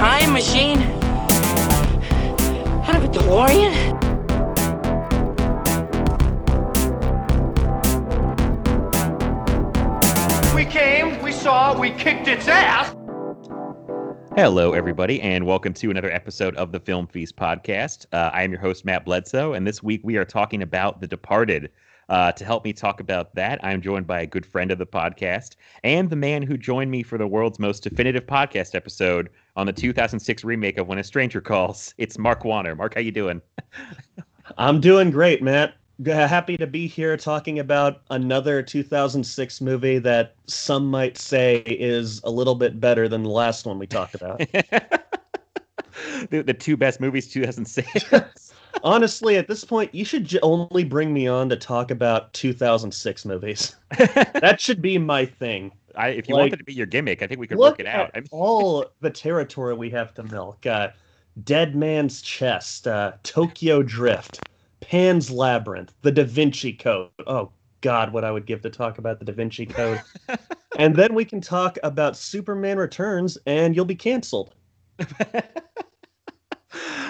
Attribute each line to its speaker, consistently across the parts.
Speaker 1: Time machine? Out of a DeLorean?
Speaker 2: We came, we saw, we kicked its ass.
Speaker 3: Hello, everybody, and welcome to another episode of the Film Feast podcast. Uh, I am your host, Matt Bledsoe, and this week we are talking about The Departed. Uh, to help me talk about that, I'm joined by a good friend of the podcast and the man who joined me for the world's most definitive podcast episode on the 2006 remake of When a Stranger Calls. It's Mark Warner. Mark, how you doing?
Speaker 4: I'm doing great, Matt. Happy to be here talking about another 2006 movie that some might say is a little bit better than the last one we talked about.
Speaker 3: the, the two best movies 2006.
Speaker 4: Honestly, at this point, you should j- only bring me on to talk about 2006 movies. that should be my thing.
Speaker 3: I, if you
Speaker 4: Like,
Speaker 3: wanted to be your gimmick, I think we could work it out. I mean,
Speaker 4: all the territory we have to milk. Uh, Dead Man's Chest, uh, Tokyo Drift, Pan's Labyrinth, The Da Vinci Code. Oh God, what I would give to talk about the Da Vinci Code. and then we can talk about Superman Returns, and you'll be canceled.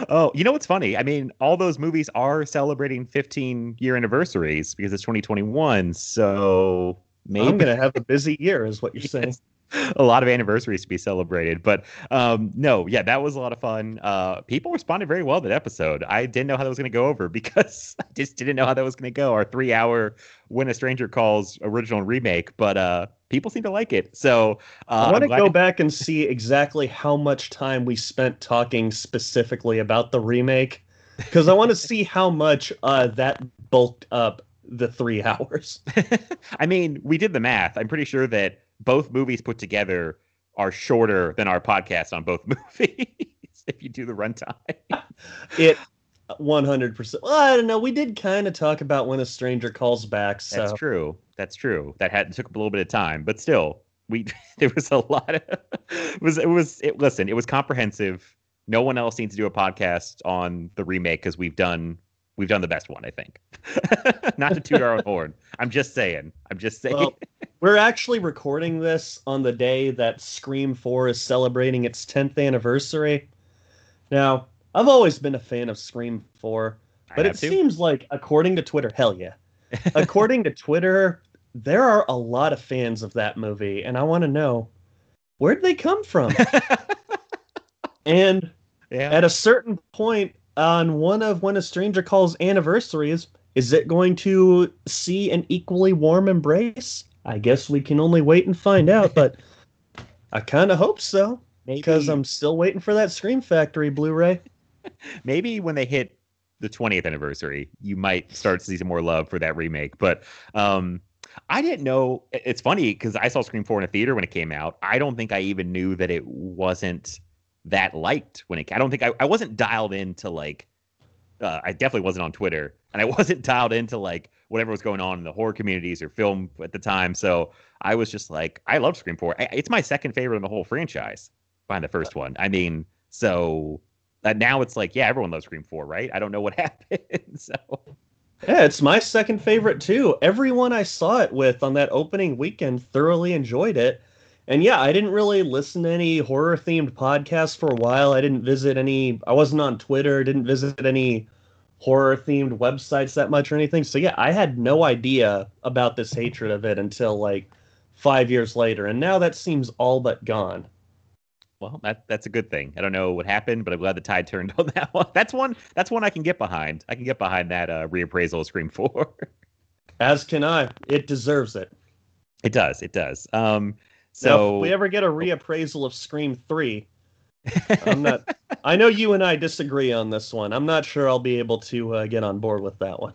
Speaker 3: oh, you know what's funny? I mean, all those movies are celebrating 15 year anniversaries because it's 2021. So maybe
Speaker 4: I'm gonna have a busy year, is what you're saying.
Speaker 3: A lot of anniversaries to be celebrated. But um, no, yeah, that was a lot of fun. Uh, people responded very well to that episode. I didn't know how that was going to go over because I just didn't know how that was going to go. Our three hour When a Stranger Calls original remake, but uh, people seem to like it. So uh,
Speaker 4: I want to go back and see exactly how much time we spent talking specifically about the remake, because I want to see how much uh, that bulked up the three hours.
Speaker 3: I mean, we did the math. I'm pretty sure that both movies put together are shorter than our podcast on both movies. if you do the runtime,
Speaker 4: It 100%. Well, I don't know. We did kind of talk about when a stranger calls back. So
Speaker 3: that's true. That's true. That had took a little bit of time, but still, we there was a lot of it was it was it. Listen, it was comprehensive. No one else needs to do a podcast on the remake because we've done we've done the best one. I think. Not to toot our own horn. I'm just saying. I'm just saying.
Speaker 4: Well, we're actually recording this on the day that Scream 4 is celebrating its 10th anniversary. Now, I've always been a fan of Scream 4, but it seems like, according to Twitter, hell yeah. according to Twitter, there are a lot of fans of that movie, and I want to know where'd they come from? and
Speaker 3: yeah.
Speaker 4: at a certain point on one of When a Stranger Calls anniversaries, is it going to see an equally warm embrace? I guess we can only wait and find out, but I kind of hope so because I'm still waiting for that Scream Factory Blu-ray.
Speaker 3: maybe when they hit the 20th anniversary, you might start to see some more love for that remake. But um, I didn't know. It's funny because I saw Scream 4 in a theater when it came out. I don't think I even knew that it wasn't that liked when it. I don't think I, I wasn't dialed into like. Uh, I definitely wasn't on Twitter, and I wasn't dialed into like whatever was going on in the horror communities or film at the time. So I was just like, I love Scream 4. I, it's my second favorite in the whole franchise, behind the first one. I mean, so uh, now it's like, yeah, everyone loves Scream 4, right? I don't know what happened. so
Speaker 4: Yeah, it's my second favorite too. Everyone I saw it with on that opening weekend thoroughly enjoyed it. And yeah, I didn't really listen to any horror themed podcasts for a while. I didn't visit any, I wasn't on Twitter, didn't visit any horror themed websites that much or anything. So yeah, I had no idea about this hatred of it until like five years later. And now that seems all but gone.
Speaker 3: well, that that's a good thing. I don't know what happened, but I'm glad the tide turned on that one. That's one. That's one I can get behind. I can get behind that uh, reappraisal of Scream 4.
Speaker 4: As can I. It deserves it.
Speaker 3: it does. It does. Um.
Speaker 4: So
Speaker 3: So
Speaker 4: if we ever get a reappraisal of Scream 3, I'm not. I know you and I disagree on this one. I'm not sure I'll be able to uh, get on board with that one.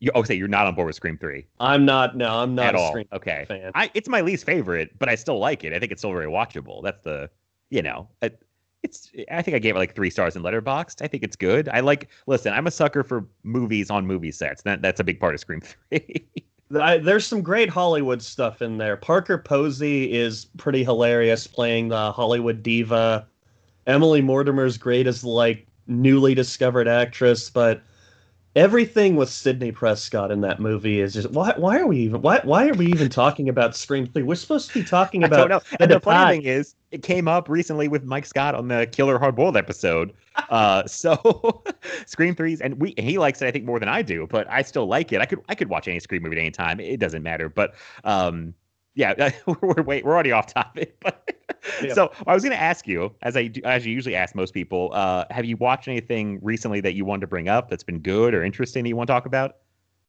Speaker 3: You oh, say you're not on board with Scream Three
Speaker 4: I'm not. No, I'm not
Speaker 3: at
Speaker 4: a
Speaker 3: all.
Speaker 4: Scream
Speaker 3: Okay,
Speaker 4: fan.
Speaker 3: I, it's my least favorite, but I still like it. I think it's still very watchable. That's the, you know, it, it's. I think I gave it like three stars in Letterboxd. I think it's good. I like. Listen, I'm a sucker for movies on movie sets. That that's a big part of Scream Three.
Speaker 4: I, there's some great Hollywood stuff in there. Parker Posey is pretty hilarious playing the Hollywood diva. Emily Mortimer's great as like newly discovered actress, but everything with Sidney Prescott in that movie is just why why are we even why why are we even talking about Scream 3? We're supposed to be talking
Speaker 3: I
Speaker 4: about
Speaker 3: don't know. And the funny thing is, it came up recently with Mike Scott on the Killer Hard Boiled episode. Uh, so Scream threes, and we he likes it I think more than I do, but I still like it. I could I could watch any Scream movie at any time. It doesn't matter. But um, yeah, we're wait we're already off topic. But
Speaker 4: Yeah.
Speaker 3: so I was going to ask you, as I do, as you usually ask most people, uh, have you watched anything recently that you wanted to bring up that's been good or interesting that you want to talk about?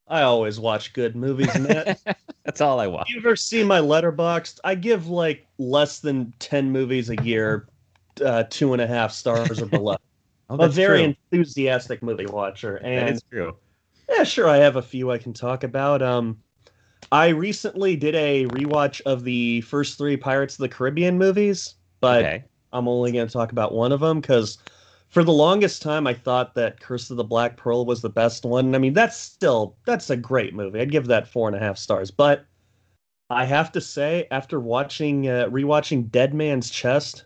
Speaker 4: I always watch good movies, Matt.
Speaker 3: That's all I watch.
Speaker 4: you ever see my letterboxd? I give like less than ten movies a year, uh, two and a half stars or below.
Speaker 3: Oh,
Speaker 4: I'm a very
Speaker 3: true.
Speaker 4: enthusiastic movie watcher,
Speaker 3: That
Speaker 4: and
Speaker 3: is true.
Speaker 4: yeah, sure, I have a few I can talk about. Um, I recently did a rewatch of the first three Pirates of the Caribbean movies, but
Speaker 3: okay.
Speaker 4: I'm only going to talk about one of them because for the longest time I thought that Curse of the Black Pearl was the best one. I mean, that's still that's a great movie. I'd give that four and a half stars, but I have to say, after watching uh, rewatching Dead Man's Chest,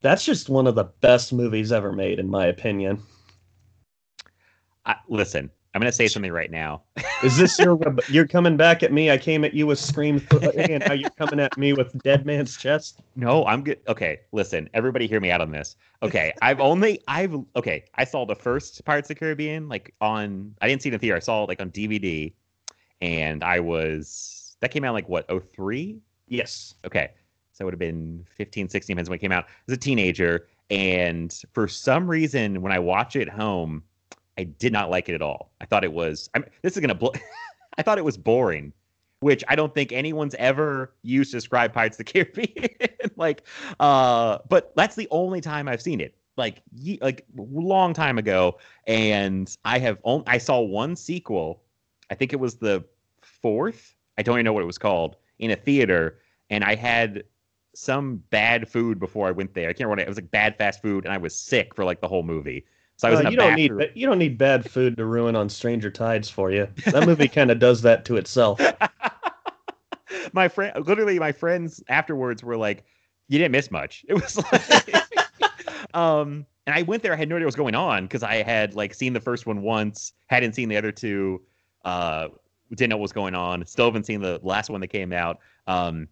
Speaker 4: that's just one of the best movies ever made, in my opinion.
Speaker 3: I, listen, I'm going to say something right now.
Speaker 4: Is this your you're coming back at me? I came at you with Scream and now you're coming at me with Dead Man's Chest.
Speaker 3: No, I'm good. Okay, listen, everybody hear me out on this. Okay, I've only I've okay, I saw the first Pirates of the Caribbean like on I didn't see it in theater. I saw it like on DVD and I was that came out like what, 03?
Speaker 4: Yes.
Speaker 3: Okay. So it would have been 15, 16 depends when it came out. As a teenager and for some reason when I watch it home, I did not like it at all. I thought it was I'm this is blow I thought it was boring which I don't think anyone's ever used to describe Pirates of the Caribbean. like, uh, but that's the only time I've seen it. Like, ye- like long time ago, and I have only I saw one sequel. I think it was the fourth. I don't even know what it was called in a theater, and I had some bad food before I went there. I can't remember. It was like bad fast food, and I was sick for like the whole movie. So I was
Speaker 4: Uh,
Speaker 3: in a
Speaker 4: you don't
Speaker 3: bathroom.
Speaker 4: need you don't need bad food to ruin on Stranger Tides for you. That movie kind of does that to itself.
Speaker 3: my friend literally my friends afterwards were like you didn't miss much it was like um and i went there i had no idea what was going on because i had like seen the first one once hadn't seen the other two uh didn't know what was going on still haven't seen the last one that came out um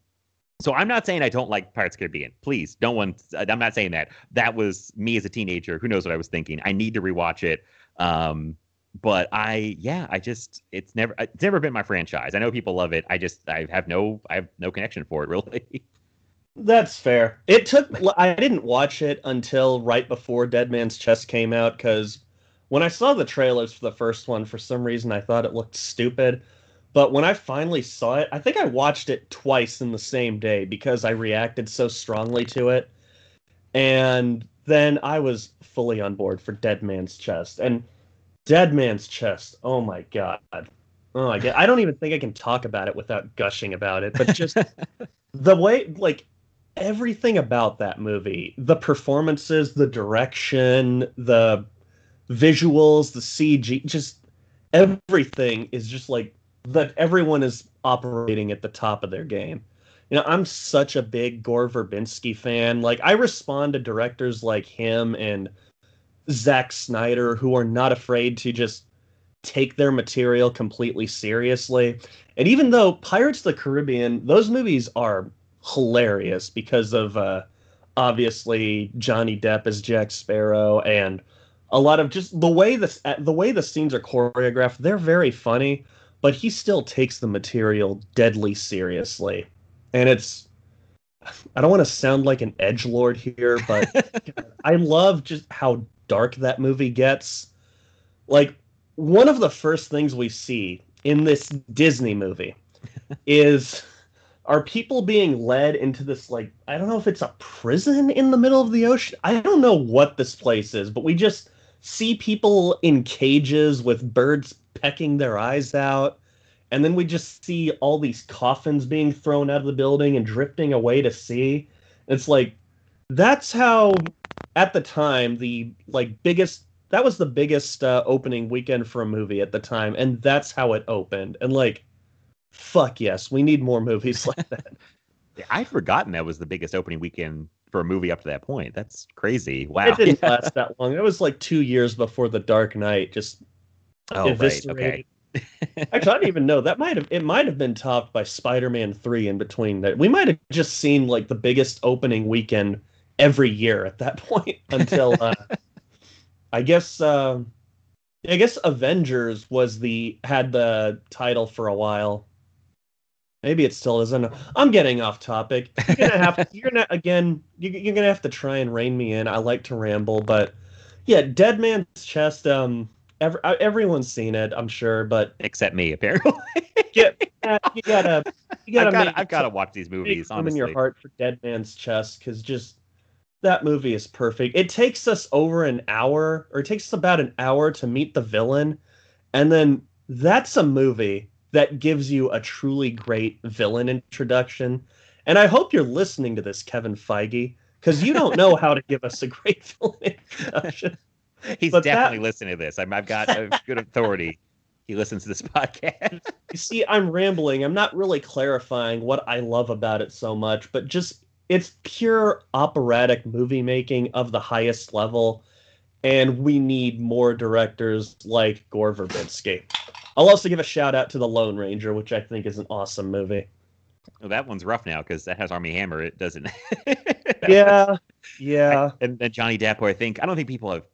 Speaker 3: so i'm not saying i don't like pirates of the caribbean please don't want i'm not saying that that was me as a teenager who knows what i was thinking i need to rewatch it um but I yeah, I just it's never it's never been my franchise. I know people love it. I just I have no I have no connection for it really.
Speaker 4: That's fair. It took. I didn't watch it until right before Dead Man's Chest came out because when I saw the trailers for the first one, for some reason I thought it looked stupid. But when I finally saw it, I think I watched it twice in the same day because I reacted so strongly to it. And then I was fully on board for Dead Man's Chest. And Dead Man's Chest, oh my god. Oh my god. I don't even think I can talk about it without gushing about it. But just the way like everything about that movie the performances the direction the visuals the cg just everything is just like that everyone is operating at the top of their game you know i'm such a big gore verbinski fan like i respond to directors like him and Zack Snyder who are not afraid to just take their material completely seriously. And even though Pirates of the Caribbean, those movies are hilarious because of uh, obviously Johnny Depp as Jack Sparrow and a lot of just the way the the way the scenes are choreographed. They're very funny, but he still takes the material deadly seriously, and it's. I don't want to sound like an edge lord here, but I love just how dark that movie gets. Like one of the first things we see in this Disney movie is are people being led into this like I don't know if it's a prison in the middle of the ocean. I don't know what this place is, but we just see people in cages with birds pecking their eyes out. And then we just see all these coffins being thrown out of the building and drifting away to sea. It's like that's how at the time the like biggest that was the biggest uh, opening weekend for a movie at the time and that's how it opened. And like fuck yes, we need more movies like that.
Speaker 3: I'd forgotten that was the biggest opening weekend for a movie up to that point. That's crazy. Wow.
Speaker 4: It didn't last that long. It was like two years before The Dark Knight. Just
Speaker 3: oh, right. Okay.
Speaker 4: Actually, I don't even know. That might have it might have been topped by Spider-Man Three in between. That we might have just seen like the biggest opening weekend every year at that point until uh, I guess uh, I guess Avengers was the had the title for a while. Maybe it still isn't. I'm getting off topic. You're gonna have to, you're gonna again. You're gonna have to try and rein me in. I like to ramble, but yeah, Dead Man's Chest. Um, every, uh, everyone's seen it, I'm sure, but
Speaker 3: except me apparently.
Speaker 4: yeah, you gotta, you gotta.
Speaker 3: I've gotta, I've gotta watch these movies. Honestly,
Speaker 4: in your heart for Dead Man's Chest because just that movie is perfect. It takes us over an hour, or it takes us about an hour to meet the villain, and then that's a movie that gives you a truly great villain introduction. And I hope you're listening to this, Kevin Feige, because you don't know how to give us a great villain introduction.
Speaker 3: He's
Speaker 4: But
Speaker 3: definitely
Speaker 4: that-
Speaker 3: listening to this. I'm, I've got a good authority. He listens to this podcast.
Speaker 4: You see, I'm rambling. I'm not really clarifying what I love about it so much, but just it's pure operatic movie making of the highest level. And we need more directors like Gore Verbinski. I'll also give a shout out to The Lone Ranger, which I think is an awesome movie.
Speaker 3: Well, that one's rough now because that has Armie Hammer. It doesn't.
Speaker 4: Yeah, yeah.
Speaker 3: and then Johnny Depp, who I think I don't think people have.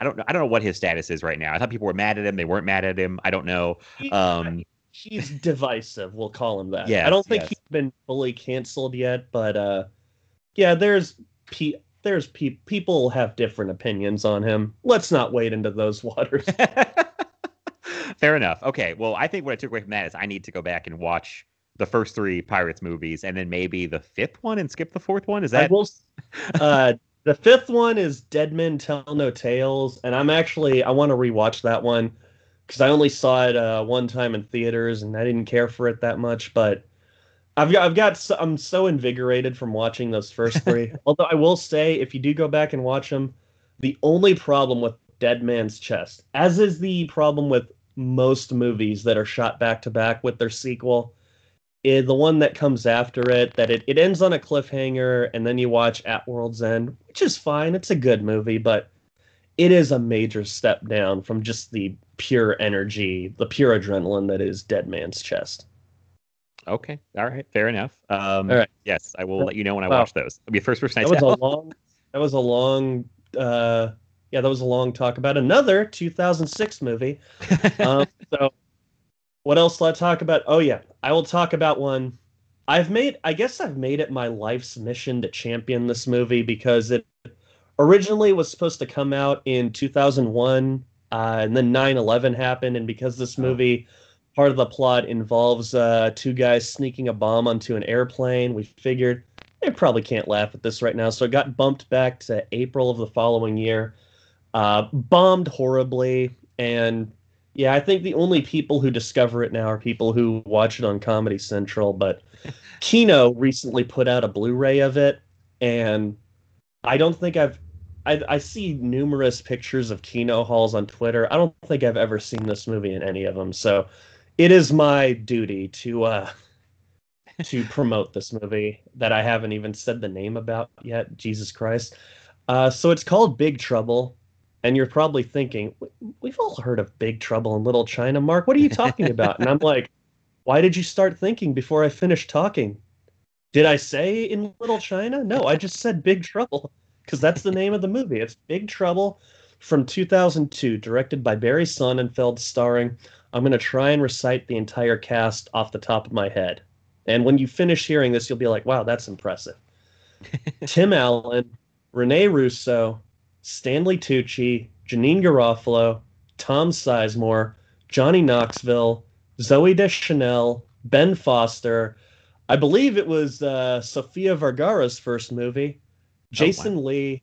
Speaker 3: I don't know. I don't know what his status is right now. I thought people were mad at him. They weren't mad at him. I don't know. Um,
Speaker 4: he's divisive. We'll call him that.
Speaker 3: Yeah.
Speaker 4: I don't think
Speaker 3: yes.
Speaker 4: he's been fully canceled yet, but uh, yeah, there's pe- there's pe- people have different opinions on him. Let's not wade into those waters.
Speaker 3: Fair enough. Okay. Well, I think what I took away from that is I need to go back and watch the first three Pirates movies, and then maybe the fifth one and skip the fourth one. Is
Speaker 4: I
Speaker 3: that
Speaker 4: will. Uh, the fifth one is Dead Men Tell No Tales, and I'm actually I want to rewatch that one because I only saw it uh, one time in theaters and I didn't care for it that much. But I've got I've got so, I'm so invigorated from watching those first three. Although I will say, if you do go back and watch them, the only problem with Dead Man's Chest, as is the problem with most movies that are shot back to back with their sequel, is the one that comes after it that it, it ends on a cliffhanger and then you watch At World's End, which is fine. It's a good movie, but it is a major step down from just the pure energy, the pure adrenaline that is Dead Man's Chest.
Speaker 3: okay? All right. Fair enough. Um,
Speaker 4: All right.
Speaker 3: Yes, I will let you know when I
Speaker 4: Wow.
Speaker 3: watch those. I'll be the first person I
Speaker 4: That was a long that was a long uh yeah, that was a long talk about another 2006 movie. um, so what else will I talk about? Oh yeah, I will talk about one. I've made I guess I've made it my life's mission to champion this movie because it originally was supposed to come out in 2001 uh, and then 9/11 happened and because this
Speaker 3: Oh.
Speaker 4: movie part of the plot involves uh, two guys sneaking a bomb onto an airplane, we figured they probably can't laugh at this right now. So it got bumped back to April of the following year. Uh, bombed horribly. And yeah, I think the only people who discover it now are people who watch it on Comedy Central. But Kino recently put out a Blu ray of it. And I don't think I've. I, I see numerous pictures of Kino hauls on Twitter. I don't think I've ever seen this movie in any of them. So it is my duty to uh, to promote this movie that I haven't even said the name about yet. Jesus Christ. Uh, so it's called Big Trouble. And you're probably thinking, "We- we've all heard of Big Trouble in Little China, Mark. What are you talking about? and I'm like, why did you start thinking before I finished talking? Did I say in Little China? No, I just said Big Trouble because that's the name of the movie. It's Big Trouble from 2002, directed by Barry Sonnenfeld, starring. I'm going to try and recite the entire cast off the top of my head. And when you finish hearing this, you'll be like, wow, that's impressive. Tim Allen, Rene Russo, Stanley Tucci, Janeane Garofalo, Tom Sizemore, Johnny Knoxville, Zooey Deschanel, Ben Foster, I believe it was uh, Sofia Vergara's first movie. Jason Lee.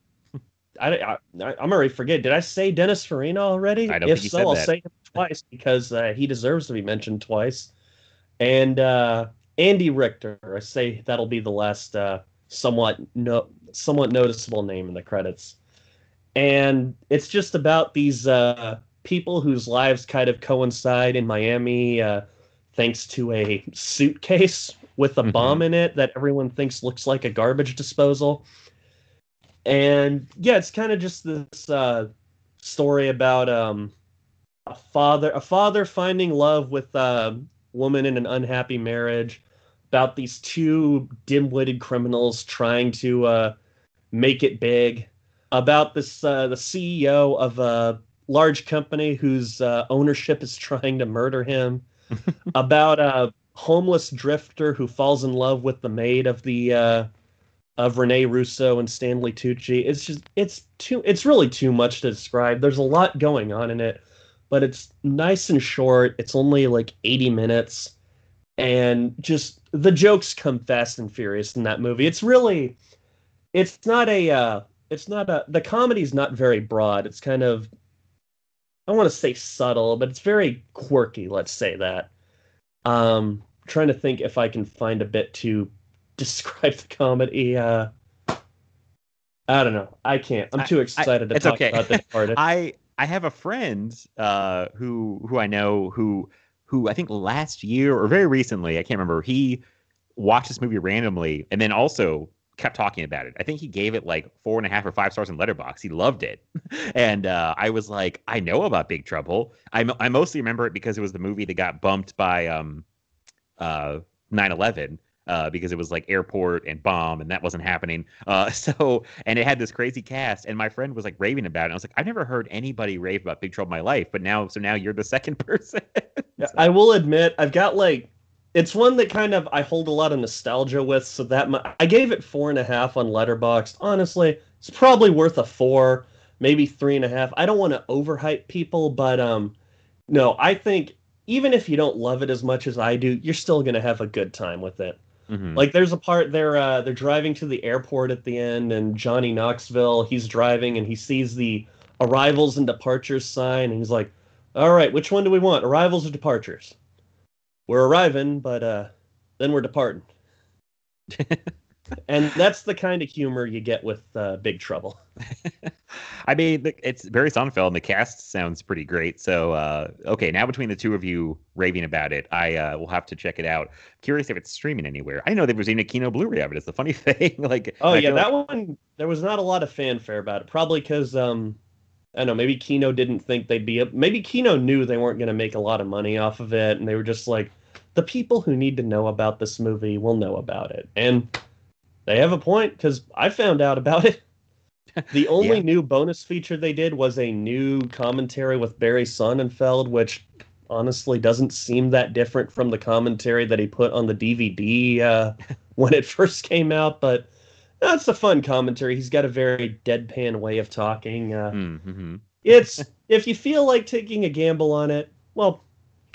Speaker 4: I, I, I'm already forget. Did I say Dennis Farina already?
Speaker 3: I don't
Speaker 4: if
Speaker 3: think
Speaker 4: so, I'll
Speaker 3: that.
Speaker 4: say him twice because uh, he deserves to be mentioned twice. And uh, Andy Richter. I say that'll be the last uh, somewhat no, somewhat noticeable name in the credits. And it's just about these uh, people whose lives kind of coincide in Miami, uh, thanks to a suitcase with a
Speaker 3: Mhm.
Speaker 4: bomb in it that everyone thinks looks like a garbage disposal. And yeah, it's kind of just this uh, story about um, a father, a father finding love with a woman in an unhappy marriage. About these two dim-witted criminals trying to uh, make it big. About this, uh, the CEO of a large company whose uh, ownership is trying to murder him. about a homeless drifter who falls in love with the maid of the uh, of Rene Russo and Stanley Tucci. It's just it's too it's really too much to describe. There's a lot going on in it, but it's nice and short. It's only like 80 minutes and just the jokes come fast and furious in that movie. It's really it's not a uh it's not a the comedy's not very broad. It's kind of I want to say subtle, but it's very quirky, let's say that. Um trying to think if I can find a bit to describe the comedy. Uh, I don't know. I can't. I'm too excited to
Speaker 3: it's
Speaker 4: talk
Speaker 3: okay.
Speaker 4: about The Departed.
Speaker 3: I I have a friend uh, who who I know who who I think last year or very recently I can't remember he watched this movie randomly and then also kept talking about it. I think he gave it like four and a half or five stars in Letterboxd. He loved it, and uh, I was like, I know about Big Trouble. I I mostly remember it because it was the movie that got bumped by um uh 9/11 uh, because it was like airport and bomb and that wasn't happening. Uh, so and it had this crazy cast and my friend was like raving about it. And I was like, I've never heard anybody rave about Big Trouble in my life, but now so now you're the second person.
Speaker 4: Yeah, I will admit, I've got like, it's one that kind of I hold a lot of nostalgia with. So that mu- I gave it four and a half on Letterboxd. Honestly, it's probably worth a four, maybe three and a half. I don't want to overhype people, but um, no, I think even if you don't love it as much as I do, you're still gonna have a good time with it.
Speaker 3: Mhm.
Speaker 4: Like there's a part they're uh, they're driving to the airport at the end, and Johnny Knoxville he's driving and he sees the arrivals and departures sign, and he's like, "All right, which one do we want? Arrivals or departures? We're arriving, but uh, then we're departing." and that's the kind of humor you get with uh, Big Trouble.
Speaker 3: I mean, it's Barry Sonnenfeld and the cast sounds pretty great. So, uh, okay, now between the two of you raving about it, I uh, will have to check it out. Curious if it's streaming anywhere. I know there was even a Kino Blu-ray of it. It's the funny thing. like,
Speaker 4: Oh yeah, that
Speaker 3: like-
Speaker 4: one there was not a lot of fanfare about it. Probably because um, I don't know. Maybe Kino didn't think they'd be. Maybe Kino knew they weren't going to make a lot of money off of it, and they were just like, the people who need to know about this movie will know about it, and they have a point because I found out about it. The only
Speaker 3: Yeah.
Speaker 4: new bonus feature they did was a new commentary with Barry Sonnenfeld, which honestly doesn't seem that different from the commentary that he put on the DVD uh, when it first came out. But that's a fun commentary. He's got a very deadpan way of talking. Uh,
Speaker 3: Mm-hmm.
Speaker 4: it's if you feel like taking a gamble on it, well,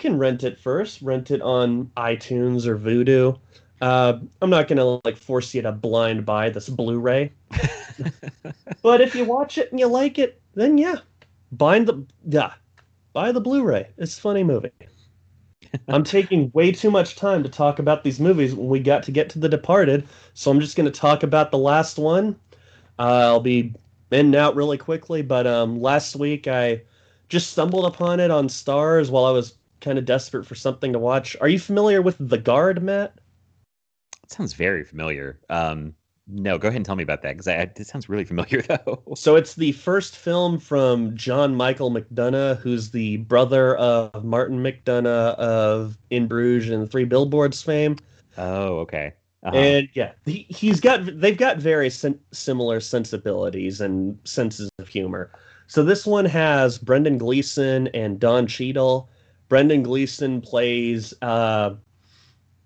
Speaker 4: can rent it first. Rent it on iTunes or Vudu. Uh, I'm not gonna like force you to blind buy this Blu-ray. but if you watch it and you like it, then yeah, bind the yeah, buy the Blu-ray. It's a funny movie. I'm taking way too much time to talk about these movies when we got to get to The Departed, so I'm just going to talk about the last one. Uh, I'll be in and out really quickly, but um, last week I just stumbled upon it on Starz while I was kind of desperate for something to watch. Are you familiar with The Guard, Matt?
Speaker 3: It sounds very familiar. Um, no, go ahead and tell me about that because it sounds really familiar though.
Speaker 4: So it's the first film from John Michael McDonagh, who's the brother of Martin McDonagh of In Bruges and Three Billboards fame.
Speaker 3: Oh, okay. Uh-huh.
Speaker 4: And yeah, he, he's got they've got very sen- similar sensibilities and senses of humor. So this one has Brendan Gleeson and Don Cheadle. Brendan Gleeson plays uh,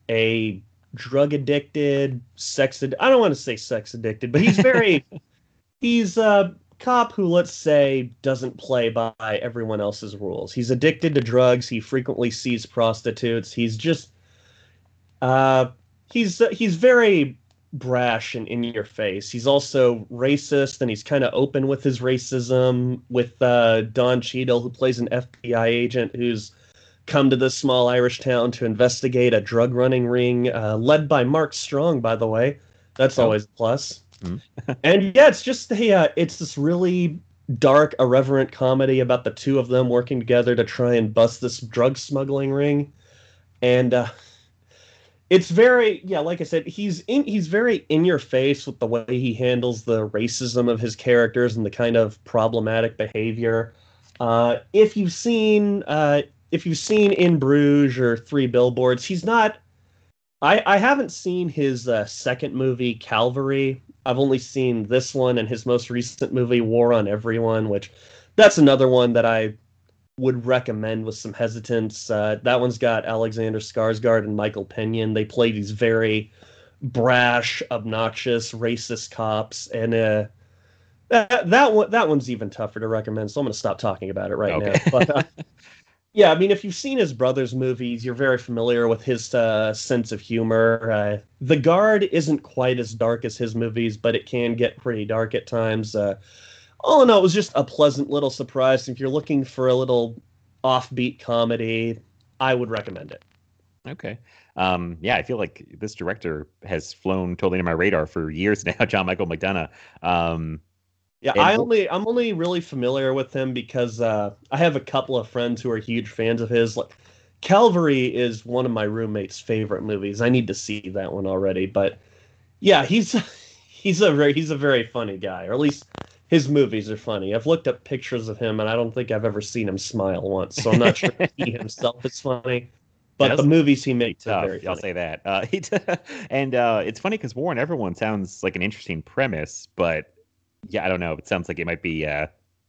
Speaker 4: a drug addicted, sex. Ad- I don't want to say sex addicted, but he's very he's a cop who, let's say, doesn't play by everyone else's rules. He's addicted to drugs. He frequently sees prostitutes. He's just uh, he's uh, he's very brash and in your face. He's also racist, and he's kind of open with his racism. With uh, Don Cheadle, who plays an FBI agent who's come to this small Irish town to investigate a drug running ring, uh, led by Mark Strong, by the way. That's
Speaker 3: Oh.
Speaker 4: always a plus. and yeah, it's just a, uh, it's this really dark, irreverent comedy about the two of them working together to try and bust this drug smuggling ring. And uh, it's very yeah like i said he's in he's very in your face with the way he handles the racism of his characters and the kind of problematic behavior uh, if you've seen uh, if you've seen in bruges or three billboards he's not i i haven't seen his uh, second movie calvary i've only seen this one and his most recent movie war on everyone which that's another one that i would recommend with some hesitance. Uh, that one's got Alexander Skarsgård and Michael Pena. They play these very brash, obnoxious, racist cops, and uh, that that one that one's even tougher to recommend. So I'm going to stop talking about it right
Speaker 3: Okay.
Speaker 4: now. But uh, yeah, I mean, if you've seen his brother's movies, you're very familiar with his uh, sense of humor. Uh, the Guard isn't quite as dark as his movies, but it can get pretty dark at times. Uh, all in all, it was just a pleasant little surprise. If you're looking for a little offbeat comedy, I would recommend it.
Speaker 3: Okay. Um, yeah, I feel like this director has flown totally under my radar for years now, John Michael McDonagh. Um,
Speaker 4: Yeah,
Speaker 3: And
Speaker 4: I only I'm only really familiar with him because uh, I have a couple of friends who are huge fans of his. Like Calvary is one of my roommate's favorite movies. I need to see that one already, but yeah, he's he's a very he's a very funny guy, or at least his movies are funny. I've looked up pictures of him, and I don't think I've ever seen him smile once, so I'm not sure he himself is funny. But the movies he makes are very
Speaker 3: I'll say that. Uh, and uh, it's funny because War on Everyone sounds like an interesting premise, but yeah, I don't know. It sounds like it might be uh,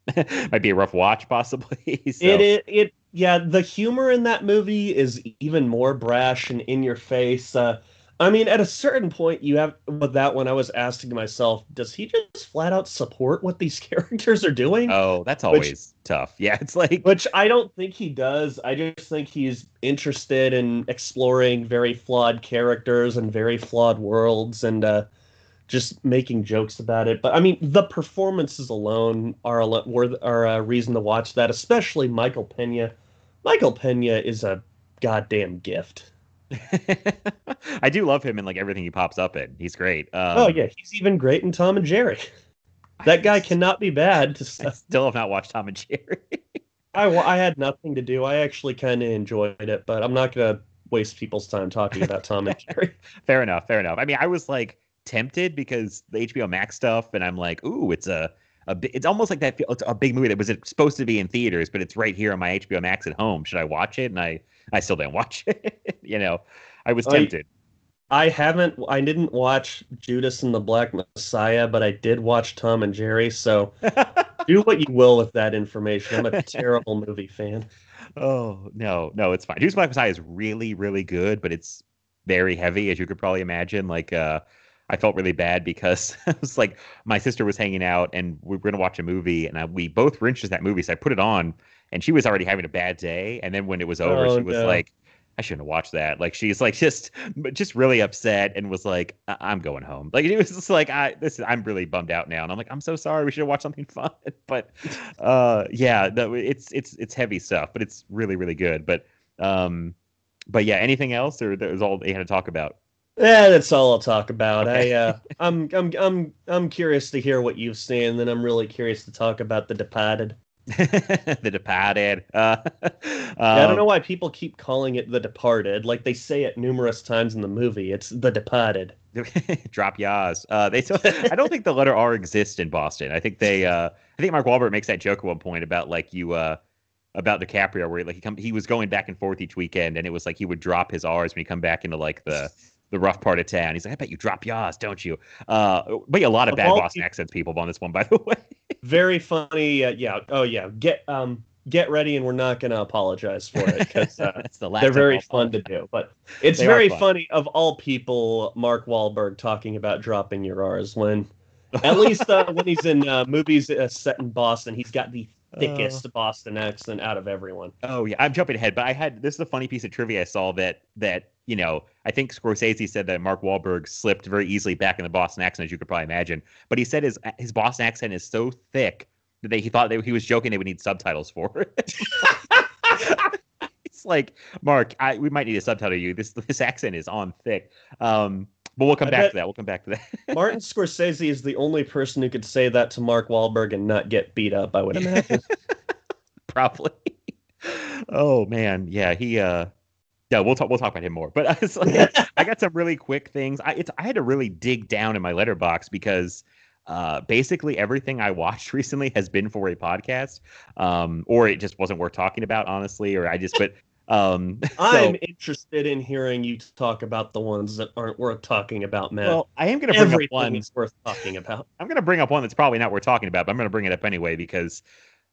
Speaker 3: might be a rough watch, possibly. so,
Speaker 4: It, it it yeah, the humor in that movie is even more brash and in your face. Uh, I mean, at a certain point, you have with that one. I was asking myself, does he just flat out support what these characters are doing?
Speaker 3: Oh, that's
Speaker 4: Which-
Speaker 3: always tough. Yeah, it's like
Speaker 4: Which I don't think he does. I just think he's interested in exploring very flawed characters and very flawed worlds and uh, just making jokes about it. But I mean, the performances alone are a are a reason to watch that, especially Michael Pena. Michael Pena is a goddamn gift.
Speaker 3: I do love him in like everything he pops up in. He's great. Um,
Speaker 4: oh yeah, he's even great in Tom and Jerry. That guy cannot be bad.
Speaker 3: I still have not watched Tom and Jerry.
Speaker 4: I, I had nothing to do. I actually kind of enjoyed it, but I'm not gonna waste people's time talking about Tom and Jerry.
Speaker 3: fair enough. Fair enough. I mean, I was like tempted because the HBO Max stuff, and I'm like, ooh, it's a. A, it's almost like that. It's a big movie that was supposed to be in theaters, but it's right here on my HBO Max at home. Should I watch it? And I, I still didn't watch it. you know, I was tempted.
Speaker 4: I haven't. I didn't watch Judas and the Black Messiah, but I did watch Tom and Jerry. So do what you will with that information. I'm a terrible movie fan.
Speaker 3: Oh no, no, it's fine. Juice Black Messiah is really, really good, but it's very heavy, as you could probably imagine. Like, uh, I felt really bad because it was like my sister was hanging out and we were gonna watch a movie, and I, we both were interested in that movie, so I put it on, and she was already having a bad day, and then when it was over,
Speaker 4: Oh,
Speaker 3: she was
Speaker 4: no.
Speaker 3: like. I shouldn't have watched that. Like she's like just just really upset and was like, I- I'm going home. Like it was just like I this is, I'm really bummed out now. And I'm like, I'm so sorry. We should have watched something fun. But uh yeah, it's it's it's heavy stuff, but it's really, really good. But um but yeah, anything else or that was all they had to talk about?
Speaker 4: Yeah, that's all I'll talk about.
Speaker 3: Okay.
Speaker 4: I uh, I'm I'm I'm I'm curious to hear what you've seen, and then I'm really curious to talk about The Departed.
Speaker 3: the Departed. Uh,
Speaker 4: Yeah, I
Speaker 3: um,
Speaker 4: don't know why people keep calling it The Departed. Like they say it numerous times in the movie. It's The Departed.
Speaker 3: drop yas. Uh, they I don't think the letter R exists in Boston. I think they. Uh, I think Mark Wahlberg makes that joke at one point about like you. Uh, about DiCaprio, where like he come, he was going back and forth each weekend, and it was like he would drop his R's when he come back into like the the rough part of town. He's like, I bet you drop yas, don't you? Uh, but yeah, a lot of bad Boston accents people on this one, by the way.
Speaker 4: Very funny. Uh, yeah. Oh yeah. Get um get ready, and we're not gonna apologize for it because uh,
Speaker 3: That's the last.
Speaker 4: they're very fun to do. But it's very
Speaker 3: fun.
Speaker 4: funny of all people, Mark Wahlberg talking about dropping your R's when, at least uh, when he's in uh, movies uh, set in Boston, he's got the thickest Boston accent out of everyone.
Speaker 3: Oh yeah, I'm jumping ahead, but I had this is a funny piece of trivia I saw that that you know, I think Scorsese said that Mark Wahlberg slipped very easily back in the Boston accent, as you could probably imagine. But he said his his Boston accent is so thick that they, he thought they, he was joking they would need subtitles for it. it's like Mark, I, we might need to subtitle you. This this accent is on thick. Um, but we'll come
Speaker 4: I
Speaker 3: back to that. We'll come back to that.
Speaker 4: Martin Scorsese is the only person who could say that to Mark Wahlberg and not get beat up. I would imagine.
Speaker 3: Probably. oh man, yeah, he. uh yeah, we'll talk. We'll talk about him more. But I, was like, I got some really quick things. I it's I had to really dig down in my letterboxd because uh, basically everything I watched recently has been for a podcast, um, or it just wasn't worth talking about, honestly, or I just. But um, so-
Speaker 4: I'm interested in hearing you talk about the ones that aren't worth talking about, Matt.
Speaker 3: well, I am going to bring up one.
Speaker 4: is worth talking about.
Speaker 3: I'm gonna bring up one that's probably not worth talking about, but I'm gonna bring it up anyway because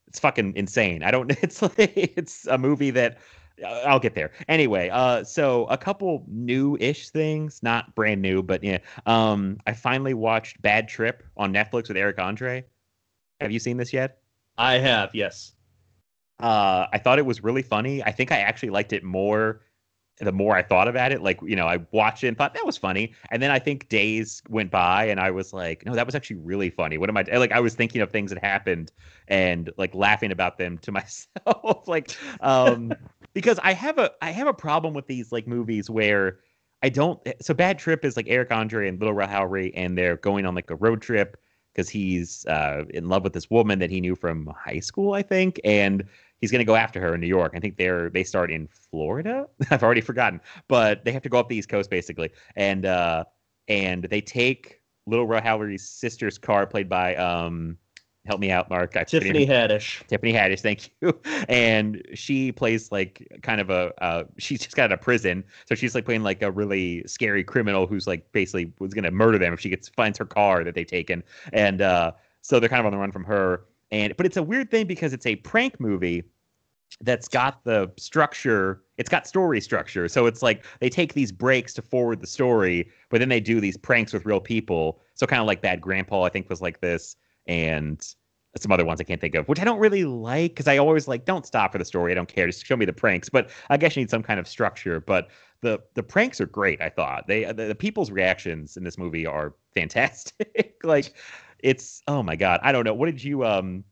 Speaker 3: it's fucking insane. I don't. It's like it's a movie that I'll get there anyway. Uh, so a couple new-ish things, not brand new, but yeah. Um, I finally watched Bad Trip on Netflix with Eric Andre. Have you seen this yet?
Speaker 4: I have, yes.
Speaker 3: Uh, I thought it was really funny. I think I actually liked it more the more I thought about it. Like, you know, I watched it and thought that was funny. And then I think days went by and I was like, no, that was actually really funny. What am I like? I was thinking of things that happened and like laughing about them to myself. like, um, because I have a I have a problem with these like movies where I don't so Bad Trip is like Eric Andre and Little Rel Howery and they're going on like a road trip because he's uh, in love with this woman that he knew from high school, I think, and he's going to go after her in New York. I think they're they start in Florida. I've already forgotten, but they have to go up the East Coast basically, and uh, and they take Little Rel Howery's sister's car, played by um, help me out, Mark. I
Speaker 4: Tiffany Haddish.
Speaker 3: Tiffany Haddish, thank you. And she plays like kind of a uh, she's just got out of prison, so she's like playing like a really scary criminal who's like basically was gonna murder them if she gets finds her car that they've taken, and uh, so they're kind of on the run from her. And but it's a weird thing because it's a prank movie that's got the structure it's got story structure so it's like they take these breaks to forward the story but then they do these pranks with real people so kind of like bad grandpa i think was like this and some other ones i can't think of which i don't really like because i always like don't stop for the story i don't care just show me the pranks but i guess you need some kind of structure but the the pranks are great i thought they the, the people's reactions in this movie are fantastic like it's oh my god i don't know what did you um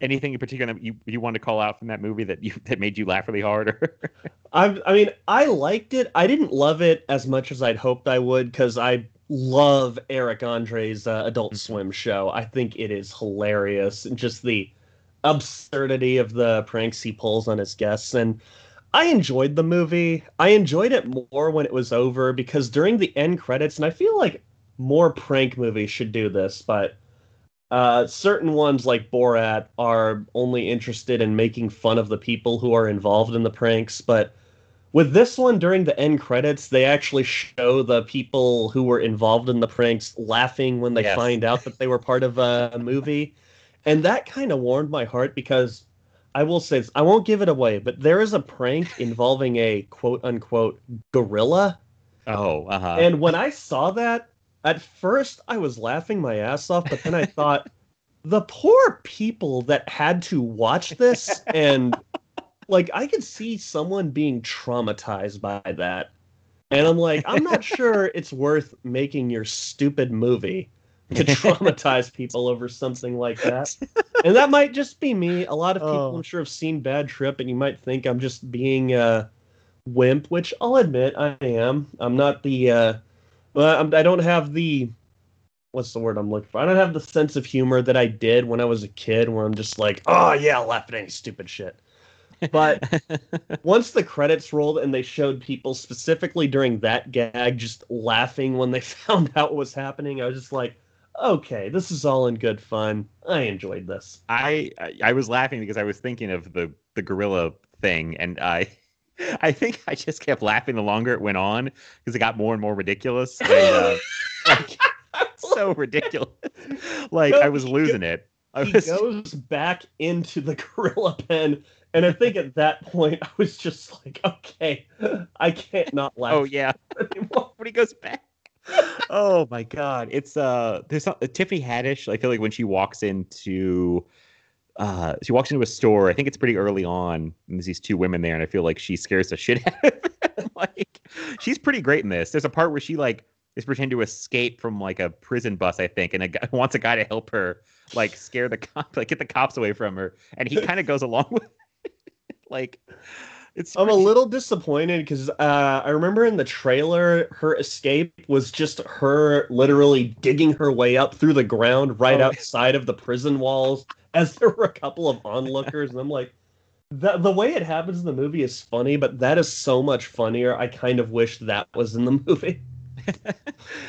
Speaker 3: anything in particular that you you wanted to call out from that movie that you that made you laugh really hard
Speaker 4: I, I mean, I liked it. I didn't love it as much as I'd hoped I would because I love Eric Andre's uh, Adult Swim show. I think it is hilarious and just the absurdity of the pranks he pulls on his guests. And I enjoyed the movie. I enjoyed it more when it was over because during the end credits, and I feel like more prank movies should do this, but uh, certain ones like Borat are only interested in making fun of the people who are involved in the pranks, but with this one during the end credits, they actually show the people who were involved in the pranks laughing when they
Speaker 3: Yes.
Speaker 4: find out that they were part of a movie. And that kind of warmed my heart because I will say this, I won't give it away, but there is a prank involving a quote unquote gorilla.
Speaker 3: oh uh-huh
Speaker 4: And when I saw that, at first I was laughing my ass off, but then I thought, the poor people that had to watch this and like I could see someone being traumatized by that. And I'm like, I'm not sure it's worth making your stupid movie to traumatize people over something like that. And that might just be me. A lot of people
Speaker 3: Oh.
Speaker 4: I'm sure have seen Bad Trip and you might think I'm just being a wimp, which I'll admit I am. I'm not the uh well, I'm, I don't have the what's the word I'm looking for? I don't have the sense of humor that I did when I was a kid, where I'm just like, oh yeah, laugh at any stupid shit. But once the credits rolled and they showed people specifically during that gag just laughing when they found out what was happening, I was just like, okay, this is all in good fun. I enjoyed this.
Speaker 3: I I- was laughing because I was thinking of the the gorilla thing, and I I think I just kept laughing the longer it went on because it got more and more ridiculous. And, uh, like, so ridiculous. Like I was losing it. I
Speaker 4: He
Speaker 3: was
Speaker 4: goes back into the gorilla pen, and I think at that point I was just like, okay, I can't not laugh
Speaker 3: oh yeah.
Speaker 4: anymore.
Speaker 3: when he goes back. oh my god, it's uh, there's some, Tiffany Haddish. I feel like when she walks into, uh, she walks into a store. I think it's pretty early on. And there's these two women there, and I feel like she scares the shit out of them. like she's pretty great in this. There's a part where she like is pretending to escape from like a prison bus, I think, and a guy wants a guy to help her like scare the cop, like get the cops away from her, and he kind of goes along with it. Like it's
Speaker 4: I'm a little disappointed because uh, I remember in the trailer, her escape was just her literally digging her way up through the ground right
Speaker 3: Oh.
Speaker 4: outside of the prison walls as there were a couple of onlookers. And I'm like, the, the way it happens in the movie is funny, but that is so much funnier. I kind of wish that was in the movie.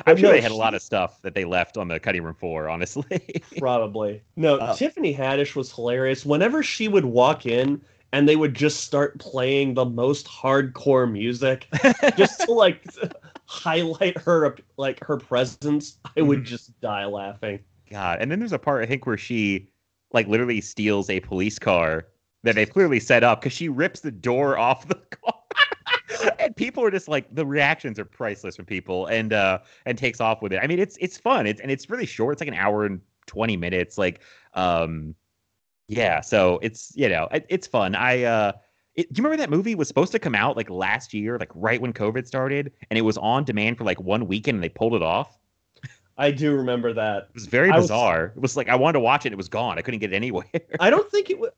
Speaker 3: I'm sure
Speaker 4: no,
Speaker 3: they had a lot of stuff that they left on the cutting room floor. Honestly,
Speaker 4: Probably. No,
Speaker 3: Oh.
Speaker 4: Tiffany Haddish was hilarious. Whenever she would walk in and they would just start playing the most hardcore music just to like highlight her like her presence, I would
Speaker 3: Mhm.
Speaker 4: just die laughing.
Speaker 3: God. And then there's a part I think where she like literally steals a police car that they've clearly set up because she rips the door off the car. and people are just like the reactions are priceless from people and uh and takes off with it. I mean it's it's fun. It's and it's really short. It's like an hour and 20 minutes. Like um yeah, so it's you know, it, it's fun. I uh it, do you remember that movie was supposed to come out like last year, like right when COVID started, and it was on demand for like one weekend and they pulled it off?
Speaker 4: I do remember that.
Speaker 3: It was very
Speaker 4: I was-
Speaker 3: bizarre. It was like I wanted to watch it, it was gone. I couldn't get it anywhere.
Speaker 4: I don't think it was.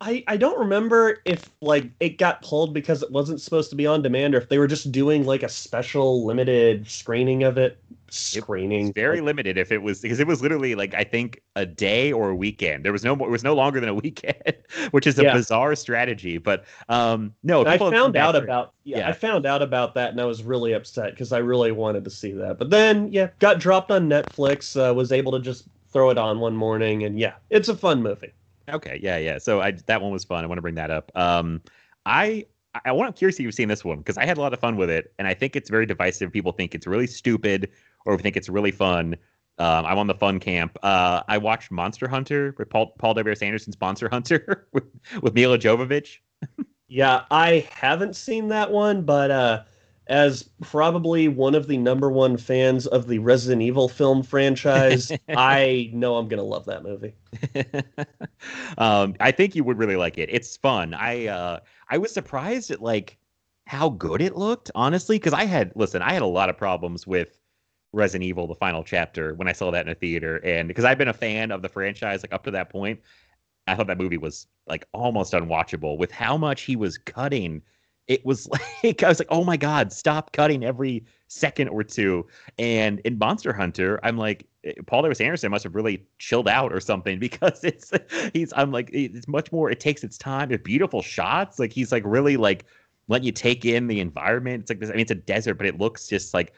Speaker 4: I, I don't remember if like it got pulled because it wasn't supposed to be on demand or if they were just doing like a special limited screening of it. Screening.
Speaker 3: It's very
Speaker 4: like,
Speaker 3: limited if it was because it was literally like I think a day or a weekend. There was no more. It was no longer than a weekend, which is a
Speaker 4: Yeah.
Speaker 3: bizarre strategy. But um, no,
Speaker 4: I
Speaker 3: people have come
Speaker 4: found out
Speaker 3: for-
Speaker 4: about yeah,
Speaker 3: yeah.
Speaker 4: I found out about that and I was really upset because I really wanted to see that. But then yeah, got dropped on Netflix. Uh, was able to just throw it on one morning and yeah, it's a fun movie.
Speaker 3: Okay, yeah, yeah. So I that one was fun. I want to bring that up. Um, I I want I'm curious if you've seen this one because I had a lot of fun with it, and I think it's very divisive. People think it's really stupid, or think it's really fun. Um, I'm on the fun camp. Uh, I watched Monster Hunter with Paul Paul W. S. Anderson's Monster Hunter with, with Milla Jovovich.
Speaker 4: Yeah, I haven't seen that one, but uh, as probably one of the number one fans of the Resident Evil film franchise, I know I'm gonna love that movie.
Speaker 3: um, I think you would really like it. It's fun. I uh, I was surprised at like how good it looked, honestly, because I had listen, I had a lot of problems with Resident Evil, the final chapter, when I saw that in a theater, and because I've been a fan of the franchise like up to that point, I thought that movie was like almost unwatchable with how much he was cutting. It was like I was like, oh my god, stop cutting every second or two. And in Monster Hunter, I'm like, eh, Paul W. Anderson must have really chilled out or something because it's he's I'm like it's much more. It takes its time. It's beautiful shots. Like he's like really like letting you take in the environment. It's like this. I mean, it's a desert, but it looks just like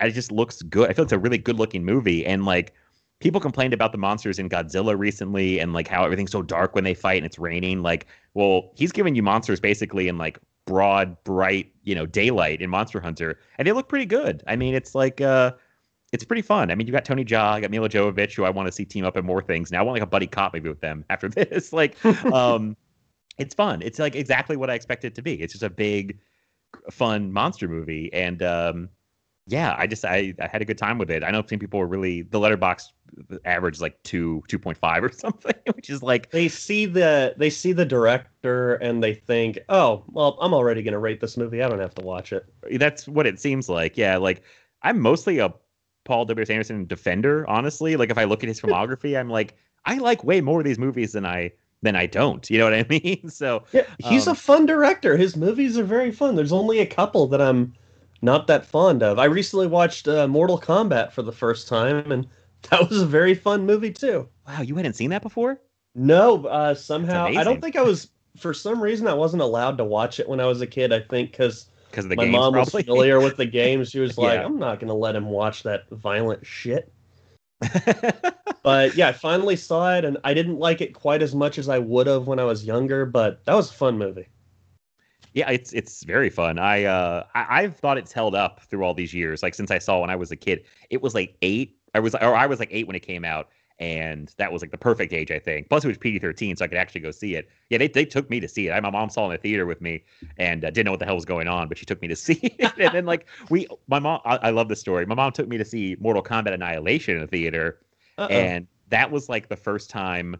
Speaker 3: it just looks good. I feel it's a really good looking movie, and like people complained about the monsters in Godzilla recently, and like how everything's so dark when they fight and it's raining. Like, well, he's giving you monsters basically in like broad, bright, you know, daylight in Monster Hunter, and they look pretty good. I mean, it's like uh it's pretty fun. I mean, you got Tony Jaa, you got Milla Jovovich, who I want to see team up in more things. Now I want like a buddy cop movie with them after this. like, um, it's fun. It's like exactly what I expect it to be. It's just a big, fun monster movie, and um, yeah, I just I, I had a good time with it. I know some people were really the letterboxd average like two two point five or something, which is like
Speaker 4: They see the they see the director and they think, oh, well, I'm already gonna rate this movie. I don't have to watch it.
Speaker 3: that's what it seems like. Yeah, like I'm mostly a Paul W. S. Anderson defender, honestly. Like if I look at his filmography, I'm like, I like way more of these movies than I than I don't. You know what I mean? So
Speaker 4: Yeah, he's
Speaker 3: Um,
Speaker 4: a fun director. His movies are very fun. There's only a couple that I'm not that fond of. I recently watched uh, Mortal Kombat for the first time, and that was a very fun movie too.
Speaker 3: wow, you hadn't seen that before?
Speaker 4: No, uh, somehow I don't think I was. For some reason, I wasn't allowed to watch it when I was a kid. I think because
Speaker 3: Because
Speaker 4: my
Speaker 3: games,
Speaker 4: mom
Speaker 3: probably.
Speaker 4: was familiar with the games. She was like,
Speaker 3: Yeah.
Speaker 4: "I'm not going to let him watch that violent shit." But yeah, I finally saw it, and I didn't like it quite as much as I would have when I was younger. But that was a fun movie.
Speaker 3: Yeah, it's it's very fun. I uh I, I've thought it's held up through all these years. Like since I saw when I was a kid, it was like eight. I was or I was like eight when it came out, and that was like the perfect age, I think. Plus, it was PG thirteen, so I could actually go see it. Yeah, they, they took me to see it. I, my mom saw it in the theater with me, and uh, didn't know what the hell was going on, but she took me to see it. and then like we, my mom, I, I love this story. My mom took me to see Mortal Kombat Annihilation in the theater,
Speaker 4: Uh-oh.
Speaker 3: and that was like the first time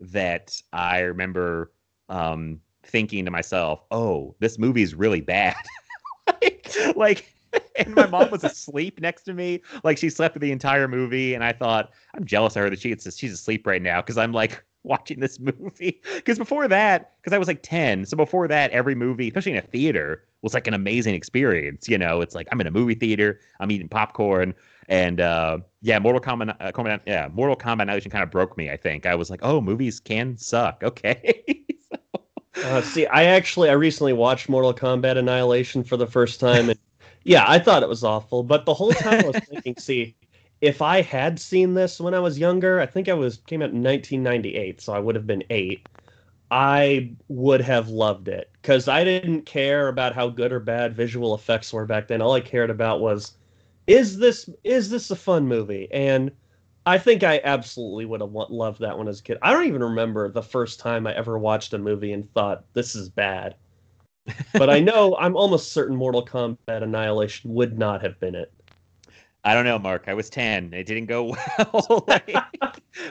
Speaker 3: that I remember um, thinking to myself, "Oh, this movie is really bad." like, like and my mom was asleep next to me. Like she slept the entire movie, and I thought I'm jealous of her that she she's asleep right now because I'm like watching this movie. Because before that, because I was like 10, so before that, every movie, especially in a theater, was like an amazing experience. You know, it's like I'm in a movie theater, I'm eating popcorn, and uh, yeah, Mortal Kombat, uh, Kombat, yeah, Mortal Kombat Annihilation kind of broke me. I think I was like, oh, movies can suck. Okay.
Speaker 4: Uh, see, I actually I recently watched Mortal Kombat Annihilation for the first time, and yeah, I thought it was awful. But the whole time I was thinking, see, if I had seen this when I was younger, I think I was came out in 1998, so I would have been eight. I would have loved it because I didn't care about how good or bad visual effects were back then. All I cared about was, is this is this a fun movie? And I think I absolutely would have loved that one as a kid. I don't even remember the first time I ever watched a movie and thought this is bad. but I know I'm almost certain Mortal Kombat Annihilation would not have been it.
Speaker 3: I don't know, Mark. I was 10. It didn't go well. like,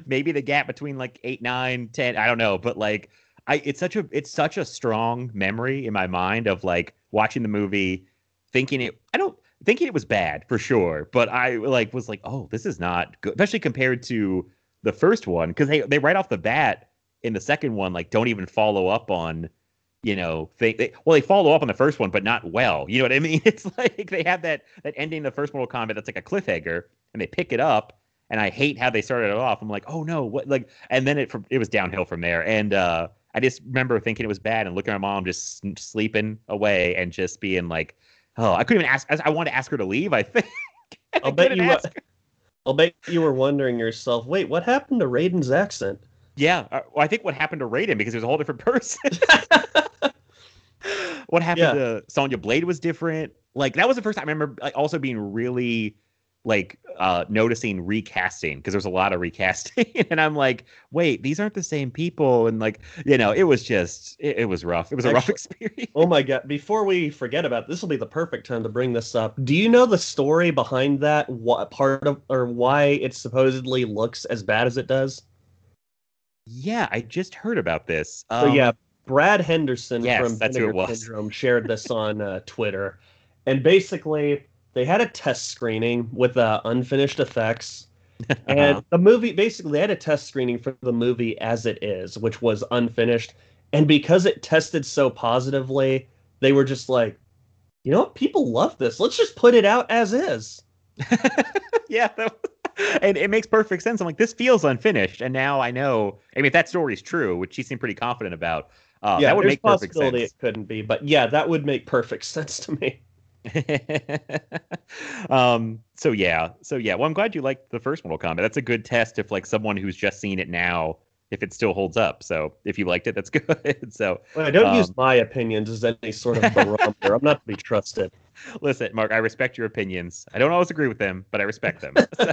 Speaker 3: maybe the gap between like 8, 9, 10, I don't know, but like I it's such a it's such a strong memory in my mind of like watching the movie thinking it I don't thinking it was bad for sure, but I like was like, "Oh, this is not good." Especially compared to the first one cuz they they right off the bat in the second one like don't even follow up on you know, they, they well they follow up on the first one, but not well. You know what I mean? It's like they have that that ending the first Mortal Kombat that's like a cliffhanger, and they pick it up, and I hate how they started it off. I'm like, oh no, what like, and then it it was downhill from there, and uh, I just remember thinking it was bad and looking at my mom just sleeping away and just being like, oh, I couldn't even ask. I wanted to ask her to leave. I think. I
Speaker 4: I'll bet you.
Speaker 3: ask.
Speaker 4: I'll bet you were wondering yourself, wait, what happened to Raiden's accent?
Speaker 3: Yeah, uh, well, I think what happened to Raiden because he was a whole different person. what happened
Speaker 4: Yeah.
Speaker 3: to Sonya Blade was different. Like that was the first time I remember like, also being really like uh noticing recasting because there's a lot of recasting and I'm like, wait, these aren't the same people and like you know it was just it, it was rough. It was a rough experience.
Speaker 4: Oh my god! Before we forget about this, will be the perfect time to bring this up. Do you know the story behind that? What part of or why it supposedly looks as bad as it does?
Speaker 3: Yeah, I just heard about this.
Speaker 4: So
Speaker 3: Um,
Speaker 4: yeah, Brad Henderson
Speaker 3: yes,
Speaker 4: from
Speaker 3: that's who it was.
Speaker 4: Syndrome shared this on uh, Twitter, and basically they had a test screening with uh, unfinished effects, and the movie basically they had a test screening for the movie as it is, which was unfinished, and because it tested so positively, they were just like, you know what, people love this. Let's just put it out as is.
Speaker 3: yeah, that, and it makes perfect sense. I'm like, this feels unfinished, and now I know. I mean, if that story's true, which she seemed pretty confident about, uh,
Speaker 4: yeah,
Speaker 3: that would make perfect sense.
Speaker 4: it couldn't be, but yeah, that would make perfect sense to me.
Speaker 3: um. So yeah. So yeah. Well, I'm glad you liked the first Mortal Kombat. That's a good test if like someone who's just seen it now, if it still holds up. So if you liked it, that's good. so
Speaker 4: Well, I don't use
Speaker 3: Um,
Speaker 4: my opinions as any sort of barometer. I'm not to be trusted.
Speaker 3: listen, Mark, I respect your opinions. I don't always agree with them, but I respect them. so,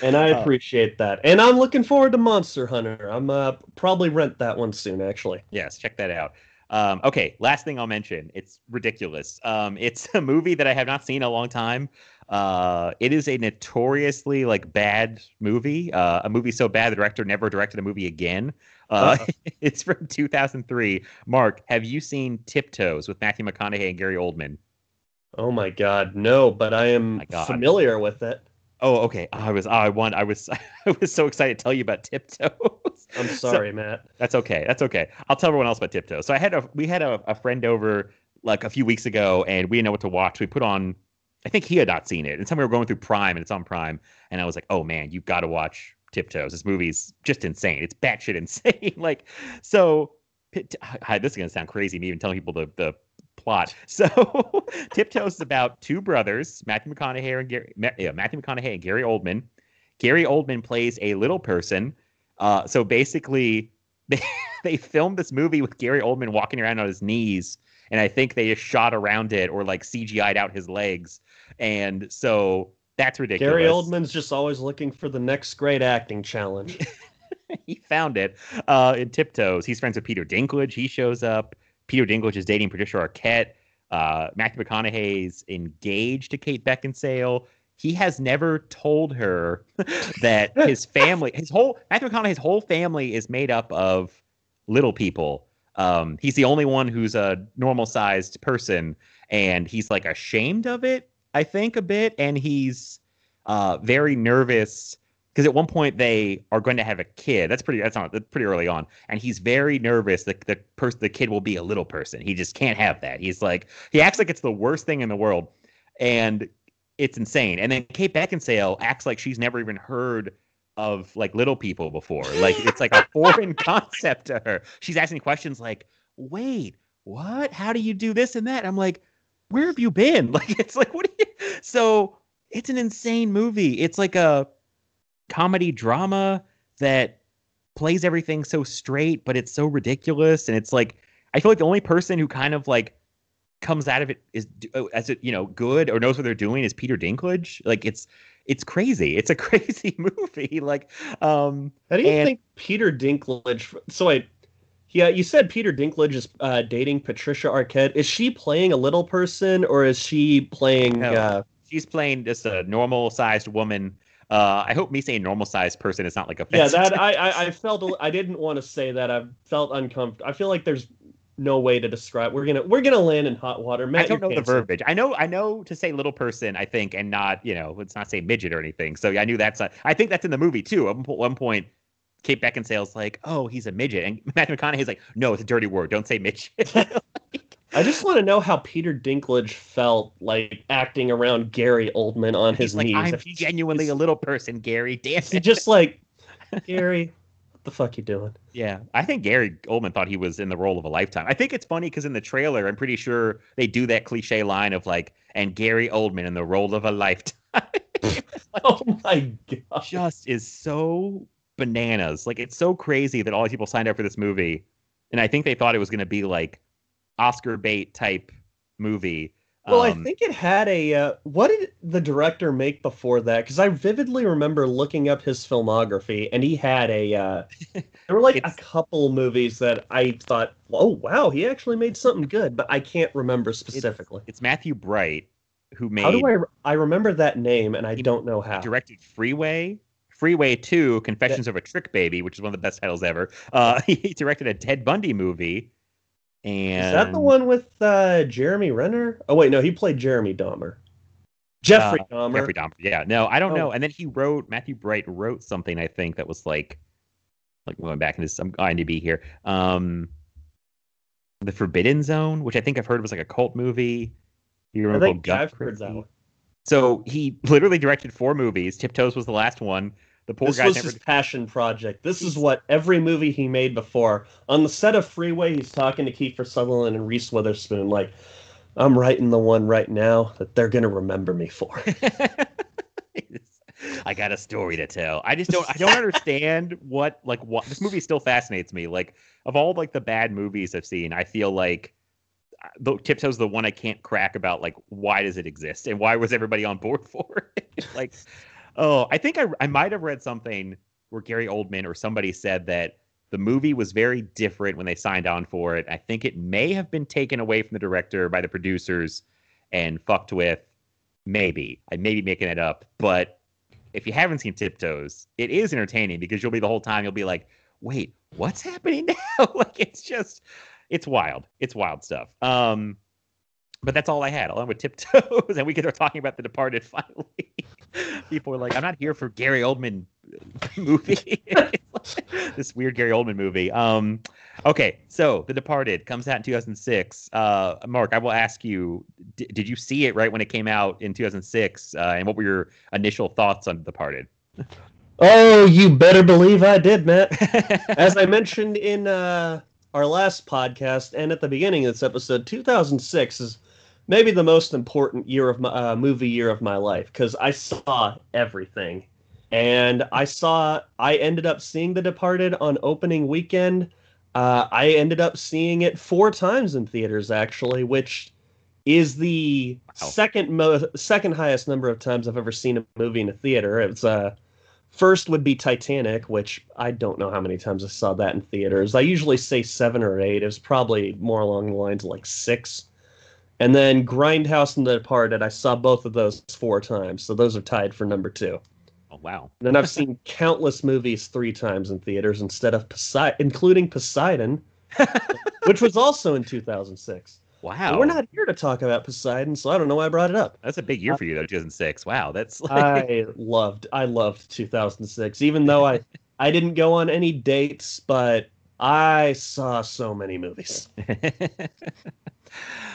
Speaker 4: And I
Speaker 3: Uh,
Speaker 4: appreciate that. And I'm looking forward to Monster Hunter. I'm uh, probably rent that one soon, actually.
Speaker 3: yes, check that out. Um, okay, last thing I'll mention. It's ridiculous. Um, it's a movie that I have not seen in a long time. Uh, it is a notoriously like bad movie. Uh, a movie so bad the director never directed a movie again. Uh, it's from 2003. Mark, have you seen Tiptoes with Matthew McConaughey and Gary Oldman?
Speaker 4: Oh my god, no, but I am
Speaker 3: My
Speaker 4: familiar with it.
Speaker 3: Oh, okay. I was I want I was I was so excited to tell you about Tiptoes.
Speaker 4: I'm
Speaker 3: So-
Speaker 4: sorry, Matt.
Speaker 3: That's okay. That's okay. I'll tell everyone else about Tiptoe. So I had a we had a, a friend over like a few weeks ago, and we didn't know what to watch. We put on. I think he had not seen it, and some we were going through Prime, and it's on Prime, and I was like, "Oh man, you've got to watch Tiptoes. This movie's just insane. It's batshit insane." like, so hi, this is gonna sound crazy. Me even telling people the the plot. So Tiptoes is about two brothers, Matthew McConaughey and Gary, yeah, Matthew McConaughey and Gary Oldman. Gary Oldman plays a little person. Uh, so basically, they they filmed this movie with Gary Oldman walking around on his knees, and I think they just shot around it or like CGI'd out his legs, and so that's ridiculous.
Speaker 4: Gary Oldman's just always looking for the next great acting challenge.
Speaker 3: he found it uh, in Tiptoes. He's friends with Peter Dinklage. He shows up. Peter Dinklage is dating Patricia Arquette. Uh, Matthew McConaughey's engaged to Kate Beckinsale. He has never told her that his family, his whole Matthew McConaughey's whole family is made up of little people. um, he's the only one who's a normal sized person, and he's like ashamed of it. I think a bit, and he's uh, very nervous because at one point they are going to have a kid. That's pretty. That's not that's pretty early on, and he's very nervous. The the person, the kid will be a little person. He just can't have that. He's like he acts like it's the worst thing in the world, and it's insane. And then Kate Beckinsale acts like she's never even heard of like little people before. Like it's like a foreign concept to her. She's asking questions like, "Wait, what? How do you do this and that?" I'm like, "Where have you been?" Like it's like what? Do you... So it's an insane movie. It's like a comedy drama that plays everything so straight, but it's so ridiculous. And it's like I feel like the only person who kind of like comes out of it is uh, as it you know good or knows what they're doing is Peter Dinklage. Like it's it's crazy. It's a crazy movie. Like um
Speaker 4: How do you
Speaker 3: and-
Speaker 4: think Peter Dinklage? So I, yeah, you said Peter Dinklage is uh, dating Patricia Arquette. Is she playing a little person or is she playing?
Speaker 3: No.
Speaker 4: Uh,
Speaker 3: she's playing just a normal sized woman. Uh, I hope me saying normal sized person is not like
Speaker 4: a
Speaker 3: yeah,
Speaker 4: that I, I I felt I didn't want to say that. I felt uncomfortable. I feel like there's no way to describe. We're gonna we're gonna land in hot water. Matt,
Speaker 3: I don't know
Speaker 4: you're
Speaker 3: the verbiage. I know I know to say little person, I think, and not you know, let's not say midget or anything. So I knew that's. A, I think that's in the movie too. At one- one point, Kate Beckinsale's like, "Oh, he's a midget," and Matthew McConaughey's like, "No, it's a dirty word. Don't say midget."
Speaker 4: I just want to know how Peter Dinklage felt like acting around Gary Oldman on his
Speaker 3: he's like,
Speaker 4: knees.
Speaker 3: "I'm
Speaker 4: If
Speaker 3: genuinely a little person, Gary. Damn it."
Speaker 4: just like Gary? What the fuck you doing?
Speaker 3: Yeah, I think Gary Oldman thought he was in the role of a lifetime. I think it's funny because in the trailer, I'm pretty sure they do that cliche line of like, "And Gary Oldman in the role of a lifetime."
Speaker 4: Oh my god!
Speaker 3: just is so bananas. Like it's so crazy that all these people signed up for this movie, and I think they thought it was going to be like Oscar bait type movie.
Speaker 4: Well, I
Speaker 3: Um,
Speaker 4: think it had a. Uh, what did the director make before that? Because I vividly remember looking up his filmography, and he had a. Uh, there were like a couple movies that I thought, "Oh wow, he actually made something good," but I can't remember specifically.
Speaker 3: it's Matthew Bright who made
Speaker 4: How do I? I remember that name, and I don't know how.
Speaker 3: directed Freeway. Freeway 2, Confessions of a Trick Baby, which is one of the best titles ever. Uh, he directed a Ted Bundy movie. And
Speaker 4: Is that the one with uh, Jeremy Renner? Oh wait, no, he played Jeremy Dahmer. Jeffrey
Speaker 3: Uh,
Speaker 4: Dahmer.
Speaker 3: Jeffrey Dahmer. Yeah, no, I don't
Speaker 4: Oh.
Speaker 3: know. And then he wrote Matthew Bright wrote something I think that was like, like going back into some IMDb here. Um, the Forbidden Zone, which I think I've heard was like a cult movie. You
Speaker 4: I
Speaker 3: remember
Speaker 4: think I've heard that one.
Speaker 3: So he literally directed four movies. Tiptoes was the last one. The poor
Speaker 4: This
Speaker 3: guy
Speaker 4: was
Speaker 3: never.
Speaker 4: his passion project. This is what every movie he made before. On the set of Freeway, he's talking to Kiefer Sutherland and Reese Witherspoon, like, I'm writing the one right now that they're gonna remember me for.
Speaker 3: I got a story to tell. I just don't. I don't understand what like what this movie still fascinates me. Like of all like the bad movies I've seen, I feel like uh, the Tiptoe's the one I can't crack about. Like why does it exist and why was everybody on board for it? like oh, I think I I might have read something where Gary Oldman or somebody said that the movie was very different when they signed on for it. I think it may have been taken away from the director by the producers and fucked with. Maybe I may be making it up, but if you haven't seen Tiptoes, it is entertaining because you'll be the whole time you'll be like, wait, what's happening now? like it's just it's wild. It's wild stuff. Um but that's all I had. Along with Tiptoes, and we could start talking about The Departed finally. People were like, I'm not here for Gary Oldman movie. this weird Gary Oldman movie. Um okay, so The Departed comes out in 2006. Uh Mark, I will ask you, d- did you see it right when it came out in 2006? Uh, and what were your initial thoughts on The Departed?
Speaker 4: oh, you better believe I did, Matt. As I mentioned in uh, our last podcast and at the beginning of this episode, 2006 is maybe the most important year of my uh, movie year of my life because I saw everything, and I saw I ended up seeing The Departed on opening weekend. Uh, I ended up seeing it four times in theaters actually, which is the
Speaker 3: Wow.
Speaker 4: second most second highest number of times I've ever seen a movie in a theater. It's uh First would be Titanic, which I don't know how many times I saw that in theaters. I usually say seven or eight. It was probably more along the lines of like six. And then Grindhouse and The Departed, I saw both of those four times. So those are tied for number two.
Speaker 3: oh wow.
Speaker 4: And then I've seen countless movies three times in theaters instead of Poseidon, including Poseidon, which was also in 2006.
Speaker 3: Wow.
Speaker 4: But We're not here to talk about Poseidon, so I don't know why I brought it up.
Speaker 3: That's a big year for you, though. 2006. Wow, that's like
Speaker 4: I loved I loved 2006, even though I I didn't go on any dates, but I saw so many movies.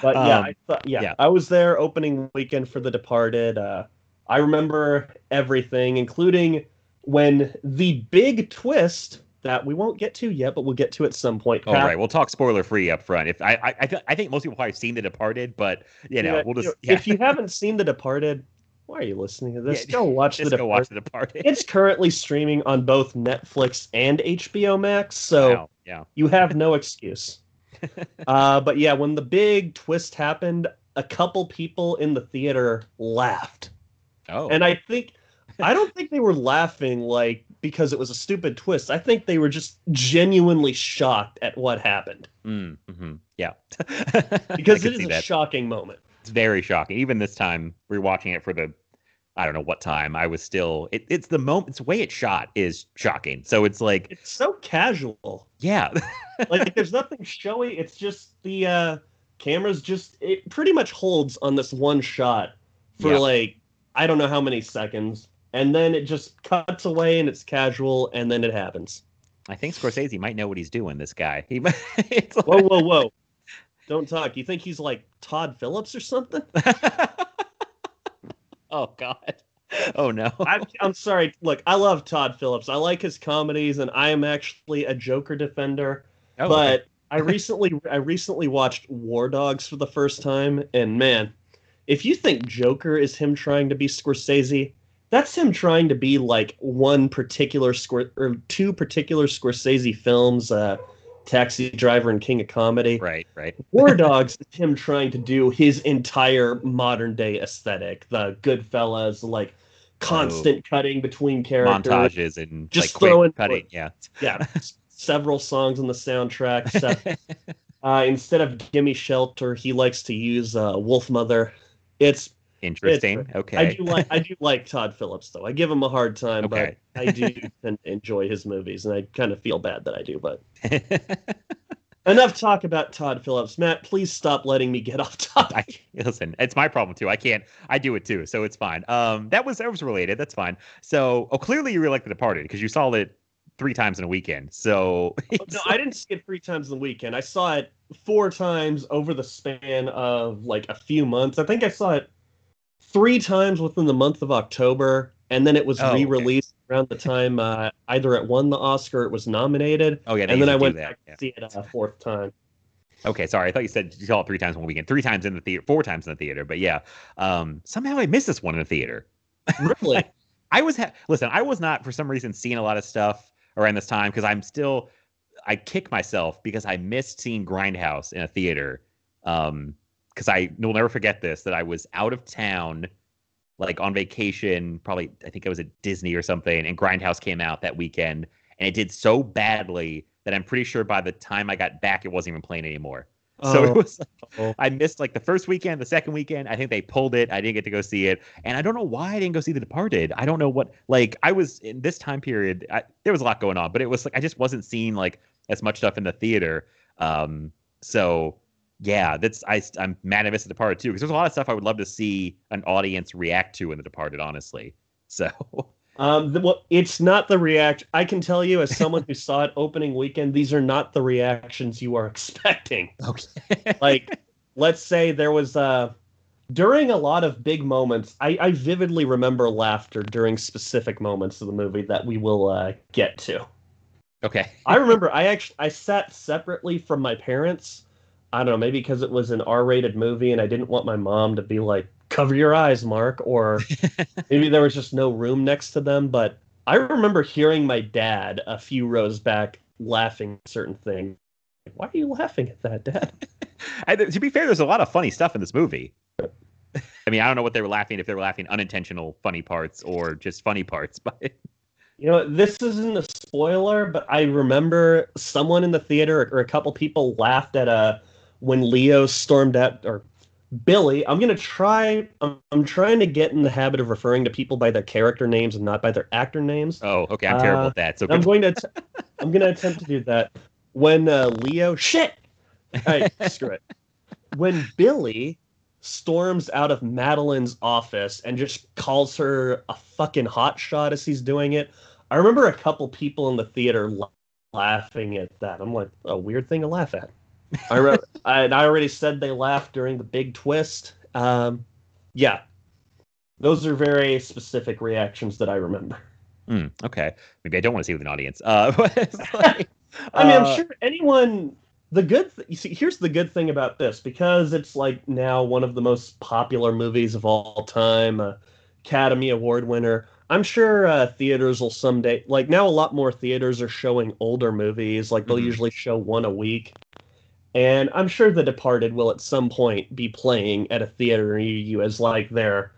Speaker 4: But yeah,
Speaker 3: Um,
Speaker 4: I thought, yeah,
Speaker 3: yeah.
Speaker 4: I was there opening weekend for The Departed. Uh, I remember everything, including when the big twist that we won't get to yet, but we'll get to at some point.
Speaker 3: All right, we'll talk spoiler free up front. If I, I, I, th- I think most people probably have seen The Departed, but you know,
Speaker 4: yeah,
Speaker 3: we'll just yeah,
Speaker 4: if you haven't seen The Departed, why are you listening to this?
Speaker 3: Yeah,
Speaker 4: go watch The
Speaker 3: go watch The Departed.
Speaker 4: It's currently streaming on both Netflix and HBO Max, so
Speaker 3: Wow, yeah,
Speaker 4: you have no excuse. uh, but yeah, when the big twist happened, a couple people in the theater laughed.
Speaker 3: oh,
Speaker 4: And I think I don't think they were laughing like because it was a stupid twist. I think they were just genuinely shocked at what happened
Speaker 3: mm, hmm yeah,
Speaker 4: because it
Speaker 3: can
Speaker 4: a
Speaker 3: that.
Speaker 4: shocking moment.
Speaker 3: It's very shocking. Even this time, rewatching it for the, I don't know what time. I was still. It, it's the moment. It's the way it shot is shocking. So it's like,
Speaker 4: It's so casual.
Speaker 3: yeah,
Speaker 4: Like there's nothing showy. It's just the uh cameras just it pretty much holds on this one shot for
Speaker 3: Yeah.
Speaker 4: like I don't know how many seconds. And then it just cuts away and it's casual and then it happens.
Speaker 3: I think Scorsese might know what he's doing. This guy. He. might- it's like-
Speaker 4: Whoa, whoa, whoa. Don't talk. You think he's like Todd Phillips or something?
Speaker 3: oh God. Oh no.
Speaker 4: I, I'm sorry. Look, I love Todd Phillips. I like his comedies, and I am actually a Joker defender.
Speaker 3: Oh, okay.
Speaker 4: but I recently, I recently watched War Dogs for the first time, and man, if you think Joker is him trying to be Scorsese, that's him trying to be like one particular Scor- or two particular Scorsese films, uh, Taxi Driver and King of Comedy.
Speaker 3: right, right.
Speaker 4: War Dogs is him trying to do his entire modern day aesthetic, the Goodfellas, like constant cutting between characters,
Speaker 3: Montages and
Speaker 4: Just
Speaker 3: like quick
Speaker 4: throwing-
Speaker 3: cutting. Yeah.
Speaker 4: yeah, several songs on the soundtrack. uh, instead of "Gimme Shelter," he likes to use uh, "Wolfmother." It's
Speaker 3: Interesting. okay.
Speaker 4: I do like I do like Todd Phillips though. I give him a hard time,
Speaker 3: Okay.
Speaker 4: but I do tend to enjoy his movies, and I kind of feel bad that I do. But enough talk about Todd Phillips. Matt, please stop letting me get off topic.
Speaker 3: I, listen, it's my problem too. I can't. I do it too, so it's fine. Um, that was that was related. That's fine. So, oh, clearly you really like The Departed because you saw it three times in a weekend. So,
Speaker 4: no, I didn't see it three times in the weekend. I saw it four times over the span of like a few months. I think I saw it three times within the month of October, and then it was
Speaker 3: Oh,
Speaker 4: re-released around the time uh, either it won the Oscar, it was nominated,
Speaker 3: oh yeah,
Speaker 4: and then I went back
Speaker 3: yeah.
Speaker 4: to see it a fourth time.
Speaker 3: Okay, sorry. I thought you said you saw it three times one weekend, three times in the theater, four times in the theater. But yeah, um, somehow I missed this one in the theater.
Speaker 4: Really?
Speaker 3: I was ha- listen. I was not for some reason seeing a lot of stuff around this time because I'm still. I kick myself because I missed seeing Grindhouse in a theater. Um, because I will never forget this that I was out of town, like on vacation. Probably I think I was at Disney or something, and Grindhouse came out that weekend, and it did so badly that I'm pretty sure by the time I got back, it wasn't even playing anymore. So
Speaker 4: Oh.
Speaker 3: it was
Speaker 4: Oh.
Speaker 3: I missed like the first weekend, the second weekend. I think they pulled it. I didn't get to go see it, and I don't know why I didn't go see The Departed. I don't know what like I was in this time period. I, there was a lot going on, but it was like I just wasn't seeing like as much stuff in the theater. Um, so yeah, that's I I'm mad I missed The Departed too because there's a lot of stuff I would love to see an audience react to in The Departed. Honestly, so
Speaker 4: Um, the, well, it's not the react. I can tell you, as someone who saw it opening weekend, these are not the reactions you are expecting.
Speaker 3: okay,
Speaker 4: like let's say there was uh during a lot of big moments I, I vividly remember laughter during specific moments of the movie that we will uh, get to
Speaker 3: okay,
Speaker 4: i remember i actually i sat separately from my parents i don't know maybe because it was an r-rated movie and i didn't want my mom to be like cover your eyes mark or maybe there was just no room next to them but i remember hearing my dad a few rows back laughing at certain things why are you laughing at that dad
Speaker 3: I, to be fair, there's a lot of funny stuff in this movie. I mean, I don't know what they were laughing if they were laughing unintentional funny parts or just funny parts, but
Speaker 4: You know, this isn't a spoiler, but I remember someone in the theater or a couple people laughed at uh when Leo stormed out or Billy. I'm gonna try. I'm, I'm trying to get in the habit of referring to people by their character names and not by their actor names.
Speaker 3: oh, okay, I'm terrible
Speaker 4: Uh,
Speaker 3: at that. So
Speaker 4: I'm going to. att- I'm going to attempt to do that. when uh, Leo shit. Hey, screw it. When Billy storms out of Madolyn's office and just calls her a fucking hotshot as he's doing it, I remember a couple people in the theater la- laughing at that. I'm like, a weird thing to laugh at. I remember, I, and I already said they laughed during the big twist. Um, yeah, those are very specific reactions that I remember.
Speaker 3: Mm, okay, maybe I don't want to see with an audience. Uh, like,
Speaker 4: I mean,
Speaker 3: uh,
Speaker 4: I'm sure anyone. The good, th- you see, here's the good thing about this because it's like now one of the most popular movies of all time, uh, Academy Award winner. I'm sure uh, theaters will someday, like now, a lot more theaters are showing older movies. Like they'll
Speaker 3: Mhm.
Speaker 4: usually show one a week, and I'm sure The Departed will at some point be playing at a theater near you as like their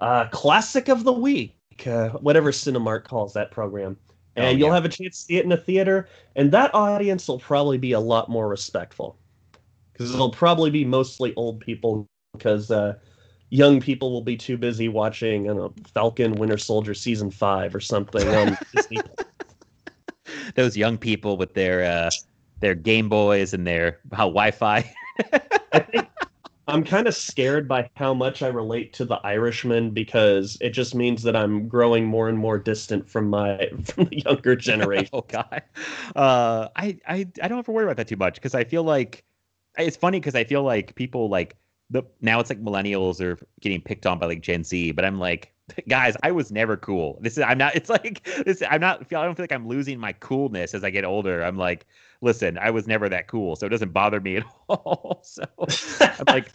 Speaker 4: uh, classic of the week, uh, whatever Cinemark calls that program.
Speaker 3: Oh,
Speaker 4: And you'll
Speaker 3: yeah.
Speaker 4: have a chance to see it in a theater, and that audience will probably be a lot more respectful because it'll probably be mostly old people because uh, young people will be too busy watching I don't know, Falcon Winter Soldier season five or something on Disney.
Speaker 3: those young people with their uh, their Game Boys and their how Wi-Fi.
Speaker 4: I think I'm kind of scared by how much I relate to the Irishman because it just means that I'm growing more and more distant from my from the younger generation.
Speaker 3: oh God, uh, I I I don't have to worry about that too much because I feel like it's funny because I feel like people like the now it's like millennials are getting picked on by like Gen Z, but I'm like. Guys, I was never cool. This is I'm not. It's like this. I'm not. I don't feel like I'm losing my coolness as I get older. I'm like, listen, I was never that cool, so it doesn't bother me at all. So I'm like,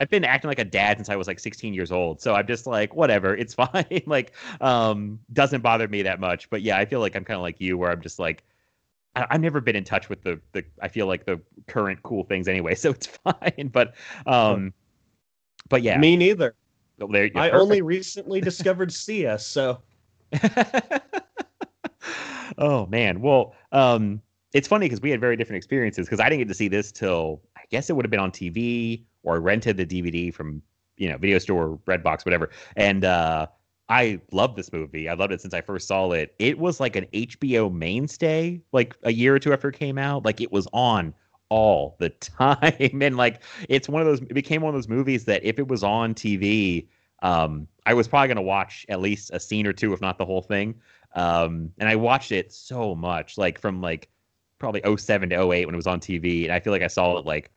Speaker 3: I've been acting like a dad since I was like 16 years old. So I'm just like, whatever, it's fine. like, um, doesn't bother me that much. But yeah, I feel like I'm kind of like you, where I'm just like, I- I've never been in touch with the the. I feel like the current cool things anyway, so it's fine. But, um, but yeah,
Speaker 4: Me neither.
Speaker 3: well, there,
Speaker 4: I
Speaker 3: perfect.
Speaker 4: only recently discovered CS, so
Speaker 3: oh man. Well, um, it's funny because we had very different experiences because I didn't get to see this till I guess it would have been on TV or rented the DVD from you know video store, Redbox, whatever. And uh, I loved this movie. I loved it since I first saw it. It was like an HBO mainstay, like a year or two after it came out. Like it was on all the time, and like it's one of those. It became one of those movies that if it was on TV, um, I was probably to watch at least a scene or two, if not the whole thing. Um, and I watched it so much, like from like probably 07 to 08 when it was on TV. And I feel like I saw it like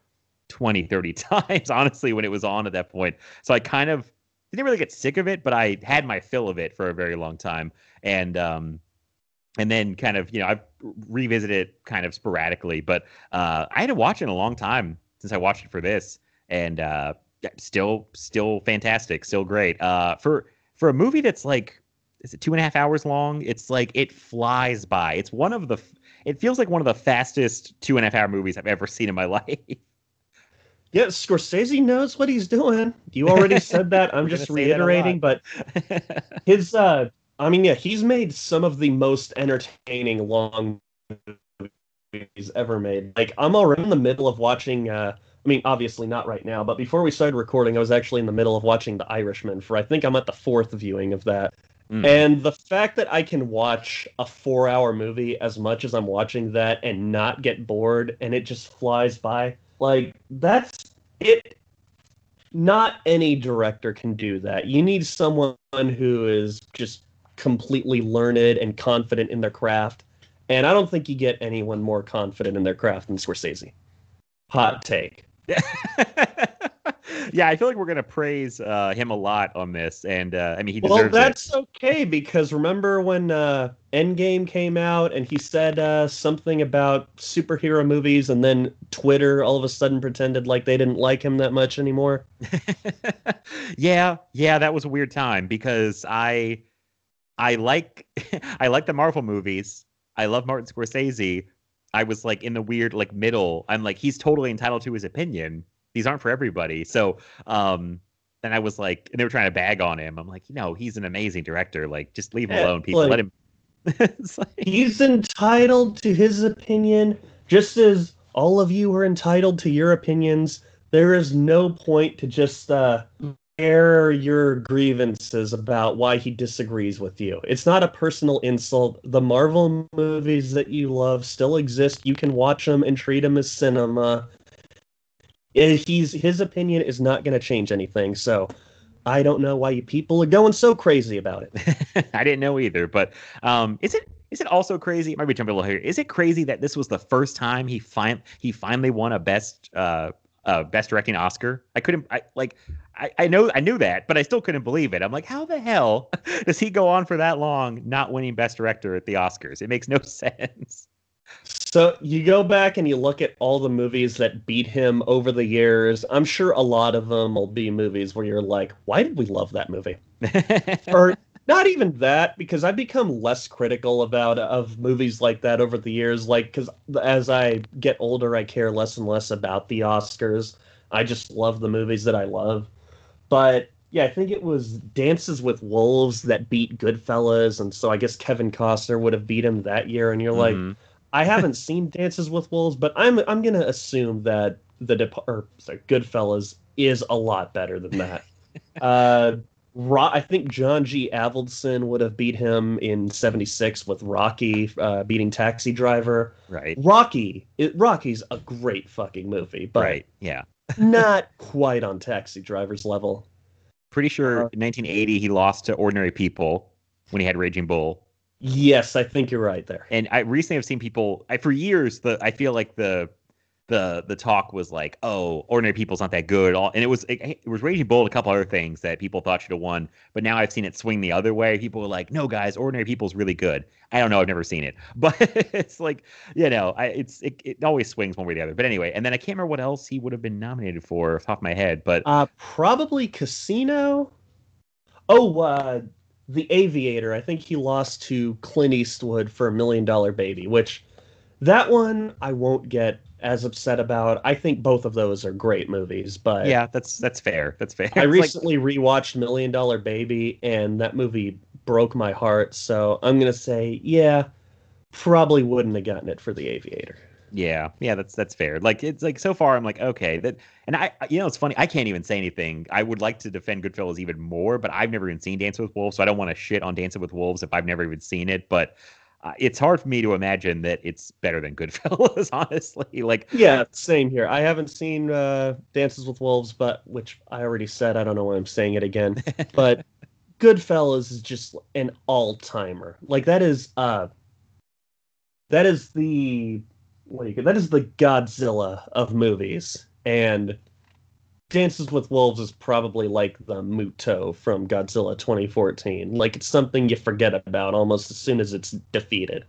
Speaker 3: 20, 30 times, honestly, when it was on at that point. So I kind of didn't really get sick of it, but I had my fill of it for a very long time. And, um, and then kind of, you know, I've revisited it kind of sporadically, but uh, I hadn't watched it in a long time since I watched it for this. And uh, still, still fantastic, still great. Uh, for for a movie that's like, is it two and a half hours long? It's like it flies by. It's one of the, it feels like one of the fastest two and a half hour movies I've ever seen in my life.
Speaker 4: yeah, Scorsese knows what he's doing. You already said that. I'm just
Speaker 3: gonna say that a
Speaker 4: reiterating, but his uh I mean, yeah, he's made some of the most entertaining long movies ever made. Like I'm already in the middle of watching uh I mean, obviously not right now, but before we started recording, I was actually in the middle of watching The Irishman for I think I'm at the fourth viewing of that.
Speaker 3: Mm.
Speaker 4: And the fact that I can watch a four hour movie as much as I'm watching that and not get bored and it just flies by, like, that's it. Not any director can do that. You need someone who is just completely learned and confident in their craft. And I don't think you get anyone more confident in their craft than Scorsese. Hot take.
Speaker 3: yeah, I feel like we're gonna praise uh, him a lot on this, and uh, I mean he deserves.
Speaker 4: Well, that's okay because remember when uh, Endgame came out and he said uh, something about superhero movies, and then Twitter all of a sudden pretended like they didn't like him that much anymore.
Speaker 3: yeah, yeah, that was a weird time because I, I like, I like the Marvel movies. I love Martin Scorsese. I was like in the weird like middle. I'm like he's totally entitled to his opinion. These aren't for everybody. So, um, and I was like, and they were trying to bag on him. I'm like, you know, he's an amazing director. Like, just leave him
Speaker 4: Yeah,
Speaker 3: alone, people.
Speaker 4: like-
Speaker 3: Let him. Like-
Speaker 4: He's entitled to his opinion, just as all of you are entitled to your opinions. There is no point to just uh, air your grievances about why he disagrees with you. It's not a personal insult. The Marvel movies that you love still exist. You can watch them and treat them as cinema. Eh, He's his opinion is not going to change anything. So I don't know why you people are going so crazy about it.
Speaker 3: I didn't know either, but um, is it is it also crazy? It might be jumping a little here. Is it crazy that this was the first time he fin- he finally won a best uh, uh, best directing Oscar? I couldn't I like I, I know I knew that, but I still couldn't believe it. I'm like, how the hell does he go on for that long not winning best director at the Oscars? It makes no sense.
Speaker 4: So you go back and you look at all the movies that beat him over the years. I'm sure a lot of them will be movies where you're like, why did we love that movie? or not even that because I've become less critical about of movies like that over the years like cuz as I get older I care less and less about the Oscars. I just love the movies that I love. But yeah, I think it was Dances with Wolves that beat Goodfellas and so I guess Kevin Costner would have beat him that year and you're like
Speaker 3: Mhm.
Speaker 4: I haven't seen Dances with Wolves, but I'm I'm gonna assume that the Dep- or sorry, Goodfellas is a lot better than that. uh, Ro- I think John G. Avildsen would have beat him in '76 with Rocky uh, beating Taxi Driver.
Speaker 3: right.
Speaker 4: Rocky, it, Rocky's a great fucking movie, but
Speaker 3: Right. Yeah.
Speaker 4: not quite on Taxi Driver's level.
Speaker 3: Pretty sure
Speaker 4: Uh,
Speaker 3: in 1980 he lost to Ordinary People when he had Raging Bull.
Speaker 4: Yes, I think you're right there.
Speaker 3: and I recently have seen people. I for years the I feel like the the the talk was like, oh, ordinary people's not that good. All and it was it, it was Raging Bull a couple other things that people thought should have won. But now I've seen it swing the other way. People were like, no, guys, ordinary people's really good. I don't know, I've never seen it, but it's like you know, I it's it, it always swings one way or the other. But anyway, and then I can't remember what else he would have been nominated for off the top of my head, but
Speaker 4: Uh, probably Casino. Oh, uh, The Aviator. I think he lost to Clint Eastwood for a Million Dollar Baby, which that one I won't get as upset about. I think both of those are great movies, but
Speaker 3: yeah, that's that's fair. That's fair.
Speaker 4: I
Speaker 3: It's like-
Speaker 4: recently rewatched Million Dollar Baby, and that movie broke my heart. So I'm gonna say, yeah, probably wouldn't have gotten it for The Aviator.
Speaker 3: Yeah, yeah, that's that's fair. Like it's like so far, I'm like okay, that, and I, you know, it's funny. I can't even say anything. I would like to defend Goodfellas even more, but I've never even seen Dancing with Wolves, so I don't want to shit on Dancing with Wolves if I've never even seen it. But uh, it's hard for me to imagine that it's better than Goodfellas, honestly. Like,
Speaker 4: Yeah, same here. I haven't seen uh, Dances with Wolves, but which I already said. I don't know why I'm saying it again. but Goodfellas is just an all timer. Like that is uh that is the what do you that is the Godzilla of movies. And Dances with Wolves is probably like the Muto from Godzilla 2014. Like it's something you forget about almost as soon as it's defeated.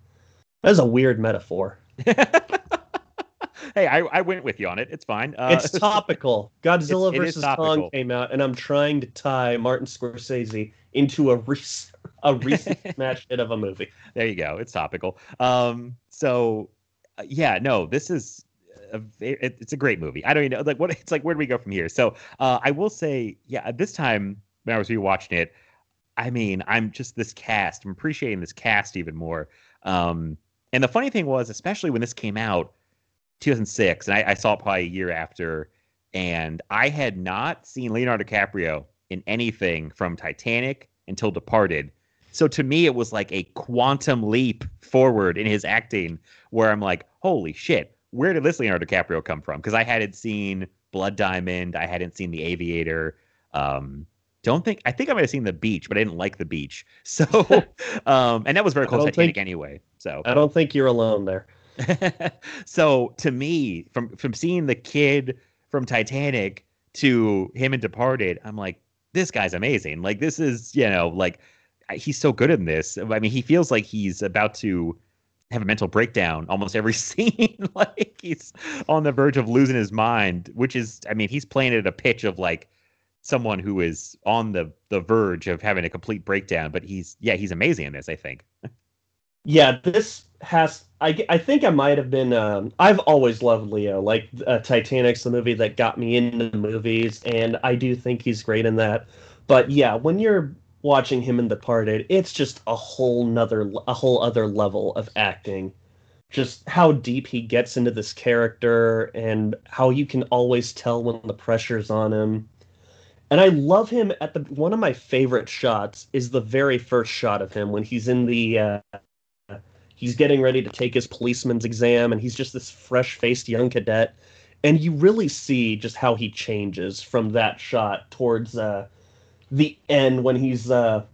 Speaker 4: That's a weird metaphor.
Speaker 3: hey, I, I went with you on it. It's fine. Uh,
Speaker 4: it's topical. Godzilla
Speaker 3: It's-
Speaker 4: versus. Kong came out, and I'm trying to tie Martin Scorsese into a rec- a recent smash hit of a movie.
Speaker 3: there you go. It's topical. Um, so yeah, no, this is a, it, it's a great movie. I don't even know like what it's like. Where do we go from here? So uh, I will say, yeah, this time when I was rewatching it, I mean, I'm just this cast. I'm appreciating this cast even more. Um, and the funny thing was, especially when this came out, 2006, and I, I saw it probably a year after, and I had not seen Leonardo DiCaprio in anything from Titanic until Departed. So to me, it was like a quantum leap forward in his acting, where I'm like, holy shit, where did this Leonardo DiCaprio come from? Because I hadn't seen Blood Diamond, I hadn't seen The Aviator. Um, don't think I think I might have seen The Beach, but I didn't like The Beach. So, um, and that was very close to Titanic
Speaker 4: think-
Speaker 3: anyway. So,
Speaker 4: I don't think you're alone there.
Speaker 3: so to me, from from seeing the kid from Titanic to him in Departed, I'm like, this guy's amazing. Like this is, you know, like he's so good in this. I mean, he feels like he's about to have a mental breakdown almost every scene. like he's on the verge of losing his mind, which is, I mean, he's playing at a pitch of like someone who is on the the verge of having a complete breakdown. But he's, yeah, he's amazing in this. I think.
Speaker 4: Yeah, this has. I, I think I might have been. Um, I've always loved Leo. Like uh, Titanic's the movie that got me into movies, and I do think he's great in that. But yeah, when you're watching him in Departed, it's just a whole nother, a whole other level of acting. Just how deep he gets into this character, and how you can always tell when the pressure's on him. And I love him at the one of my favorite shots is the very first shot of him when he's in the uh, he's getting ready to take his policeman's exam and he's just this fresh-faced young cadet and you really see just how he changes from that shot towards uh, the end when he's uh,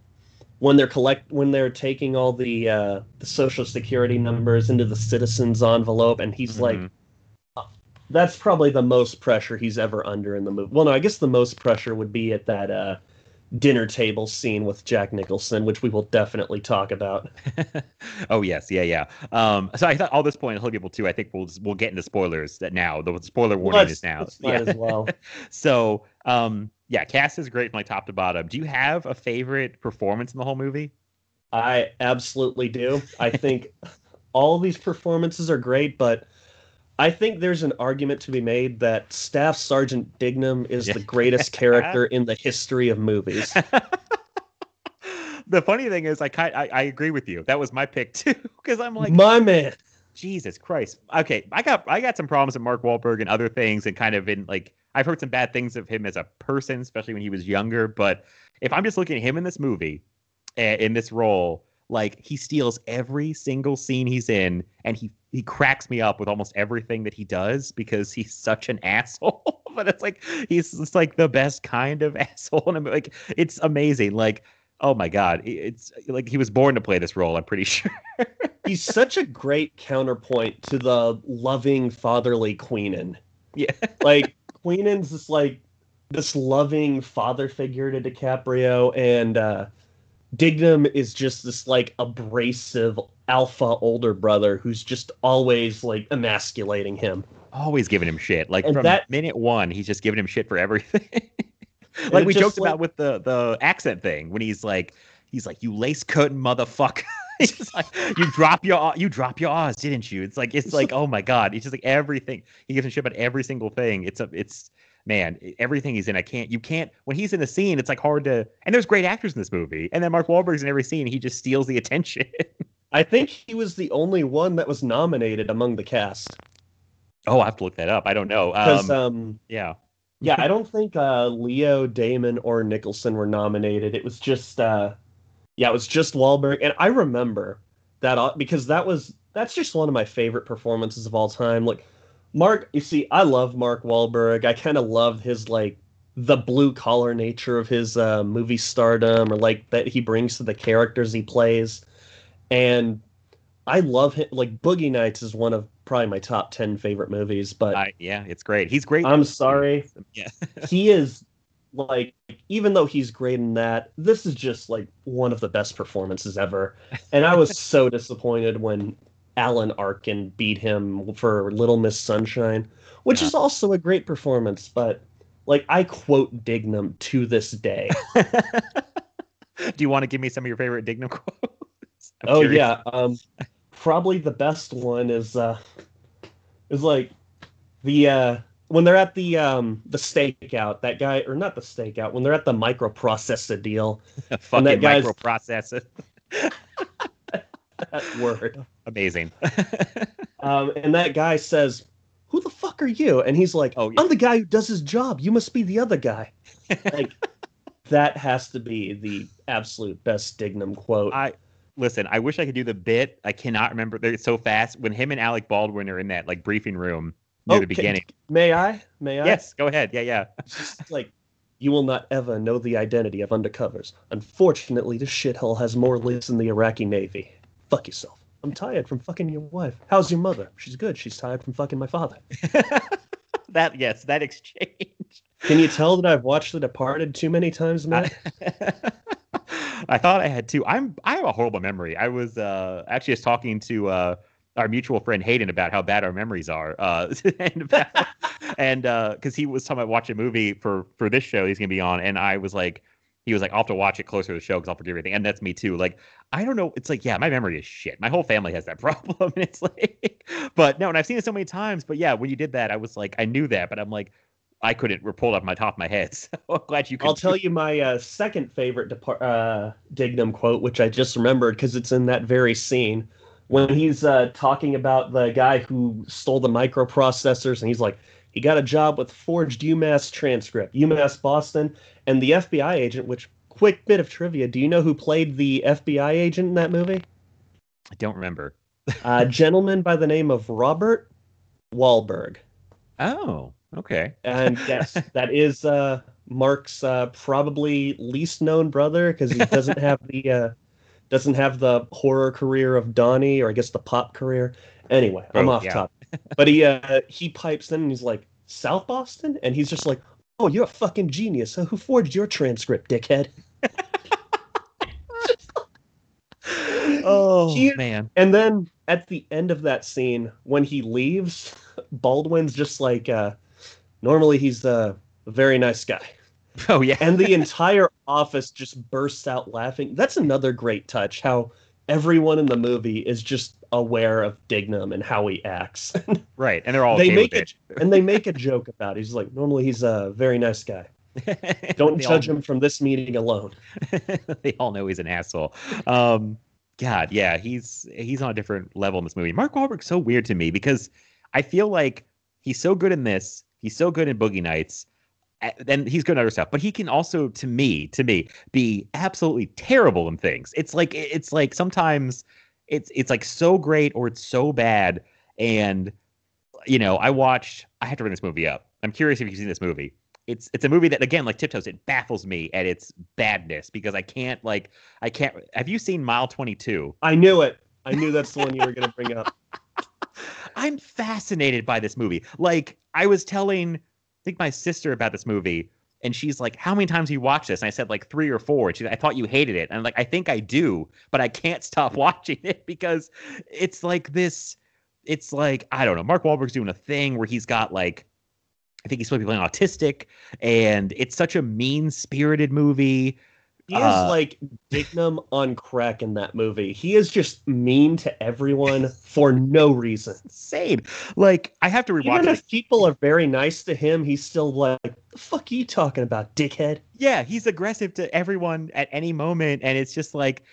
Speaker 4: when they're collect when they're taking all the uh, the social security numbers into the citizens envelope and he's like
Speaker 3: Mhm.
Speaker 4: that's probably the most pressure he's ever under in the movie. Well, no, I guess the most pressure would be at that uh, dinner table scene with Jack Nicholson, which we will definitely talk about.
Speaker 3: oh yes, yeah, yeah. Um, so I thought all this point, people too. I think we'll we'll get into spoilers that now. The spoiler warning
Speaker 4: Let's-
Speaker 3: is now.
Speaker 4: let's as well.
Speaker 3: so um, yeah, cast is great from like top to bottom. Do you have a favorite performance in the whole movie?
Speaker 4: I absolutely do. I think all these performances are great, but I think there's an argument to be made that Staff Sergeant Dignam is
Speaker 3: Yeah.
Speaker 4: the greatest character in the history of movies.
Speaker 3: the funny thing is, I kind I, I agree with you. That was my pick too, because I'm like,
Speaker 4: My man.
Speaker 3: Jesus Christ. Okay, I got I got some problems with Mark Wahlberg and other things, and kind of in like I've heard some bad things of him as a person, especially when he was younger. But if I'm just looking at him in this movie, in this role, like he steals every single scene he's in, and he he cracks me up with almost everything that he does because he's such an asshole. but it's like he's just like the best kind of asshole, and I'm like it's amazing. Like. Oh my God! It's like he was born to play this role. I'm pretty sure.
Speaker 4: He's such a great counterpoint to the loving fatherly Queenan.
Speaker 3: Yeah.
Speaker 4: like Queenan's just like this loving father figure to DiCaprio, and uh, Dignam is just this like abrasive alpha older brother who's just always like emasculating him.
Speaker 3: always giving him shit. Like
Speaker 4: And
Speaker 3: from
Speaker 4: that-
Speaker 3: minute one, he's just giving him shit for everything. Like we joked
Speaker 4: like-
Speaker 3: about with the the accent thing when he's like he's like you lace curtain motherfucker. he's like you drop your you drop your R's, didn't you? It's like it's like oh my god. He's just like everything. He gives a shit about every single thing. It's a it's man everything he's in. I can't you can't when he's in a scene. It's like hard to and there's great actors in this movie. And then Mark Wahlberg's in every scene. He just steals the attention.
Speaker 4: I think he was the only one that was nominated among the cast.
Speaker 3: oh, I have to look that up. I don't know.
Speaker 4: Because
Speaker 3: Um,
Speaker 4: um,
Speaker 3: yeah.
Speaker 4: Yeah, I don't think uh, Leo, Damon, or Nicholson were nominated. It was just uh, yeah, it was just Wahlberg, and I remember that uh, because that was that's just one of my favorite performances of all time. Like Mark, you see, I love Mark Wahlberg. I kind of love his like the blue collar nature of his uh, movie stardom, or like that he brings to the characters he plays, and I love him. Like Boogie Nights is one of probably my top ten favorite movies, but.
Speaker 3: I, yeah, it's great. He's great.
Speaker 4: I'm sorry.
Speaker 3: Yeah.
Speaker 4: he is like even though he's great in that, this is just like one of the best performances ever. And I was so disappointed when Alan Arkin beat him for Little Miss Sunshine, which
Speaker 3: Yeah.
Speaker 4: is also a great performance, but like I quote Dignam to this day.
Speaker 3: Do you want to give me some of your favorite Dignam quotes? I'm
Speaker 4: oh
Speaker 3: curious.
Speaker 4: yeah, um probably the best one is uh is like the uh when they're at the um the stakeout, that guy or not the stakeout, when they're at the microprocessor deal,
Speaker 3: fucking
Speaker 4: that guy's-
Speaker 3: microprocessor.
Speaker 4: that word.
Speaker 3: Amazing.
Speaker 4: Um, and that guy says, "Who the fuck are you?" And he's like,
Speaker 3: Oh, yeah.
Speaker 4: "I'm the guy who does his job. You must be the other guy." Like that has to be the absolute best Dignam quote.
Speaker 3: I listen. I wish I could do the bit. I cannot remember. They're so fast. When him and Alec Baldwin are in that like briefing room near the
Speaker 4: Okay,
Speaker 3: beginning.
Speaker 4: May I? May I?
Speaker 3: Yes, go ahead. Yeah, yeah.
Speaker 4: Just like you will not ever know the identity of undercovers. Unfortunately, this shithole has more lives than the Iraqi Navy. Fuck yourself. I'm tired from fucking your wife. How's your mother? She's good. She's tired from fucking my father.
Speaker 3: that yes, that exchange.
Speaker 4: Can you tell that I've watched The Departed too many times, Matt?
Speaker 3: I thought I had two. I'm I have a horrible memory. I was uh actually just talking to uh our mutual friend Hayden about how bad our memories are. Uh and and uh because he was talking about watching a movie for for this show he's gonna be on, and I was like he was like, I'll have to watch it closer to the show because I'll forget everything. And that's me too. Like, I don't know. It's like, yeah, my memory is shit. My whole family has that problem. And it's like, but no, and I've seen it so many times. But yeah, when you did that, I was like, I knew that, but I'm like, I couldn't pull off my top of my head. So I'm glad you could.
Speaker 4: I'll tell you my uh, second favorite uh, Dignam quote, which I just remembered because it's in that very scene when he's uh, talking about the guy who stole the microprocessors, and he's like, He got a job with forged UMass transcript, UMass Boston, and the FBI agent. Which quick bit of trivia: Do you know who played the FBI agent in that movie?
Speaker 3: I don't remember.
Speaker 4: A gentleman by the name of Robert Wahlberg.
Speaker 3: Oh, okay.
Speaker 4: And yes, that is uh, Mark's uh, probably least known brother because he doesn't have the uh, doesn't have the horror career of Donnie, or I guess the pop career. Anyway, I'm
Speaker 3: Oh,
Speaker 4: off
Speaker 3: yeah.
Speaker 4: top. But he uh, he pipes in and he's like, South Boston, and he's just like, Oh, you're a fucking genius. So who forged your transcript, dickhead?
Speaker 3: Oh
Speaker 4: He-
Speaker 3: man.
Speaker 4: And then at the end of that scene, when he leaves, Baldwin's just like, uh, normally he's a very nice guy.
Speaker 3: Oh yeah.
Speaker 4: And the entire office just bursts out laughing. That's another great touch, how everyone in the movie is just aware of Dignam and how he acts.
Speaker 3: right. And they're all
Speaker 4: they
Speaker 3: okay
Speaker 4: make it, and they make a joke about it. He's like, normally he's a very nice guy. Don't judge
Speaker 3: all-
Speaker 4: him from this meeting alone.
Speaker 3: they all know he's an asshole. Um, God, yeah, he's he's on a different level in this movie. Mark Wahlberg's so weird to me because I feel like he's so good in this. He's so good in Boogie Nights. a- Then he's good in other stuff, but he can also, to me, to me, be absolutely terrible in things. It's like it's like sometimes it's it's like so great or it's so bad. And you know, I watched. I have to bring this movie up. I'm curious if you've seen this movie. It's it's a movie that again, like Tiptoes, it baffles me at its badness because I can't like I can't. Have you seen Mile 22?
Speaker 4: I knew it. I knew that's the one you were going to bring up.
Speaker 3: I'm fascinated by this movie. Like I was telling, I think my sister about this movie, and she's like, "How many times have you watched this?" And I said like three or four. And "I thought you hated it." And I'm like, "I think I do, but I can't stop watching it because it's like this. It's like I don't know. Mark Wahlberg's doing a thing where he's got like." I think he's supposed to be playing autistic, and it's such a mean-spirited movie.
Speaker 4: He is
Speaker 3: Uh,
Speaker 4: like Dignam on crack in that movie. He is just mean to everyone for no reason.
Speaker 3: Insane. Like I have to rewatch
Speaker 4: Even
Speaker 3: it.
Speaker 4: if people are very nice to him, he's still like, "The fuck are you talking about, dickhead?"
Speaker 3: yeah, he's aggressive to everyone at any moment, and it's just like,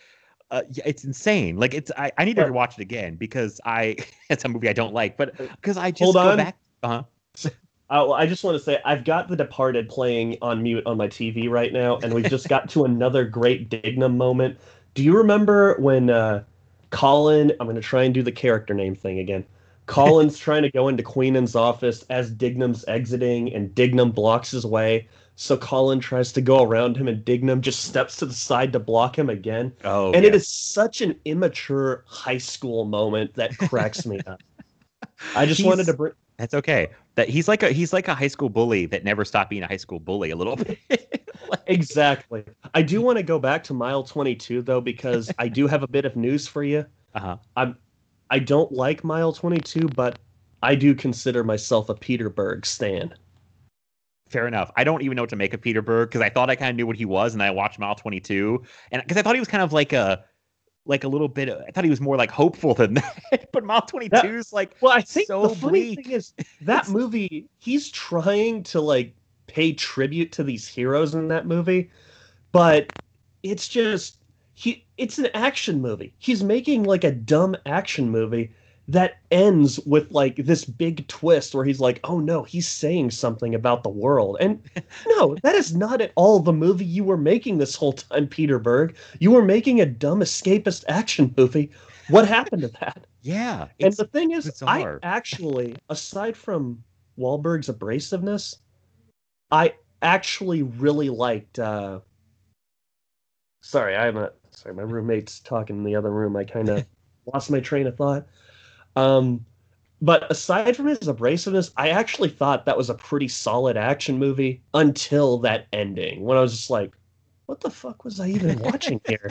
Speaker 3: uh, it's insane. Like it's, I, I need to
Speaker 4: But-
Speaker 3: rewatch it again because I, it's a movie I don't like, but because I just
Speaker 4: Hold
Speaker 3: go
Speaker 4: on.
Speaker 3: back. Uh huh.
Speaker 4: Well, I just want to say I've got The Departed playing on mute on my TV right now, and we've just got to another great Dignam moment. Do you remember when uh, Colin? I'm going to try and do the character name thing again. Colin's trying to go into Queenan's office as Dignam's exiting, and Dignam blocks his way. So Colin tries to go around him, and Dignam just steps to the side to block him again.
Speaker 3: Oh,
Speaker 4: and it is such an immature high school moment that cracks me up. I just wanted to bring.
Speaker 3: That's okay. That he's like a he's like a high school bully that never stopped being a high school bully a little bit. Like-
Speaker 4: Exactly. I do want to go back to mile 22 though because I do have a bit of news for you.
Speaker 3: uh-huh.
Speaker 4: I'm I don't like mile 22, but I do consider myself a Peter Berg stan.
Speaker 3: Fair enough. I don't even know what to make of Peter Berg because I thought I kind of knew what he was, and I watched Mile Twenty Two, and because I thought he was kind of like a, like a little bit. I thought he was more like hopeful than that. but Mile Twenty Two is like,
Speaker 4: Well, I think
Speaker 3: So
Speaker 4: the funny
Speaker 3: bleak.
Speaker 4: thing is that movie he's trying to like pay tribute to these heroes in that movie, but it's just he it's an action movie. He's making like a dumb action movie that ends with like this big twist where he's like, "Oh no, he's saying something about the world." And no, that is not at all the movie you were making this whole time, Peter Berg. You were making a dumb escapist action movie. What happened to that?
Speaker 3: yeah.
Speaker 4: And the thing is,
Speaker 3: bizarre.
Speaker 4: I actually, aside from Wahlberg's abrasiveness, I actually really liked. uh Sorry, I'm a sorry. My roommate's talking in the other room. I kind of lost my train of thought. Um, but aside from his abrasiveness, I actually thought that was a pretty solid action movie until that ending, when I was just like, "What the fuck was I even watching here?"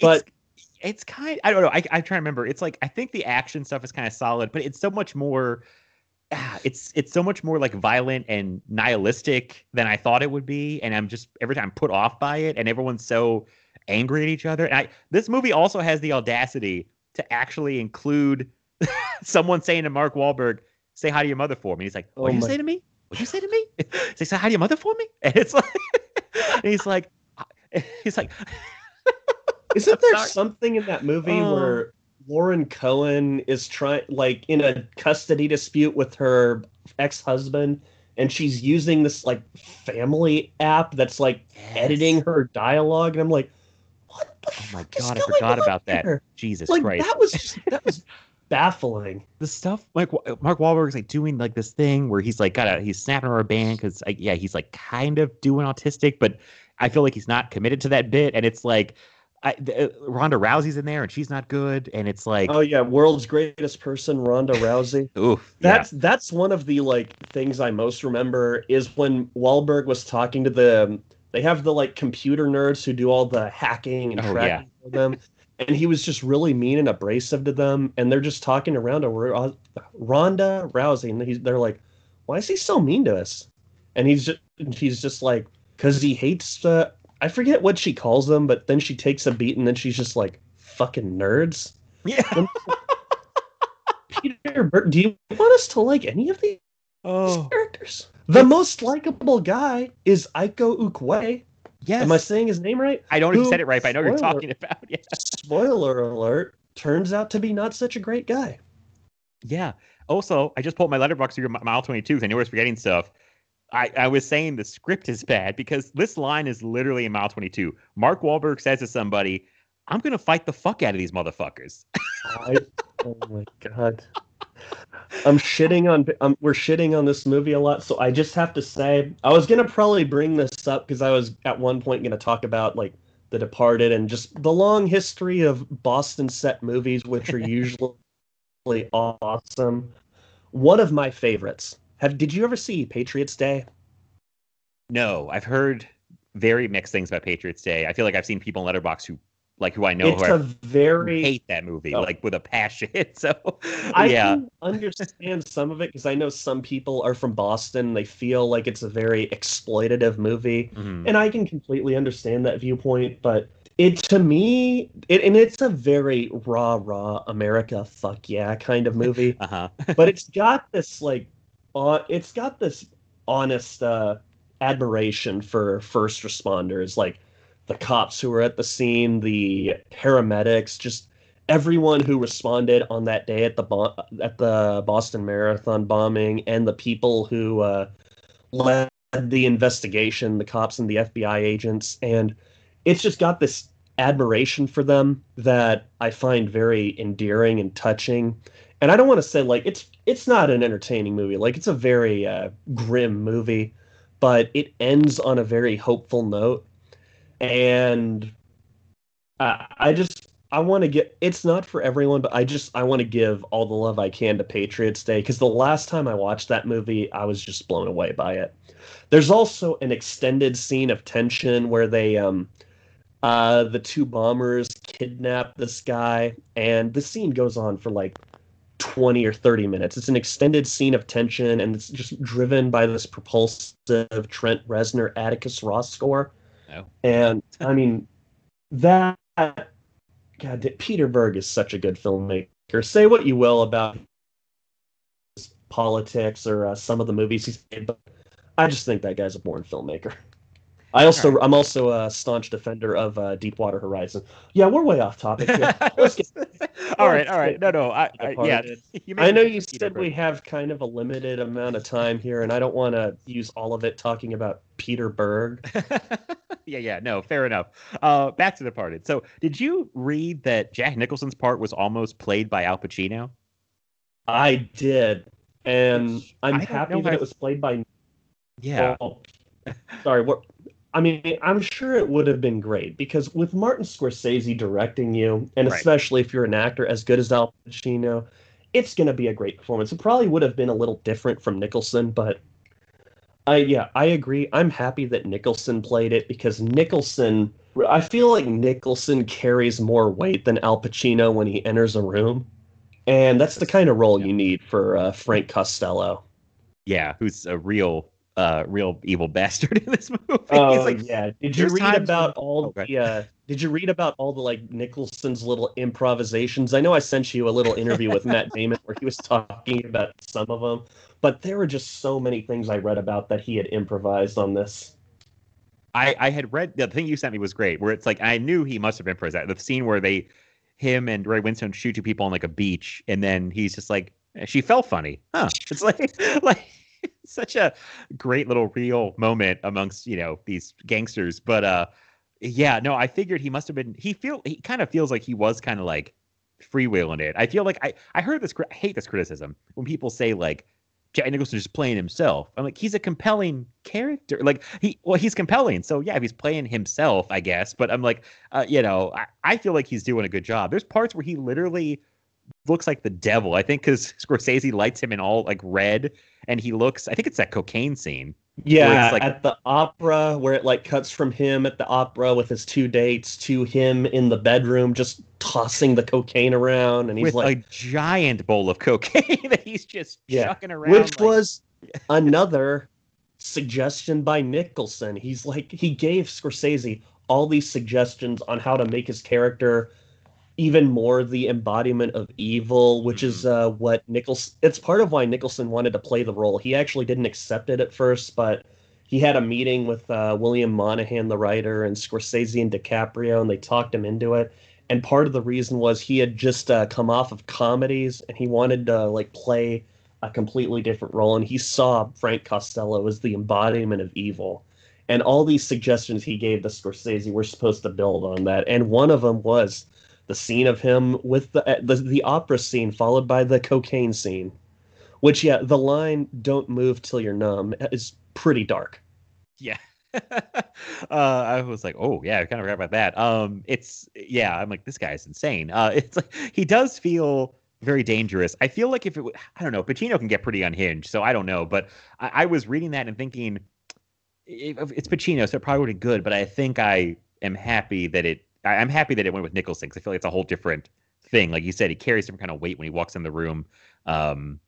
Speaker 4: but-
Speaker 3: it's, it's kind. I don't know. I I try to remember. It's like I think the action stuff is kind of solid, but it's so much more. ah, It's it's so much more like violent and nihilistic than I thought it would be, and I'm just every time I'm put off by it, and everyone's so angry at each other. And I this movie also has the audacity to actually include someone saying to Mark Wahlberg, "Say hi to your mother for me." He's like, "What
Speaker 4: Oh
Speaker 3: you
Speaker 4: my-
Speaker 3: say to me? What you say to me?" Say, "Say hi to your mother for me." And it's like, and he's like, he's like,
Speaker 4: Isn't there something in that movie
Speaker 3: Oh.
Speaker 4: where Lauren Cohan is trying like in a custody dispute with her ex-husband and she's using this like family app that's like editing her dialogue and I'm like
Speaker 3: Oh my god, I forgot
Speaker 4: on
Speaker 3: about that.
Speaker 4: here?
Speaker 3: Jesus
Speaker 4: Like
Speaker 3: Christ.
Speaker 4: that was just, that was baffling.
Speaker 3: the stuff like Wa- Mark Wahlberg's like doing like this thing where he's like got a he's snapping her a band because like, yeah he's like kind of doing autistic but I feel like he's not committed to that bit and it's like I, the, uh, Ronda Rousey's in there and she's not good and it's like
Speaker 4: Oh yeah, world's greatest person Ronda Rousey.
Speaker 3: oof
Speaker 4: That's that's one of the like things I most remember is when Wahlberg was talking to the they have the like computer nerds who do all the hacking and
Speaker 3: Oh,
Speaker 4: tracking for them, and he was just really mean and abrasive to them, and they're just talking around her Ronda Rousey, and he's they're like, why is he so mean to us? And he's just he's just like because he hates uh, I forget what she calls them, but then she takes a beat and then she's just like fucking nerds.
Speaker 3: yeah
Speaker 4: Peter, Bur- do you want us to like any of these
Speaker 3: oh
Speaker 4: characters? The most likable guy is Aiko Ukwe.
Speaker 3: yes
Speaker 4: Am I saying his name right?
Speaker 3: I don't even
Speaker 4: Who-
Speaker 3: said it right but I know what you're talking about yeah
Speaker 4: Spoiler alert. Turns out to be not such a great guy.
Speaker 3: Yeah. Also, I just pulled my letterboxd through mile 22 because I knew I was forgetting stuff. I, I was saying the script is bad because this line is literally in mile 22. Mark Wahlberg says to somebody, I'm going to fight the fuck out of these motherfuckers.
Speaker 4: I, oh my god. I'm shitting on um, we're shitting on this movie a lot, so I just have to say I was gonna probably bring this up because I was at one point gonna talk about like The Departed and just the long history of Boston set movies, which are usually awesome. One of my favorites. Have did you ever see Patriots Day?
Speaker 3: No, I've heard very mixed things about Patriots Day. I feel like I've seen people in Letterboxd who, like, who I know
Speaker 4: it's
Speaker 3: who,
Speaker 4: a
Speaker 3: are- who
Speaker 4: very
Speaker 3: hate that movie,
Speaker 4: Oh.
Speaker 3: like, with a passion. So,
Speaker 4: I
Speaker 3: yeah.
Speaker 4: can understand some of it because I know some people are from Boston. They feel like it's a very exploitative movie,
Speaker 3: Mhm.
Speaker 4: and I can completely understand that viewpoint. But it to me, it, and it's a very raw, raw America, fuck yeah kind of movie.
Speaker 3: Uh-huh.
Speaker 4: but it's got this like, uh, it's got this honest uh, admiration for first responders, like the cops who were at the scene, the paramedics, just everyone who responded on that day at the Bo- at the Boston Marathon bombing, and the people who uh, led the investigation, the cops and the FBI agents, and it's just got this admiration for them that I find very endearing and touching. And I don't want to say like it's it's not an entertaining movie, like it's a very uh, grim movie, but it ends on a very hopeful note. And I, I just I want to get it's not for everyone, but I just I want to give all the love I can to Patriots Day because the last time I watched that movie, I was just blown away by it. There's also an extended scene of tension where they um uh the two bombers kidnap this guy and the scene goes on for like 20 or 30 minutes. It's an extended scene of tension and it's just driven by this propulsive Trent Reznor Atticus Ross score. And I mean that God, Peter Berg is such a good filmmaker. Say what you will about his politics or uh, some of the movies he's made, but I just think that guy's a born filmmaker. I also, I'm also a staunch defender of uh, Deepwater Horizon. Yeah, we're way off topic get.
Speaker 3: all right, all right. No, no. I, I yeah.
Speaker 4: I know you
Speaker 3: Peter
Speaker 4: said we have kind of a limited amount of time here, and I don't want to use all of it talking about Peter Berg.
Speaker 3: yeah, yeah, no, fair enough. Uh, back to the Departed. So, did you read that Jack Nicholson's part was almost played by Al Pacino?
Speaker 4: I did, and I'm happy that
Speaker 3: how-
Speaker 4: it was played by
Speaker 3: Yeah,
Speaker 4: Oh, sorry. What? I mean, I'm sure it would have been great because with Martin Scorsese directing you, and
Speaker 3: Right.
Speaker 4: especially if you're an actor as good as Al Pacino, it's going to be a great performance. It probably would have been a little different from Nicholson, but I yeah, I agree. I'm happy that Nicholson played it because Nicholson. I feel like Nicholson carries more weight than Al Pacino when he enters a room, and that's the kind of role you need for uh, Frank Costello.
Speaker 3: yeah, who's a real, uh, real evil bastard in this movie.
Speaker 4: Oh
Speaker 3: He's like,
Speaker 4: yeah. Did you read about
Speaker 3: when-
Speaker 4: all
Speaker 3: Oh,
Speaker 4: the? Uh, did you read about all the like Nicholson's little improvisations? I know I sent you a little interview with Matt Damon where he was talking about some of them, but there were just so many things I read about that he had improvised on this.
Speaker 3: I, I had read the thing you sent me was great, where it's like I knew he must have improvised that. The scene where they him and Ray Winstone shoot two people on like a beach, and then he's just like, she felt funny, huh? It's like like such a great little real moment amongst you know these gangsters, but uh, yeah, no, I figured he must have been. He feel he kind of feels like he was kind of like freewheeling it. I feel like I I heard this. I hate this criticism when people say like Jack Nicholson is just playing himself. I'm like, he's a compelling character. Like he, well, he's compelling. So yeah, he's playing himself, I guess. But I'm like, uh, you know, I, I feel like he's doing a good job. There's parts where he literally looks like the devil. I think because Scorsese lights him in all like red, and he looks. I think it's that cocaine scene.
Speaker 4: Yeah,
Speaker 3: like-
Speaker 4: at the opera where it like cuts from him at the opera with his two dates to him in the bedroom just tossing the cocaine around and he's like
Speaker 3: a giant bowl of cocaine that he's just
Speaker 4: Yeah,
Speaker 3: chucking around.
Speaker 4: which
Speaker 3: like-
Speaker 4: was another suggestion by Nicholson. He's like he gave Scorsese all these suggestions on how to make his character even more the embodiment of evil, which is uh, what Nicholson. It's part of why Nicholson wanted to play the role. He actually didn't accept it at first, but he had a meeting with uh, William Monahan, the writer, and Scorsese and DiCaprio, and they talked him into it. And part of the reason was he had just uh, come off of comedies, and he wanted to like play a completely different role. And he saw Frank Costello as the embodiment of evil. And all these suggestions he gave to Scorsese were supposed to build on that. And one of them was the scene of him with the uh, the, the opera scene followed by the cocaine scene which yeah the line don't move till you're numb is pretty dark
Speaker 3: Yeah. uh, I was like, oh yeah, I kind of forgot about that. Um, it's yeah, I'm like, this guy's insane. Uh, it's like he does feel very dangerous. I feel like if it, w- I don't know, Pacino can get pretty unhinged, so I don't know. But I, I was reading that and thinking, it's Pacino, so it probably would be good. But I think I am happy that it. I, I'm happy that it went with Nicholson because I feel like it's a whole different thing. Like you said, he carries some kind of weight when he walks in the room. Um,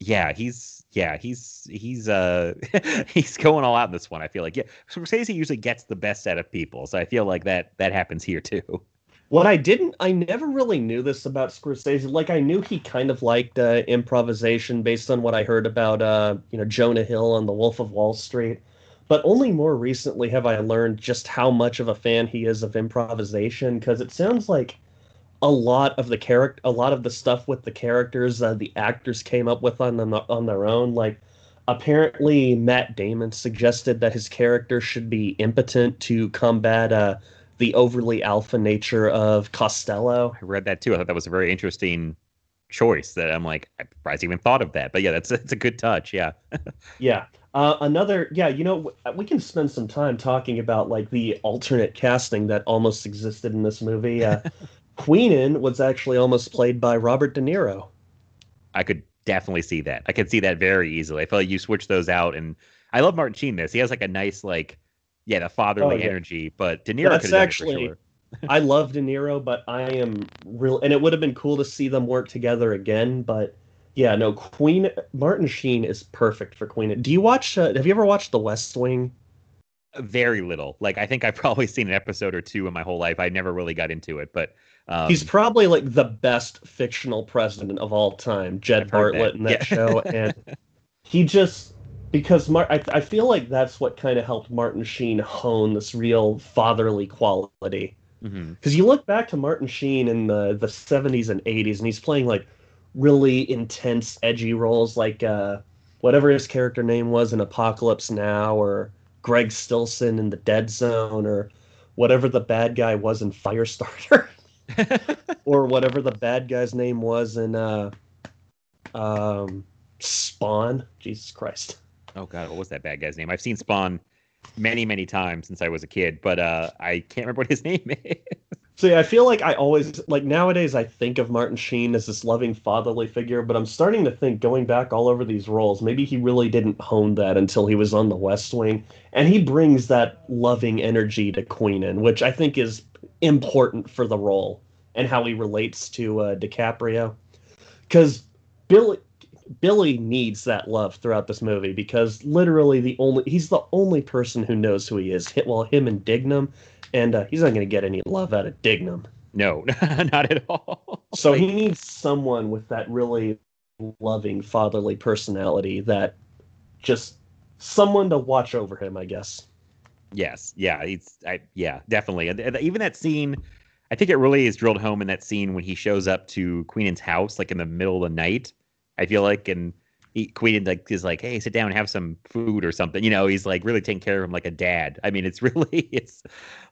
Speaker 3: yeah, he's yeah, he's he's uh he's going all out in this one. I feel like yeah, Scorsese usually gets the best out of people, so I feel like that that happens here too.
Speaker 4: what i didn't i never really knew this about scorsese like i knew he kind of liked uh, improvisation based on what i heard about uh, you know jonah hill on the wolf of wall street but only more recently have i learned just how much of a fan he is of improvisation because it sounds like a lot of the character a lot of the stuff with the characters uh, the actors came up with on them on their own like apparently matt damon suggested that his character should be impotent to combat uh, the overly alpha nature of costello
Speaker 3: I read that too. I thought that was a very interesting choice. That I'm like, I'm surprised he even thought of that. But yeah, that's it's a good touch. Yeah,
Speaker 4: yeah uh, another yeah you know we can spend some time talking about like the alternate casting that almost existed in this movie uh, queenan was actually almost played by robert de niro
Speaker 3: I could definitely see that. I could see that very easily. I feel like you switch those out, and I love Martin Sheen. This he has like a nice like yeah the fatherly
Speaker 4: Oh, yeah.
Speaker 3: energy, but De Niro
Speaker 4: That's
Speaker 3: could
Speaker 4: actually.
Speaker 3: Sure.
Speaker 4: I love De Niro, but I am real, and it would have been cool to see them work together again. But yeah, no, Queen Martin Sheen is perfect for Queen. Do you watch? Uh, have you ever watched The West Wing?
Speaker 3: Very little. Like I think I've probably seen an episode or two in my whole life. I never really got into it, but um,
Speaker 4: He's probably like the best fictional president of all time, Jed Bartlet
Speaker 3: that.
Speaker 4: in that
Speaker 3: Yeah.
Speaker 4: show, and he just because Mar- I, I feel like that's what kind of helped Martin Sheen hone this real fatherly quality. because you look back to Martin Sheen in the the 70s and 80s, and he's playing like really intense, edgy roles, like uh, whatever his character name was in Apocalypse Now, or Greg Stillson in The Dead Zone, or whatever the bad guy was in Firestarter, or whatever the bad guy's name was in uh, um, Spawn. Jesus Christ.
Speaker 3: Oh god, what was that bad guy's name? I've seen Spawn many, many times since I was a kid, but uh, I can't remember what his name is.
Speaker 4: So yeah, I feel like I always like nowadays I think of Martin Sheen as this loving fatherly figure, but I'm starting to think going back all over these roles, maybe he really didn't hone that until he was on the West Wing, and he brings that loving energy to Queenan, which I think is important for the role and how he relates to uh, DiCaprio, because Billy Billy needs that love throughout this movie because literally the only he's the only person who knows who he is. Well him and Dignam, and uh, he's not going to get any love out of Dignam.
Speaker 3: No, not at all.
Speaker 4: So he needs someone with that really loving fatherly personality that just someone to watch over him, I guess.
Speaker 3: Yes, yeah, he's I, yeah, definitely. Even that scene, I think it really is drilled home in that scene when he shows up to Queenan's house, like in the middle of the night. I feel like, and he, Queenan like is like, "Hey, sit down and have some food or something." You know, he's like really taking care of him like a dad. I mean, it's really, it's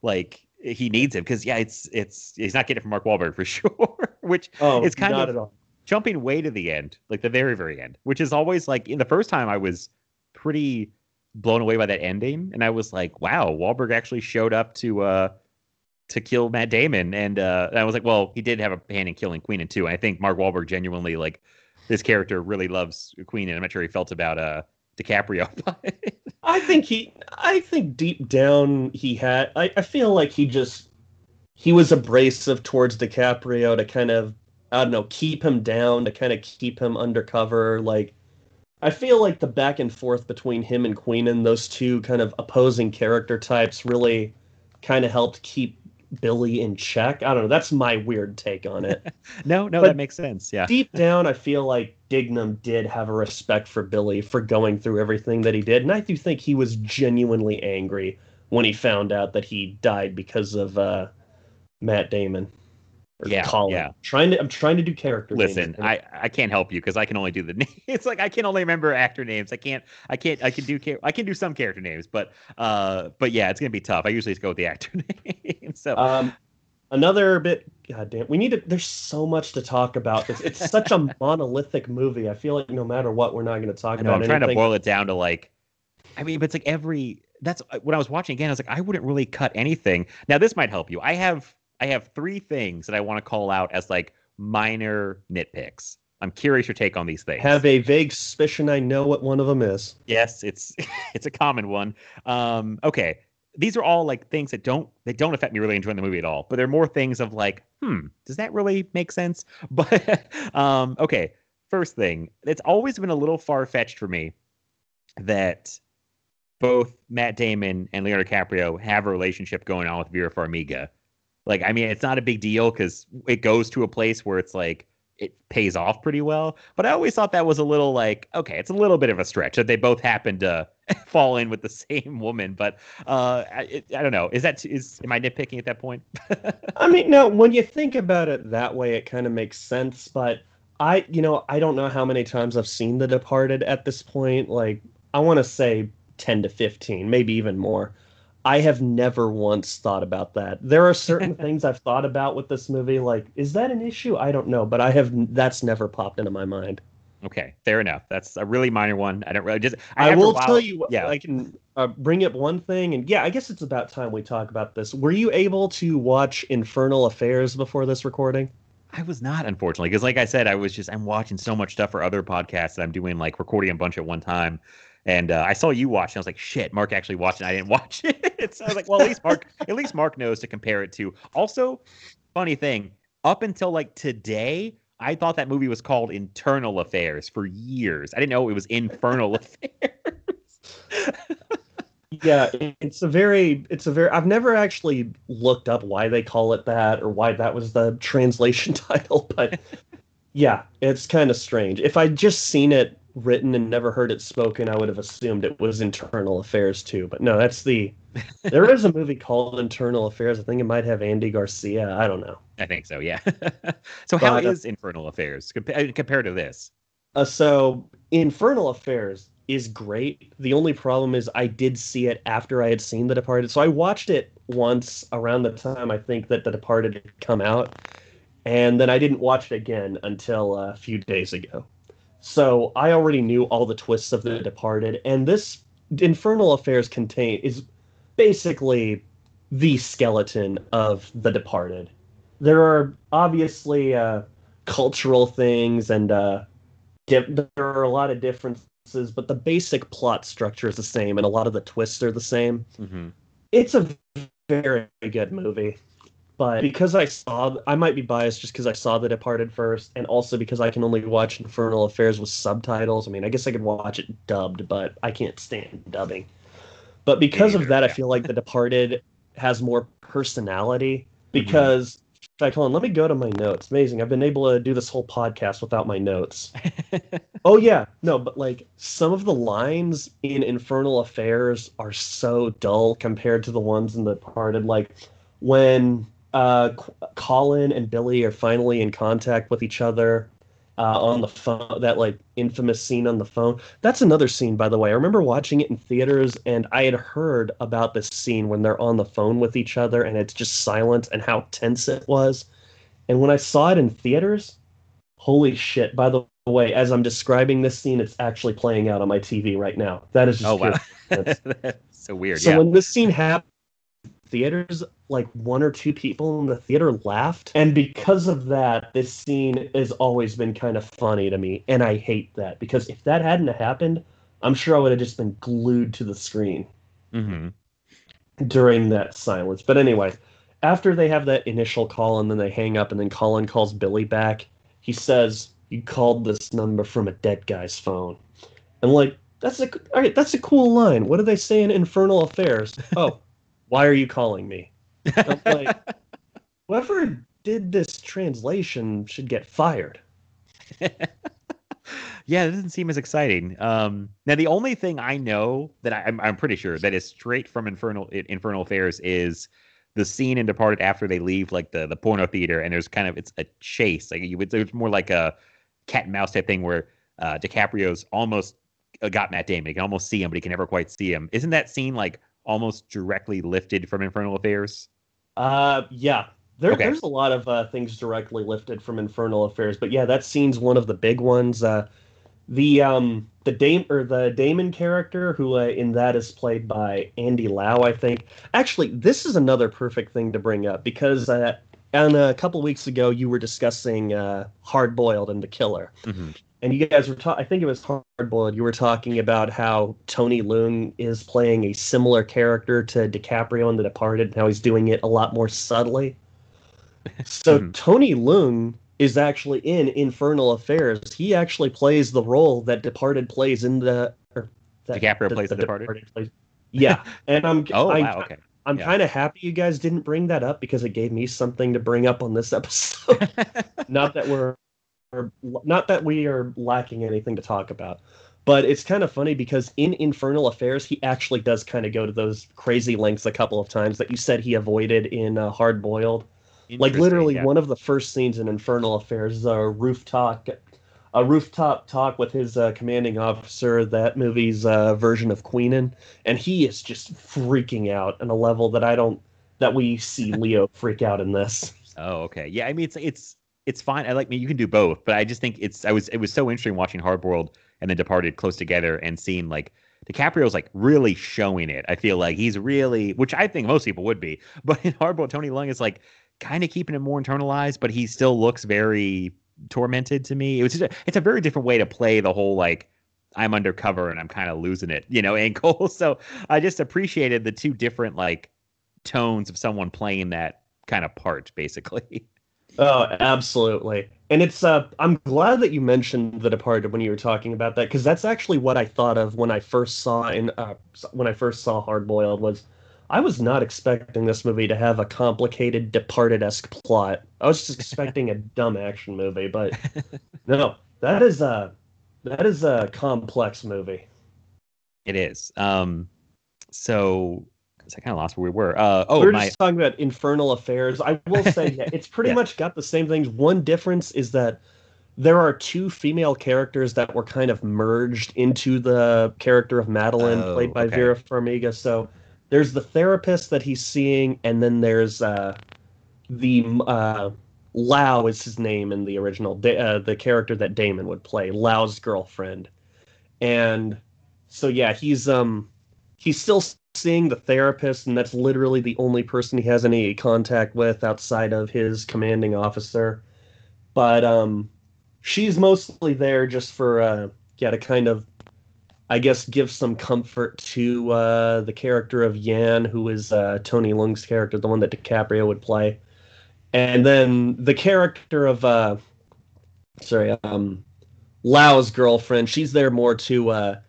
Speaker 3: like he needs him because yeah, it's it's he's not getting it from Mark Wahlberg for sure. Which
Speaker 4: Oh,
Speaker 3: is kind
Speaker 4: not
Speaker 3: of
Speaker 4: at all.
Speaker 3: jumping way to the end, like the very very end, which is always like in the first time I was pretty blown away by that ending, and I was like, wow, Wahlberg actually showed up to uh to kill Matt Damon, and uh, and I was like, well, he did have a hand in killing Queenan two. And I think Mark Wahlberg genuinely like this character really loves Queen, and I'm not sure he felt about uh DiCaprio.
Speaker 4: I think he. I think deep down he had. I, I feel like he just he was abrasive towards DiCaprio to kind of I don't know keep him down to kind of keep him undercover. Like I feel like the back and forth between him and Queenan, those two kind of opposing character types, really kind of helped keep Billy in check. I don't know. That's my weird take on it.
Speaker 3: no, no,
Speaker 4: But
Speaker 3: that makes sense. Yeah.
Speaker 4: deep down, I feel like Dignam did have a respect for Billy for going through everything that he did, and I do think he was genuinely angry when he found out that he died because of uh, Matt Damon. Or
Speaker 3: Yeah,
Speaker 4: Colin.
Speaker 3: yeah.
Speaker 4: Trying to, I'm trying to do character.
Speaker 3: Listen,
Speaker 4: names.
Speaker 3: I, I can't help you because I can only do the names. It's like I can only remember actor names. I can't I can't I can do I can do some character names, but uh but yeah, it's gonna be tough. I usually just go with the actor name. so
Speaker 4: Um, another bit. God damn, we need to. There's so much to talk about. This. It's such a monolithic movie. I feel like no matter what, we're not going to talk
Speaker 3: know
Speaker 4: about
Speaker 3: I'm trying to boil it down to like I mean, but it's like every that's uh, when I was watching again, I was like, I wouldn't really cut anything. Now this might help you. I have I have three things that I want to call out as like minor nitpicks. I'm curious your take on these things.
Speaker 4: Have a vague suspicion I know what one of them is.
Speaker 3: Yes, it's it's a common one. Um, okay, these are all like things that don't they don't affect me really enjoying the movie at all. But they're more things of like, hmm, does that really make sense? But um, okay, first thing, it's always been a little far fetched for me that both Matt Damon and Leonardo DiCaprio have a relationship going on with Vera Farmiga. Like, I mean, it's not a big deal because it goes to a place where it's like it pays off pretty well. But I always thought that was a little like, okay, it's a little bit of a stretch that they both happen to fall in with the same woman. But uh, I, I don't know. Is that is am I nitpicking at that point?
Speaker 4: I mean, no, when you think about it that way, it kind of makes sense. But I, you know, I don't know how many times I've seen The Departed at this point. Like, I want to say 10 to 15, maybe even more. I have never once thought about that. There are certain things I've thought about with this movie. Like, is that an issue? I don't know, but I have, that's never popped into my mind.
Speaker 3: Okay, fair enough. That's a really minor one. I don't really just. I,
Speaker 4: I, will tell you,
Speaker 3: Yeah.
Speaker 4: I can uh, bring up one thing, and yeah, I guess it's about time we talk about this. Were you able to watch Infernal Affairs before this recording?
Speaker 3: I was not, unfortunately, because like I said, I was just I'm watching so much stuff for other podcasts that I'm doing, like recording a bunch at one time. And uh, I saw you watch, and I was like, "Shit, Mark actually watched it. I didn't watch it." so I was like, "Well, at least Mark, at least Mark knows to compare it to." Also, funny thing, up until like today, I thought that movie was called Internal Affairs for years. I didn't know it was Infernal Affairs.
Speaker 4: yeah it's a very it's a very i've never actually looked up why they call it that or why that was the translation title but yeah it's kind of strange if i'd just seen it written and never heard it spoken i would have assumed it was internal affairs too but no that's the there is a movie called internal affairs i think it might have andy garcia i don't know
Speaker 3: I think so. Yeah. so how
Speaker 4: But, uh,
Speaker 3: is Infernal Affairs compa- compared to this?
Speaker 4: Uh, so Infernal Affairs is great. The only problem is I did see it after I had seen The Departed. So I watched it once around the time I think that The Departed had come out, and then I didn't watch it again until a few days ago. So I already knew all the twists of The Departed, and this Infernal Affairs contain is basically the skeleton of The Departed. There are obviously uh, cultural things and uh, di- there are a lot of differences, but the basic plot structure is the same, and a lot of the twists are the same.
Speaker 3: Mm-hmm.
Speaker 4: It's a very good movie, but because I saw, I might be biased just because I saw The Departed first, and also because I can only watch Infernal Affairs with subtitles. I mean, I guess I could watch it dubbed, but I can't stand dubbing. But because of that, I feel like The Departed has more personality mm-hmm. because. In fact, hold on, let me go to my notes. Amazing. I've been able to do this whole podcast without my notes. Oh yeah, no, but like some of the lines in Infernal Affairs are so dull compared to the ones in The Departed. Like when uh, Colin and Billy are finally in contact with each other uh, on the phone. That like infamous scene on the phone. That's another scene, by the way. I remember watching it in theaters, and I had heard about this scene when they're on the phone with each other, and it's just silent, and how tense it was. And when I saw it in theaters, holy shit! By the way, as I'm describing this scene, it's actually playing out on my TV right now. That is just
Speaker 3: Oh wow,
Speaker 4: pure coincidence.
Speaker 3: That's so weird.
Speaker 4: So
Speaker 3: yeah.
Speaker 4: when this scene happened, theaters like one or two people in the theater laughed, and because of that, this scene has always been kind of funny to me, and I hate that because if that hadn't happened, I'm sure I would have just been glued to the screen
Speaker 3: hmm
Speaker 4: during that silence. But anyway, after they have that initial call and then they hang up, and then Colin calls Billy back, he says, "You called this number from a dead guy's phone," and like. That's a all right, that's a cool line. What do they say in Infernal Affairs? Oh, why are you calling me? Like, whoever did this translation should get fired.
Speaker 3: yeah, it doesn't seem as exciting. Um, now, the only thing I know that I, I'm, I'm pretty sure that is straight from Infernal Infernal Affairs is the scene in Departed after they leave like the the porno theater, and there's kind of it's a chase. Like you, it's, it's more like a cat and mouse type thing where uh, DiCaprio's almost uh, got Matt Damon. He can almost see him, but he can never quite see him. Isn't that scene like almost directly lifted from Infernal Affairs?
Speaker 4: Uh, yeah, there,
Speaker 3: Okay.
Speaker 4: there's a lot of uh, things directly lifted from Infernal Affairs, but yeah, that scene's one of the big ones. Uh, the um the Dame or the Damon character who uh, in that is played by Andy Lau, I think. Actually, this is another perfect thing to bring up because uh, and a couple weeks ago you were discussing uh, Hard Boiled and The Killer.
Speaker 3: Mhm.
Speaker 4: And you guys were talking. I think it was Hardboiled. You were talking about how Tony Leung is playing a similar character to DiCaprio in The Departed, and how he's doing it a lot more subtly. So
Speaker 3: Mhm.
Speaker 4: Tony Leung is actually in Infernal Affairs. He actually plays the role that Departed plays in the. Or that,
Speaker 3: DiCaprio plays The Departed?
Speaker 4: plays. Yeah, and I'm.
Speaker 3: Oh
Speaker 4: I'm,
Speaker 3: wow, okay.
Speaker 4: I'm
Speaker 3: Yeah.
Speaker 4: kind of happy you guys didn't bring that up because it gave me something to bring up on this episode. not that we're, we're- not that we are lacking anything to talk about, but it's kind of funny because in Infernal Affairs he actually does kind of go to those crazy lengths a couple of times that you said he avoided in uh, Hard Boiled. Like literally
Speaker 3: yeah.
Speaker 4: one of the first scenes in Infernal Affairs is a rooftop a rooftop talk with his uh, commanding officer, that movie's uh, version of Queenan, and he is just freaking out on a level that I don't that we see Leo freak out in this.
Speaker 3: Oh, okay. Yeah, I mean it's it's it's fine. I like me. You can do both, but I just think it's I was it was so interesting watching Hardboiled and then Departed close together and seeing like DiCaprio's like really showing it. I feel like he's really, which I think most people would be, but in Hardboiled, Tony Leung is like kind of keeping it more internalized, but he still looks very tormented to me. It was just a, it's a very different way to play the whole like I'm undercover and I'm kind of losing it, you know, angle. So I just appreciated the two different like tones of someone playing that kind of part, basically.
Speaker 4: Oh, absolutely. And it's uh I'm glad that you mentioned The Departed when you were talking about that cuz that's actually what I thought of when I first saw in uh when I first saw Hard Boiled was I was not expecting this movie to have a complicated Departed-esque plot. I was just expecting a dumb action movie, but no, that is a that is a complex movie.
Speaker 3: It is. Um, so, I kind of lost where we were. Uh, oh,
Speaker 4: we were
Speaker 3: my
Speaker 4: just talking about Infernal Affairs. I will say yeah, it's pretty
Speaker 3: Yeah.
Speaker 4: much got the same things. One difference is that there are two female characters that were kind of merged into the character of Madolyn,
Speaker 3: Oh,
Speaker 4: played by
Speaker 3: okay.
Speaker 4: Vera Farmiga. So there's the therapist that he's seeing, and then there's uh, the uh, Lau is his name in the original, uh, the character that Damon would play, Lau's girlfriend, and so yeah, he's um he's still seeing the therapist, and that's literally the only person he has any contact with outside of his commanding officer. But um, she's mostly there just for uh, yeah to kind of, I guess, give some comfort to uh, the character of Yan, who is uh, Tony Leung's character, the one that DiCaprio would play, and then the character of uh, sorry, um, Lau's girlfriend. She's there more to uh,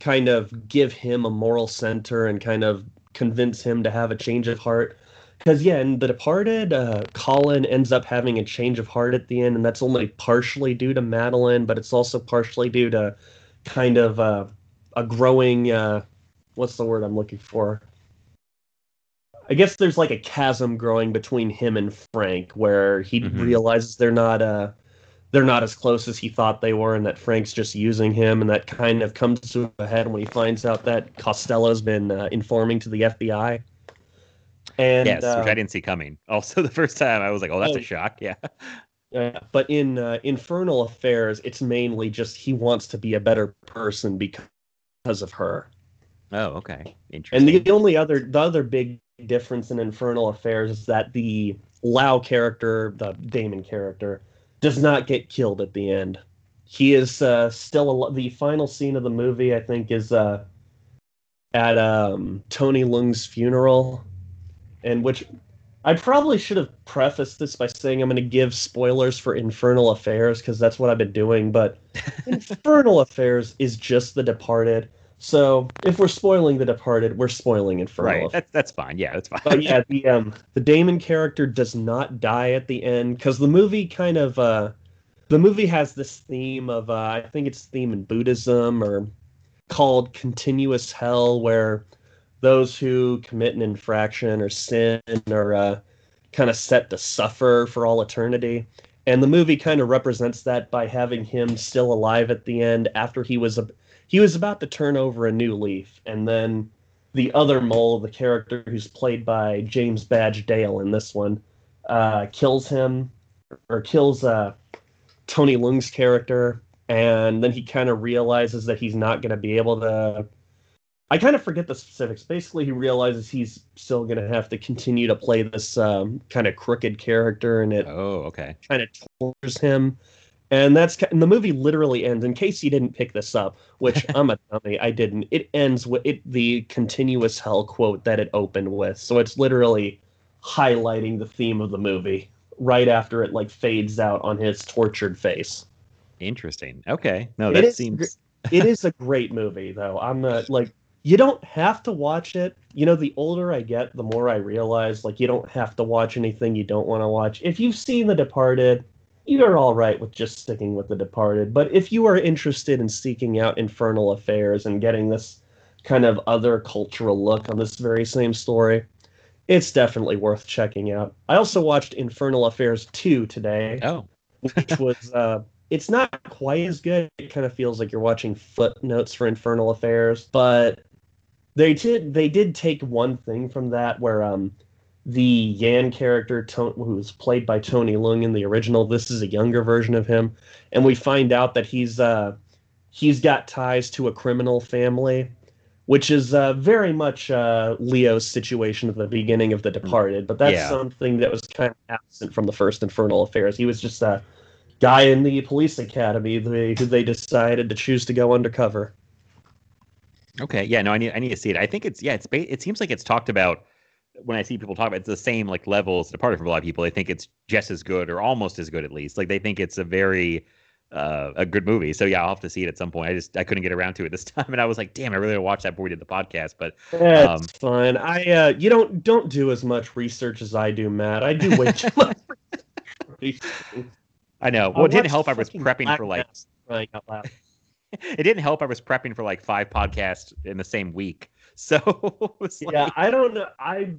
Speaker 4: kind of give him a moral center and kind of convince him to have a change of heart. Because yeah, in The Departed, uh, Colin ends up having a change of heart at the end, and that's only partially due to Madolyn, but it's also partially due to kind of uh, a growing uh, what's the word I'm looking for? I guess there's like a chasm growing between him and Frank, where he
Speaker 3: Mhm.
Speaker 4: realizes they're not uh they're not as close as he thought they were, and that Frank's just using him, and that kind of comes to a head when he finds out that Costello's been uh, informing to the FBI. And
Speaker 3: yes,
Speaker 4: uh,
Speaker 3: which I didn't see coming. Also, the first time I was like, "Oh, that's
Speaker 4: Oh.
Speaker 3: a shock." Yeah.
Speaker 4: Uh, but in uh, Infernal Affairs, it's mainly just he wants to be a better person because of her.
Speaker 3: Oh, okay. Interesting.
Speaker 4: And the only other the other big difference in Infernal Affairs is that the Lau character, the Damon character, does not get killed at the end. He is uh, still al- the final scene of the movie. I think is uh, at um, Tony Leung's funeral, and which I probably should have prefaced this by saying I'm going to give spoilers for Infernal Affairs because that's what I've been doing. But Infernal Affairs is just The Departed. So if we're spoiling The Departed, we're spoiling Infernal.
Speaker 3: right. That's that's fine. Yeah, that's fine.
Speaker 4: But yeah, the um the Damon character does not die at the end because the movie kind of uh the movie has this theme of uh, I think it's theme in Buddhism or called continuous hell where those who commit an infraction or sin are uh, kind of set to suffer for all eternity. And the movie kind of represents that by having him still alive at the end after he was a, he was about to turn over a new leaf, and then the other mole, the character who's played by James Badge Dale in this one, uh, kills him or kills uh, Tony Leung's character, and then he kind of realizes that he's not going to be able to. I kind of forget the specifics. Basically, he realizes he's still going to have to continue to play this um, kind of crooked character, and it
Speaker 3: Oh, okay.
Speaker 4: kind of tortures him. And that's and the movie literally ends. In case you didn't pick this up, which I'm a dummy, I didn't. It ends with it the continuous hell quote that it opened with. So it's literally highlighting the theme of the movie right after it like fades out on his tortured face.
Speaker 3: Interesting. Okay. No,
Speaker 4: It
Speaker 3: that
Speaker 4: is
Speaker 3: seems.
Speaker 4: it is a great movie though. I'm not like you don't have to watch it. You know, the older I get, the more I realize like you don't have to watch anything you don't want to watch. If you've seen The Departed, you're all right with just sticking with The Departed. But if you are interested in seeking out Infernal Affairs and getting this kind of other cultural look on this very same story, it's definitely worth checking out. I also watched Infernal Affairs 2 today
Speaker 3: Oh,
Speaker 4: which was uh it's not quite as good. It kind of feels like you're watching footnotes for Infernal Affairs, but they did they did take one thing from that where um the Yan character who was played by Tony Leung in the original, this is a younger version of him, and we find out that he's uh he's got ties to a criminal family. Which is uh, very much uh, Leo's situation at the beginning of The Departed, but that's
Speaker 3: Yeah.
Speaker 4: something that was kind of absent from the first Infernal Affairs. He was just a guy in the police academy they, who they decided to choose to go undercover.
Speaker 3: okay. Yeah. No, I need I need to see it. I think it's yeah. It's it seems like it's talked about when I see people talk about it, it's the same like levels apart from a lot of people. They think it's just as good or almost as good at least. Like they think it's a very uh, a good movie. So yeah, I'll have to see it at some point. I just I couldn't get around to it this time, and I was like, damn, I really want to watch that before we did the podcast. But
Speaker 4: That's
Speaker 3: Um,
Speaker 4: fine. I uh, you don't don't do as much research as I do, Matt. I do way too much.
Speaker 3: I know.
Speaker 4: I
Speaker 3: it didn't help. I was prepping for like it didn't help. I was prepping for like five podcasts in the same week. So was like,
Speaker 4: Yeah, I don't know. I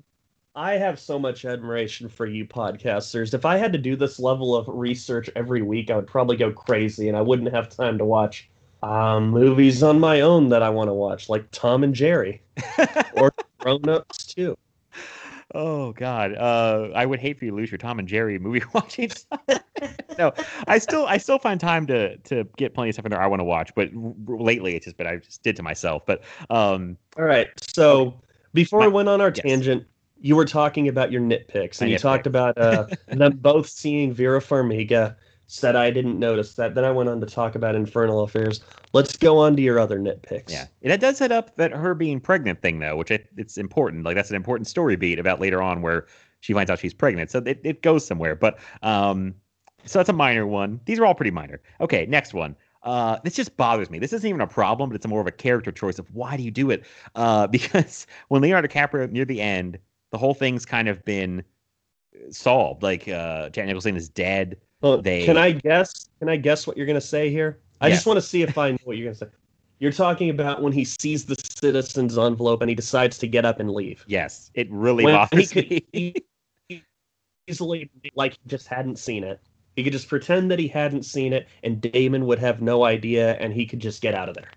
Speaker 4: I have so much admiration for you podcasters. If I had to do this level of research every week, I would probably go crazy, and I wouldn't have time to watch um, movies on my own that I want to watch, like Tom and Jerry or Grown Ups too.
Speaker 3: Oh God, uh, I would hate for you to lose your Tom and Jerry movie watching. no, I still I still find time to to get plenty of stuff in there I want to watch, but r- lately it's just been I just did to myself. But um,
Speaker 4: All right. So before
Speaker 3: My-
Speaker 4: we went on our
Speaker 3: yes.
Speaker 4: tangent, you were talking about your nitpicks,
Speaker 3: My
Speaker 4: and you talked about uh, them both seeing Vera Farmiga. Said I didn't notice that. Then I went on to talk about Infernal Affairs. Let's go on to your other nitpicks.
Speaker 3: yeah, that does set up that her being pregnant thing though, which I, it's important. Like that's an important story beat about later on where she finds out she's pregnant. So it, it goes somewhere. But um, so that's a minor one. These are all pretty minor. Okay, next one. Uh, this just bothers me. This isn't even a problem, but it's more of a character choice of why do you do it? Uh, because when Leonardo DiCaprio near the end, the whole thing's kind of been solved. Like uh, Jack Nicholson is dead.
Speaker 4: Well,
Speaker 3: They-
Speaker 4: Can I guess? Can I guess what you're going to say here? I
Speaker 3: Yes.
Speaker 4: just want to see if I know what you're going to say. You're talking about when he sees the citizen's envelope and he decides to get up and leave.
Speaker 3: Yes, it really
Speaker 4: When he
Speaker 3: bothers
Speaker 4: could
Speaker 3: me.
Speaker 4: easily, like, he just hadn't seen it. He could just pretend that he hadn't seen it, and Damon would have no idea, and he could just get out of there.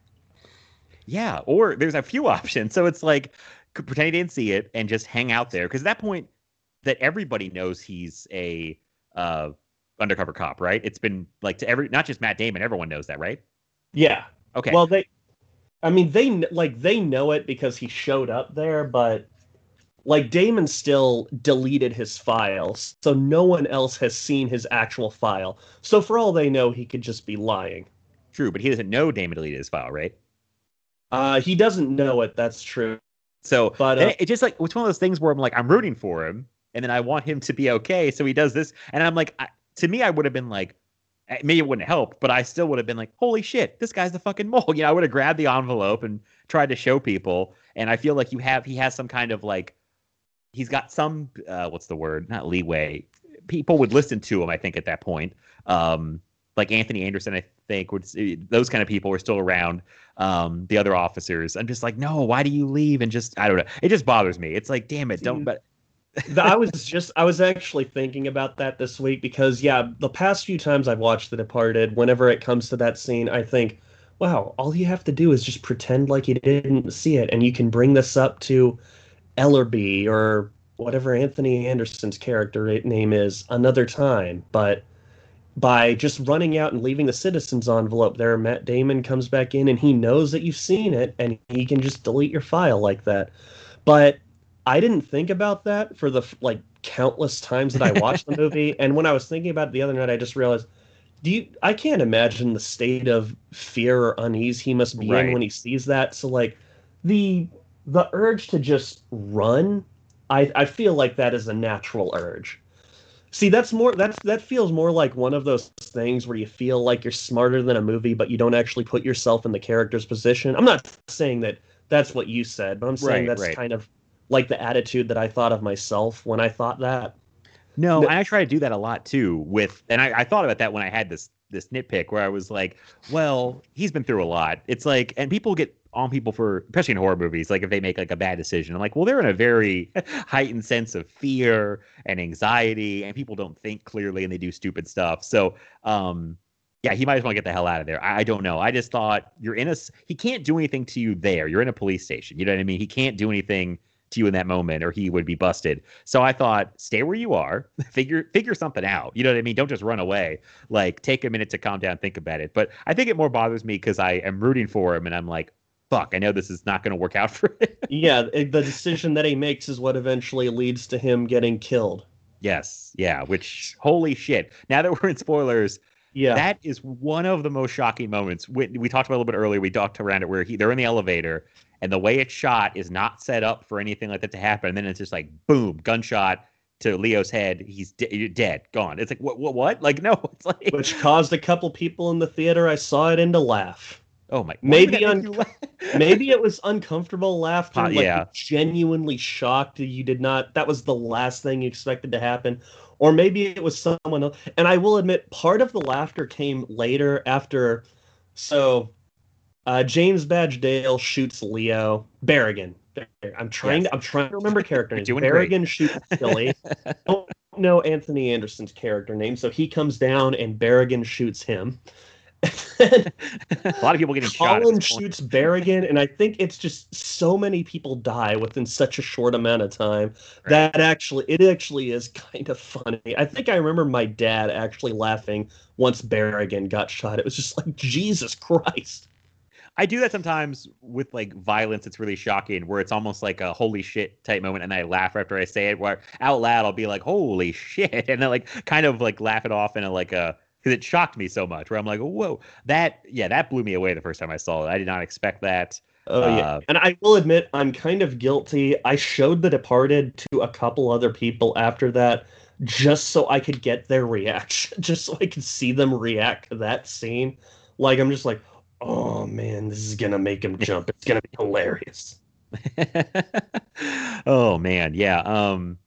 Speaker 3: Yeah, or there's a few options. So it's like could pretend he didn't see it and just hang out there because at that point that everybody knows he's a uh, undercover cop, right? It's been like to every not just Matt Damon, everyone knows that, right?
Speaker 4: Yeah.
Speaker 3: Okay.
Speaker 4: Well, they, I mean, they like they know it because he showed up there, but like Damon still deleted his files, so no one else has seen his actual file. So for all they know, he could just be lying.
Speaker 3: true, but he doesn't know Damon deleted his file, right?
Speaker 4: Uh, he doesn't know it. That's true.
Speaker 3: So
Speaker 4: But, uh,
Speaker 3: it's just like it's one of those things where I'm like I'm rooting for him, and then I want him to be okay. So he does this, and I'm like, I, to me, I would have been like, eh, maybe it wouldn't help, but I still would have been like, holy shit, this guy's the fucking mole. You know, I would have grabbed the envelope and tried to show people. And I feel like you have he has some kind of like he's got some uh, what's the word? Not leeway. People would listen to him. I think at that point, um, like Anthony Anderson, I think would those kind of people were still around. Um, the other officers. I'm just like, no, why do you leave? And just I don't know. It just bothers me. It's like, damn it, don't. But
Speaker 4: I was just I was actually thinking about that this week because yeah, the past few times I've watched The Departed, whenever it comes to that scene, I think, wow, all you have to do is just pretend like you didn't see it, and you can bring this up to Ellerby or whatever Anthony Anderson's character name is another time, but by just running out and leaving the citizen's envelope there, Matt Damon comes back in and he knows that you've seen it and he can just delete your file like that. But I didn't think about that for the like countless times that I watched the movie. And when I was thinking about it the other night, I just realized, do you? I can't imagine the state of fear or unease he must be
Speaker 3: Right.
Speaker 4: in when he sees that. So like, the the urge to just run, I I feel like that is a natural urge. See, that's more that's that feels more like one of those things where you feel like you're smarter than a movie, but you don't actually put yourself in the character's position. I'm not saying that that's what you said, but I'm saying
Speaker 3: Right,
Speaker 4: that's
Speaker 3: right.
Speaker 4: kind of like the attitude that I thought of myself when I thought that.
Speaker 3: No,
Speaker 4: No-
Speaker 3: I try to do that a lot too. With and I, I thought about that when I had this this nitpick where I was like, well, he's been through a lot. It's like, and people get on people for, especially in horror movies, like if they make like a bad decision. I'm like, well, they're in a very heightened sense of fear and anxiety, and people don't think clearly and they do stupid stuff. So, um, yeah, he might as well get the hell out of there. I, I don't know. I just thought you're in a. He can't do anything to you there. You're in a police station. You know what I mean? He can't do anything to you in that moment, or he would be busted. So I thought, stay where you are, figure figure something out. You know what I mean? Don't just run away. Like take a minute to calm down, think about it. But I think it more bothers me because I am rooting for him, and I'm like, fuck, I know this is not going to work out for him.
Speaker 4: Yeah, the decision that he makes is what eventually leads to him getting killed.
Speaker 3: yes, yeah. Which holy shit! Now that we're in spoilers,
Speaker 4: Yeah.
Speaker 3: That is one of the most shocking moments. We, we talked about a little bit earlier. We talked around it where he, they're in the elevator, and the way it's shot is not set up for anything like that to happen. And then it's just like boom, gunshot to Leo's head. He's de- dead, gone. It's like what, what, what? Like no, it's like
Speaker 4: which caused a couple people in the theater I saw it in to laugh.
Speaker 3: oh my.
Speaker 4: maybe
Speaker 3: that
Speaker 4: on-
Speaker 3: make you laugh?
Speaker 4: Maybe it was uncomfortable laughter,
Speaker 3: Uh,
Speaker 4: like
Speaker 3: yeah.
Speaker 4: genuinely shocked that you did not. That was the last thing you expected to happen, or maybe it was someone else. And I will admit, part of the laughter came later after. So, uh, James Badge Dale shoots Leo Barrigan. I'm trying.
Speaker 3: Yes.
Speaker 4: To, I'm trying to remember character names.
Speaker 3: You're great.
Speaker 4: Shoots Billy. Don't know Anthony Anderson's character name, so he comes down and Barrigan shoots him.
Speaker 3: a lot of people getting shot.
Speaker 4: Colin
Speaker 3: this
Speaker 4: shoots Barrigan, and I think it's just so many people die within such a short amount of time that actually it actually is kind of funny. I think I remember my dad actually laughing once Barrigan got shot. It was just like Jesus Christ.
Speaker 3: I do that sometimes with like violence. It's really shocking, where it's almost like a holy shit type moment, and I laugh after I say it. Where out loud, I'll be like, "Holy shit!" and then like kind of like laugh it off in a like a because it shocked me so much. Where I'm like, "Whoa, that yeah, that blew me away the first time I saw it. I did not expect that."
Speaker 4: Oh yeah,
Speaker 3: Uh,
Speaker 4: and I will admit I'm kind of guilty. I showed The Departed to a couple other people after that, just so I could get their reaction, just so I could see them react to that scene. Like I'm just like, oh man, this is gonna make him jump. It's gonna be hilarious.
Speaker 3: oh man, yeah. Um,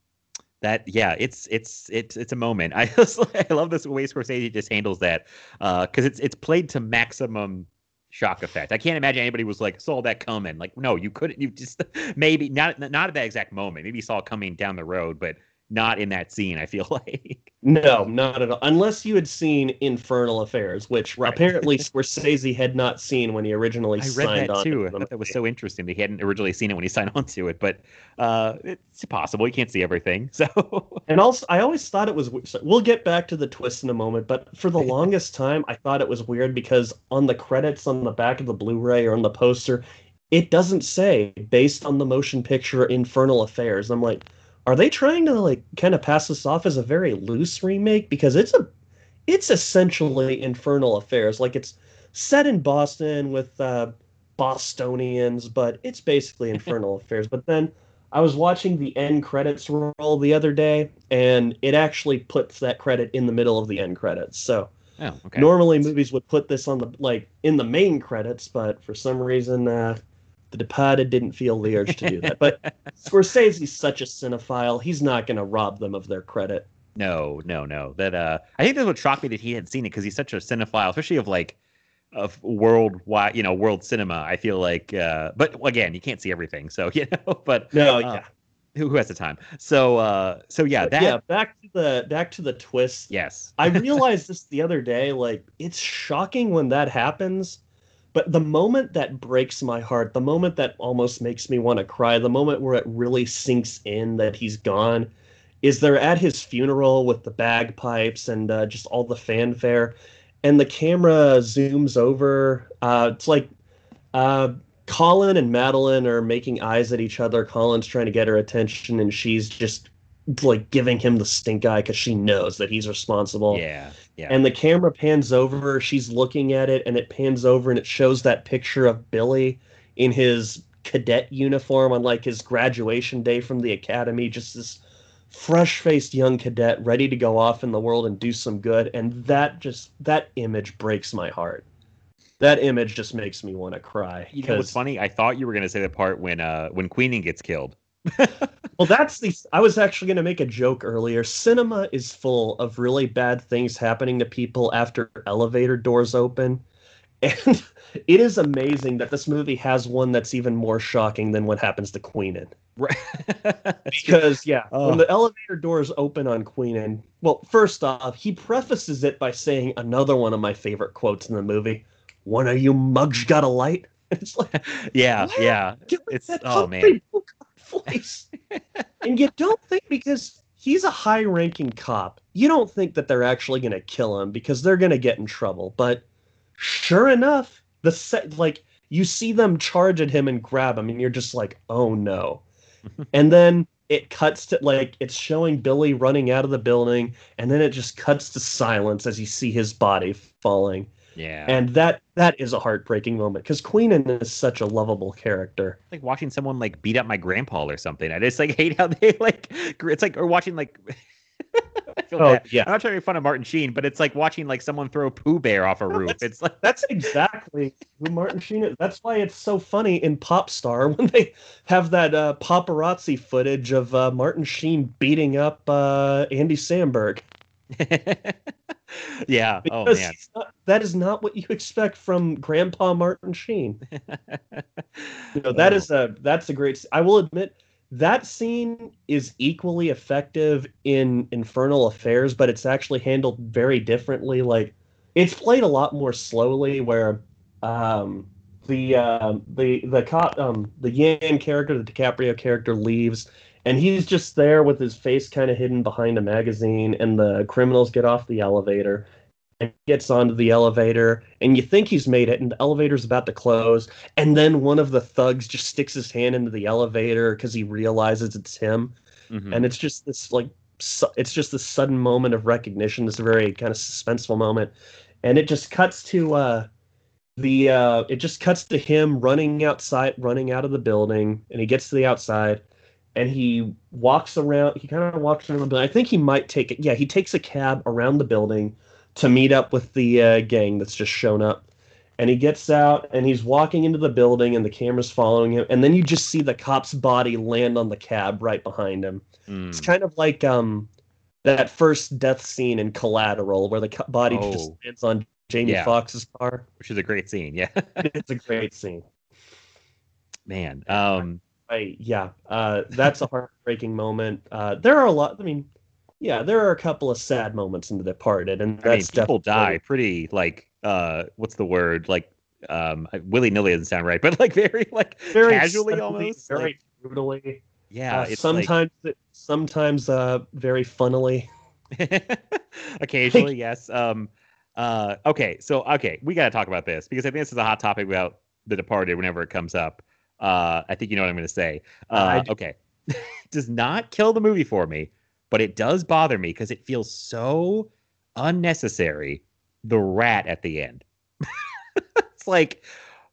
Speaker 3: that yeah, it's it's it's it's a moment. I just I love this way Scorsese just handles that because it's it's played to maximum shock effect. I can't imagine anybody was like saw that coming. Like, no, you couldn't. You just maybe not not at that exact moment. Maybe saw it coming down the road, but not in that scene. I feel like
Speaker 4: No, not at all. Unless you had seen Infernal Affairs, which
Speaker 3: Right.
Speaker 4: apparently Scorsese had not seen when he originally
Speaker 3: I read
Speaker 4: signed
Speaker 3: that
Speaker 4: on.
Speaker 3: too.
Speaker 4: to
Speaker 3: I thought that was so interesting. that he hadn't originally seen it when he signed on to it, but uh, it's possible. You can't see everything, so
Speaker 4: And also, I always thought it was. so We'll get back to the twist in a moment, but for the longest time, I thought it was weird because on the credits on the back of the Blu-ray or on the poster, it doesn't say based on the motion picture Infernal Affairs. I'm like, are they trying to like kind of pass this off as a very loose remake because it's a, it's essentially Infernal Affairs. Like it's set in Boston with uh, Bostonians, but it's basically Infernal Affairs. But then I was watching the end credits roll the other day, and it actually puts that credit in the middle of the end credits. So
Speaker 3: oh, okay.
Speaker 4: normally movies would put this on the like in the main credits, but for some reason, uh, The Departed didn't feel the urge to do that. But Scorsese's such a cinephile; he's not going to rob them of their credit.
Speaker 3: No, no, no. That uh, I think that's what shocked me that he hadn't seen it because he's such a cinephile, especially of like of worldwide, you know, world cinema. I feel like, uh, but again, you can't see everything, so you know. But
Speaker 4: No,
Speaker 3: uh,
Speaker 4: yeah,
Speaker 3: who, who has the time? So, uh, so yeah, that
Speaker 4: yeah. Back to the back to the twist.
Speaker 3: yes,
Speaker 4: I realized this the other day. Like, it's shocking when that happens. But the moment that breaks my heart, the moment that almost makes me want to cry, the moment where it really sinks in that he's gone, is they're at his funeral with the bagpipes and uh, just all the fanfare. And the camera zooms over. Uh, it's like uh, Colin and Madolyn are making eyes at each other. Colin's trying to get her attention, and she's just like giving him the stink eye because she knows that he's responsible.
Speaker 3: yeah, yeah,
Speaker 4: And the camera pans over, she's looking at it, and it pans over and it shows that picture of Billy in his cadet uniform on like his graduation day from the academy, just this fresh faced young cadet ready to go off in the world and do some good. And that just that image breaks my heart. That image just makes me want to cry.
Speaker 3: You know what's funny? I thought you were gonna say the part when uh when Queenie gets killed.
Speaker 4: Well, that's the. I was actually going to make a joke earlier. Cinema is full of really bad things happening to people after elevator doors open. And it is amazing that this movie has one that's even more shocking than what happens to Queenan.
Speaker 3: Right.
Speaker 4: Because, yeah,
Speaker 3: Oh.
Speaker 4: when the elevator doors open on Queenan, well, first off, he prefaces it by saying another one of my favorite quotes in the movie One of you mugs got a light? It's like,
Speaker 3: yeah,
Speaker 4: What?
Speaker 3: yeah. It's- oh, man.
Speaker 4: Voice. and you don't think because he's a high-ranking cop, you don't think that they're actually going to kill him because they're going to get in trouble. But sure enough, the set like you see them charge at him and grab him, and you're just like, oh no. and then it cuts to like it's showing Billy running out of the building, and then it just cuts to silence as you see his body falling
Speaker 3: Yeah.
Speaker 4: and that that is a heartbreaking moment because Queenan is such a lovable character.
Speaker 3: like watching someone like beat up my grandpa or something. I just like hate how they like. It's like or watching like.
Speaker 4: Oh,
Speaker 3: bad.
Speaker 4: yeah.
Speaker 3: I'm not trying to make fun of Martin Sheen, but it's like watching like someone throw a Pooh Bear off a roof.
Speaker 4: that's-
Speaker 3: It's like
Speaker 4: That's exactly who Martin Sheen is. That's why it's so funny in Popstar when they have that uh, paparazzi footage of uh, Martin Sheen beating up uh, Andy Samberg.
Speaker 3: Yeah.
Speaker 4: Because
Speaker 3: Oh man.
Speaker 4: not- that is not what you expect from Grandpa Martin Sheen. You know, that
Speaker 3: Oh.
Speaker 4: is a that's a great. I will admit that scene is equally effective in Infernal Affairs, but it's actually handled very differently. Like it's played a lot more slowly, where um, the uh, the the cop um, the Yan character, the DiCaprio character, leaves. And he's just there with his face kind of hidden behind a magazine, and the criminals get off the elevator and gets onto the elevator, and you think he's made it, and the elevator's about to close, and then one of the thugs just sticks his hand into the elevator because he realizes it's him,
Speaker 3: Mhm.
Speaker 4: and it's just this like su- it's just this sudden moment of recognition, this very kind of suspenseful moment, and it just cuts to uh the uh it just cuts to him running outside, running out of the building, and he gets to the outside. And he walks around. He kind of walks around the building. I think he might take it. Yeah, he takes a cab around the building to meet up with the uh, gang that's just shown up. And he gets out and he's walking into the building and the camera's following him. And then you just see the cop's body land on the cab right behind him.
Speaker 3: Mm.
Speaker 4: It's kind of like um that first death scene in Collateral where the co- body just
Speaker 3: Oh.
Speaker 4: lands on Jamie
Speaker 3: Yeah.
Speaker 4: Foxx's car.
Speaker 3: which is a great scene. Yeah,
Speaker 4: It's a great scene.
Speaker 3: man. Um,
Speaker 4: I yeah, uh, that's a heartbreaking moment. Uh, there are a lot. I mean, yeah, there are a couple of sad moments in The Departed, and
Speaker 3: I mean,
Speaker 4: that's
Speaker 3: people die pretty like uh, what's the word? Like um, willy nilly doesn't sound right, but like very like
Speaker 4: very
Speaker 3: casually
Speaker 4: suddenly,
Speaker 3: almost.
Speaker 4: very
Speaker 3: like,
Speaker 4: brutally.
Speaker 3: yeah,
Speaker 4: Uh,
Speaker 3: it's like-
Speaker 4: sometimes, sometimes uh, very funnily.
Speaker 3: Occasionally, yes. Um, uh, okay, so okay, we got to talk about this because I think this is a hot topic about The Departed whenever it comes up. Uh, I think you know what I'm going to say. Uh, okay, does not kill the movie for me, but it does bother me because it feels so unnecessary. The rat at the end. it's like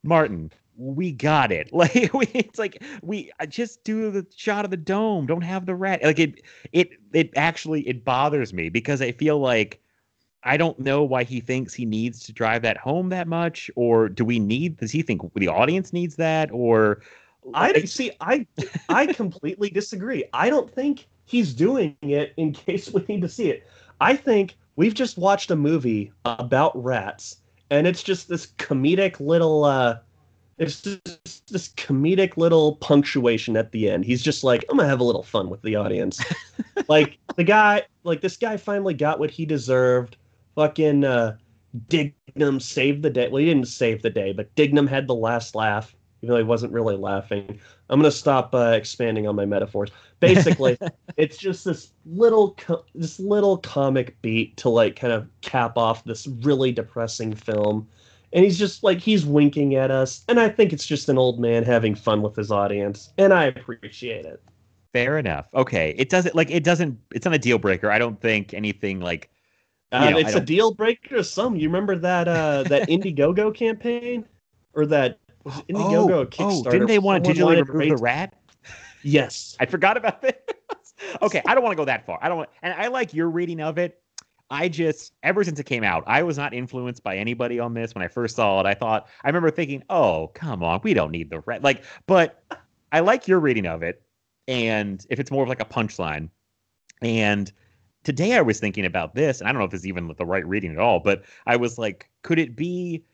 Speaker 3: Martin. We got it. Like we, it's like we just do the shot of the dome. Don't have the rat. Like it, it it actually it bothers me because I feel like I don't know why he thinks he needs to drive that home that much, or do we need? Does he think the audience needs that, or
Speaker 4: I don't see. I I completely disagree. I don't think he's doing it in case we need to see it. I think we've just watched a movie about rats, and it's just this comedic little. uh It's just this comedic little punctuation at the end. He's just like, I'm gonna have a little fun with the audience. like the guy, like this guy finally got what he deserved. Fucking uh, Dignam saved the day. Well, he didn't save the day, but Dignam had the last laugh even though he wasn't really laughing. I'm gonna stop uh, expanding on my metaphors. Basically, it's just this little, co- this little comic beat to like kind of cap off this really depressing film, and he's just like he's winking at us, and I think it's just an old man having fun with his audience, and I appreciate it.
Speaker 3: fair enough? Okay, it doesn't like it doesn't. It's not a deal breaker. I don't think anything like
Speaker 4: Uh,
Speaker 3: know,
Speaker 4: it's a deal breaker some. You remember that uh, that Indiegogo campaign, or that was it Indiegogo a Kickstarter?
Speaker 3: oh, didn't they want to digitally remove the rat?
Speaker 4: Yes.
Speaker 3: I forgot about this. okay, I don't want to go that far. I don't want, and I like your reading of it. I just, ever since it came out, I was not influenced by anybody on this. When I first saw it, I thought, I remember thinking, oh, come on, we don't need the rat. Like, but I like your reading of it. And if it's more of like a punchline. And today I was thinking about this, and I don't know if it's even the right reading at all, but I was like, could it be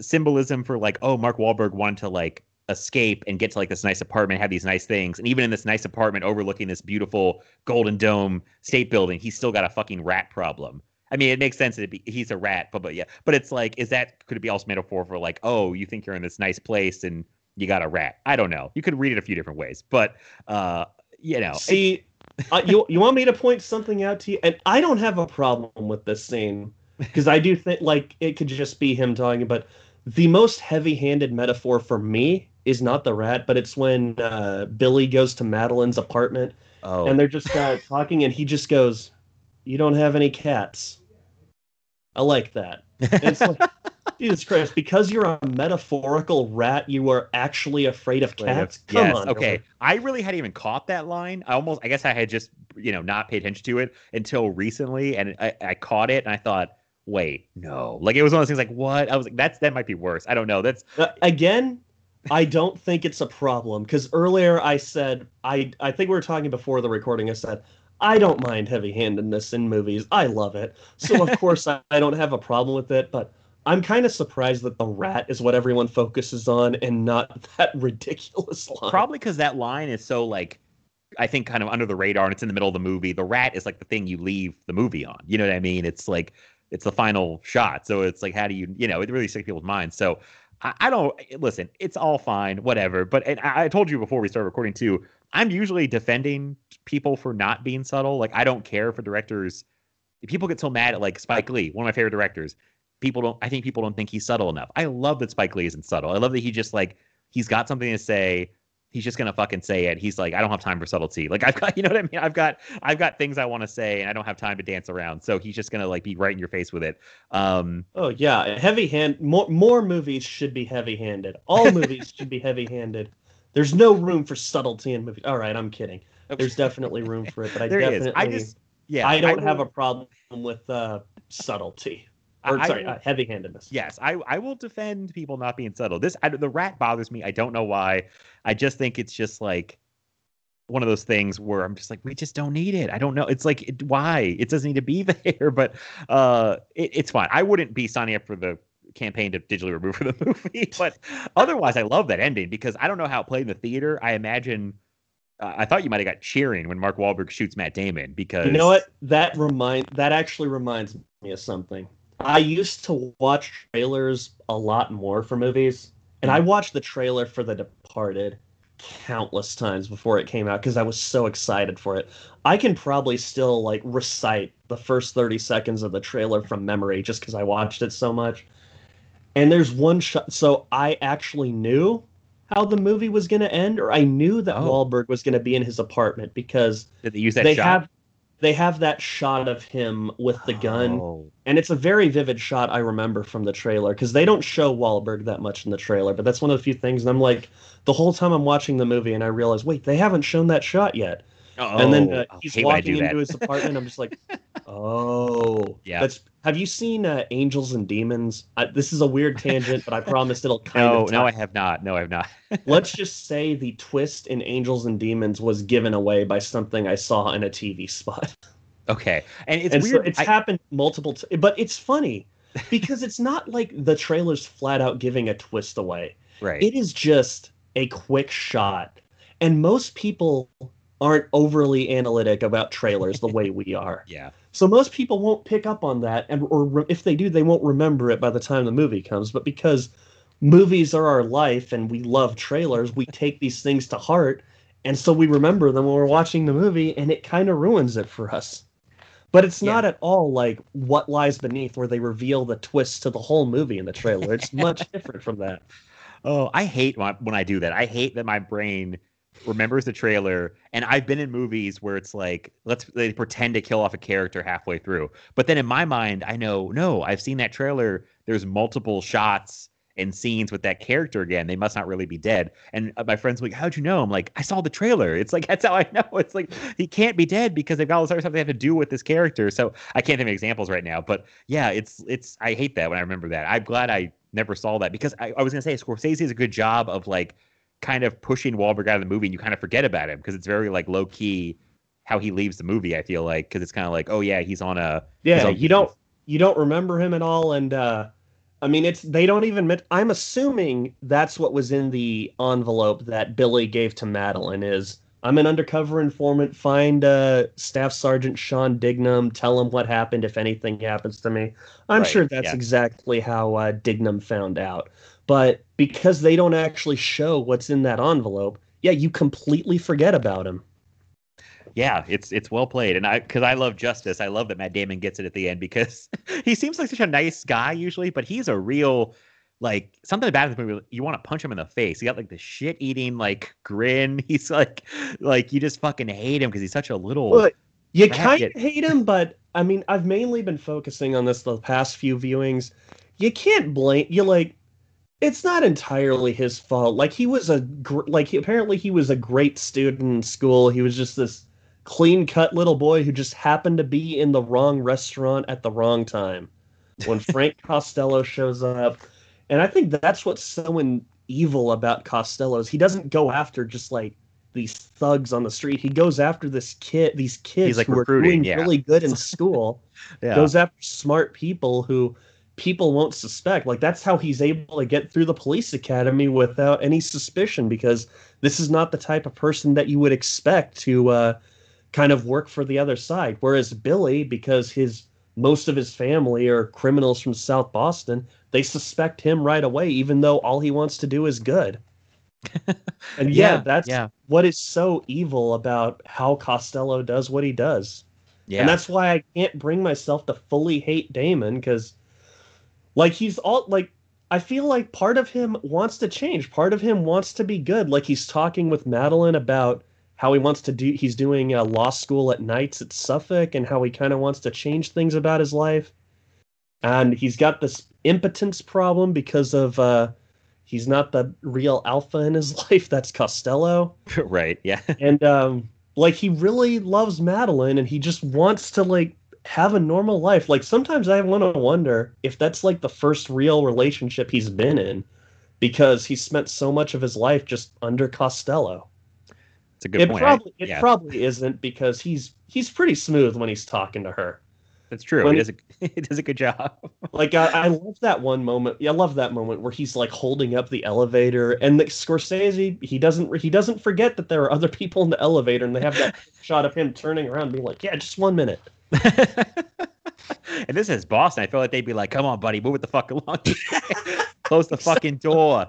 Speaker 3: symbolism for like, oh, Mark Wahlberg wanted to like escape and get to like this nice apartment, have these nice things, and even in this nice apartment overlooking this beautiful Golden Dome state building, he's still got a fucking rat problem. I mean, it makes sense that it be, he's a rat, but but yeah, but it's like, is that could it be also metaphor for like, oh, you think you're in this nice place and you got a rat? I don't know. You could read it a few different ways, but uh, you know,
Speaker 4: See, uh, you you want me to point something out to you, and I don't have a problem with this scene because I do think like it could just be him talking. But the most heavy-handed metaphor for me is not the rat, but it's when uh, Billy goes to Madolyn's apartment
Speaker 3: oh,
Speaker 4: and they're just uh, talking, and he just goes, "You don't have any cats." I like that. It's like, Jesus Christ, because you're a metaphorical rat, you are actually afraid of cats. Come
Speaker 3: yes,
Speaker 4: on,
Speaker 3: okay. I really hadn't even caught that line. I almost, I guess, I had just, you know, not paid attention to it until recently, and I, I caught it, and I thought, wait, no, like it was one of those things. Like, what? I was like, that's that might be worse. I don't know. That's
Speaker 4: Uh, again, I don't think it's a problem because earlier I said I I think we were talking before the recording. I said I don't mind heavy-handedness in movies. I love it. So of course I, I don't have a problem with it. But I'm kind of surprised that the rat is what everyone focuses on and not that ridiculous line.
Speaker 3: probably because that line is so like. I think kind of under the radar, and it's in the middle of the movie. The rat is like the thing you leave the movie on. You know what I mean? It's like it's the final shot. So it's like, how do you, you know, it really sticks people's minds. So I, I don't listen. It's all fine, whatever. But and I, I told you before we started recording too. I'm usually defending people for not being subtle. Like I don't care for directors. People get so mad at like Spike Lee, one of my favorite directors. People don't. I think people don't think he's subtle enough. I love that Spike Lee isn't subtle. I love that he just like he's got something to say. He's just gonna fucking say it. He's like, I don't have time for subtlety. Like I've got, you know what I mean? I've got, I've got things I want to say, and I don't have time to dance around. So he's just gonna like be right in your face with it. Um,
Speaker 4: Oh yeah, heavy hand. More more movies should be heavy-handed. All movies should be heavy-handed. There's no room for subtlety in movies. All right, I'm kidding. There's definitely room for it, but I
Speaker 3: there
Speaker 4: definitely
Speaker 3: is. I just, yeah,
Speaker 4: I don't have a problem with uh, subtlety. Or
Speaker 3: I
Speaker 4: sorry,
Speaker 3: will-
Speaker 4: uh, heavy-handedness.
Speaker 3: Yes, I, I will defend people not being subtle. This I, the rat bothers me. I don't know why. I just think it's just like one of those things where I'm just like, we just don't need it. I don't know. It's like, it, why? It doesn't need to be there, but uh, it, it's fine. I wouldn't be signing up for the campaign to digitally remove from the movie, but otherwise, I love that ending because I don't know how it played in the theater. I imagine. Uh, I thought you might have got cheering when Mark Wahlberg shoots Matt Damon because
Speaker 4: You know what? That remind that actually reminds me of something. I used to watch trailers a lot more for movies, and I watched the trailer for The Departed countless times before it came out because I was so excited for it. I can probably still like recite the first 30 seconds of the trailer from memory just because I watched it so much. And there's one shot, so I actually knew how the movie was going to end, or I knew that
Speaker 3: Oh.
Speaker 4: Wahlberg was going to be in his apartment because
Speaker 3: did they use that
Speaker 4: they
Speaker 3: shot?
Speaker 4: have they have that shot of him with the gun
Speaker 3: Oh.
Speaker 4: and it's a very vivid shot i remember from the trailer because they don't show Wahlberg that much in the trailer but that's one of the few things and i'm like the whole time i'm watching the movie and i realize wait they haven't shown that shot yet and then uh,
Speaker 3: Oh,
Speaker 4: he's
Speaker 3: hate when I
Speaker 4: walking into his apartment i'm just like oh
Speaker 3: Yeah.
Speaker 4: that's have you seen uh, angels and demons I, this is a weird tangent but i promised it'll kind
Speaker 3: No,
Speaker 4: of
Speaker 3: no, I have not. No, I have not.
Speaker 4: let's just say the twist in angels and demons was given away by something i saw in a tv spot
Speaker 3: Okay, and it's
Speaker 4: and so
Speaker 3: weird.
Speaker 4: it's
Speaker 3: I-
Speaker 4: happened multiple t- but it's funny because it's not like the trailer's flat out giving a twist away
Speaker 3: right.
Speaker 4: it is just a quick shot and most people aren't overly analytic about trailers the way we are
Speaker 3: yeah.
Speaker 4: so most people won't pick up on that and or re- if they do they won't remember it by the time the movie comes but because movies are our life and we love trailers we take these things to heart and so we remember them when we're watching the movie and it kind of ruins it for us but it's
Speaker 3: Yeah.
Speaker 4: not at all like what lies beneath where they reveal the twist to the whole movie in the trailer it's much different from that
Speaker 3: Oh, I hate when I, when I do that. I hate that my brain remembers the trailer, and I've been in movies where it's like let's they pretend to kill off a character halfway through, but then in my mind, I know no, I've seen that trailer. There's multiple shots and scenes with that character again. They must not really be dead. And uh, my friends like, "How'd you know?" I'm like, "I saw the trailer." It's like that's how I know. It's like he can't be dead because they've got all this other stuff they have to do with this character. So I can't think of examples right now, but yeah, it's it's I hate that when I remember that. I'm glad I never saw that because I, I was gonna say Scorsese does a good job of like kind of pushing Wahlberg out of the movie and you kind of forget about him because it's very like low key how he leaves the movie. I feel like because it's kind of like oh yeah he's on a
Speaker 4: Yeah,
Speaker 3: on-
Speaker 4: you don't you don't remember him at all, and uh, I mean it's they don't even. Mit- I'm assuming that's what was in the envelope that Billy gave to Madolyn. Is I'm an undercover informant. Find uh, Staff Sergeant Sean Dignam. Tell him what happened if anything happens to me. I'm
Speaker 3: Right,
Speaker 4: sure that's
Speaker 3: yeah.
Speaker 4: exactly how uh, Dignam found out. But because they don't actually show what's in that envelope, yeah, you completely forget about him.
Speaker 3: yeah it's it's well played. And I because I love Justice. I love that Matt Damon gets it at the end because he seems like such a nice guy usually but he's a real like something about this movie you want to punch him in the face. He got like the shit eating like grin. He's like like you just fucking hate him because he's such a little
Speaker 4: Well, you kind of hate him, but I mean, I've mainly been focusing on this the past few viewings. You can't blame you like it's not entirely his fault. Like he was a gr- like he, apparently he was a great student in school. He was just this clean-cut little boy who just happened to be in the wrong restaurant at the wrong time when Frank Costello shows up. And I think that's what's so in- evil about Costello is he doesn't go after just like these thugs on the street. He goes after this kid, these kids
Speaker 3: like,
Speaker 4: who are doing
Speaker 3: yeah.
Speaker 4: really good in school.
Speaker 3: yeah
Speaker 4: Goes after smart people who people won't suspect. Like that's how he's able to get through the police academy without any suspicion because this is not the type of person that you would expect to uh, kind of work for the other side. Whereas Billy, because his most of his family are criminals from South Boston, they suspect him right away, even though all he wants to do is good. and yeah,
Speaker 3: Yeah,
Speaker 4: that's
Speaker 3: yeah.
Speaker 4: what is so evil about how Costello does what he does.
Speaker 3: yeah
Speaker 4: And that's why I can't bring myself to fully hate Damon because, like, he's all like, I feel like part of him wants to change. Part of him wants to be good. Like, he's talking with Madolyn about how he wants to do, he's doing uh, law school at nights at Suffolk and how he kind of wants to change things about his life. And he's got this impotence problem because of, uh, he's not the real alpha in his life. That's Costello
Speaker 3: right yeah
Speaker 4: and um like he really loves Madolyn and he just wants to like have a normal life. Like sometimes I want to wonder if that's like the first real relationship he's been in because he spent so much of his life just under Costello.
Speaker 3: It's a good
Speaker 4: it
Speaker 3: point. I-
Speaker 4: probably it probably isn't because he's he's pretty smooth when he's talking to her.
Speaker 3: That's true.
Speaker 4: when-
Speaker 3: He does, a, he does a good job.
Speaker 4: Like I, I love that one moment. Yeah, I love that moment where he's like holding up the elevator, and the Scorsese he doesn't he doesn't forget that there are other people in the elevator, and they have that shot of him turning around, being like, "Yeah, just one minute."
Speaker 3: and this is Boston. I feel like they'd be like, "Come on, buddy, move it the fuck along. Close the fucking door."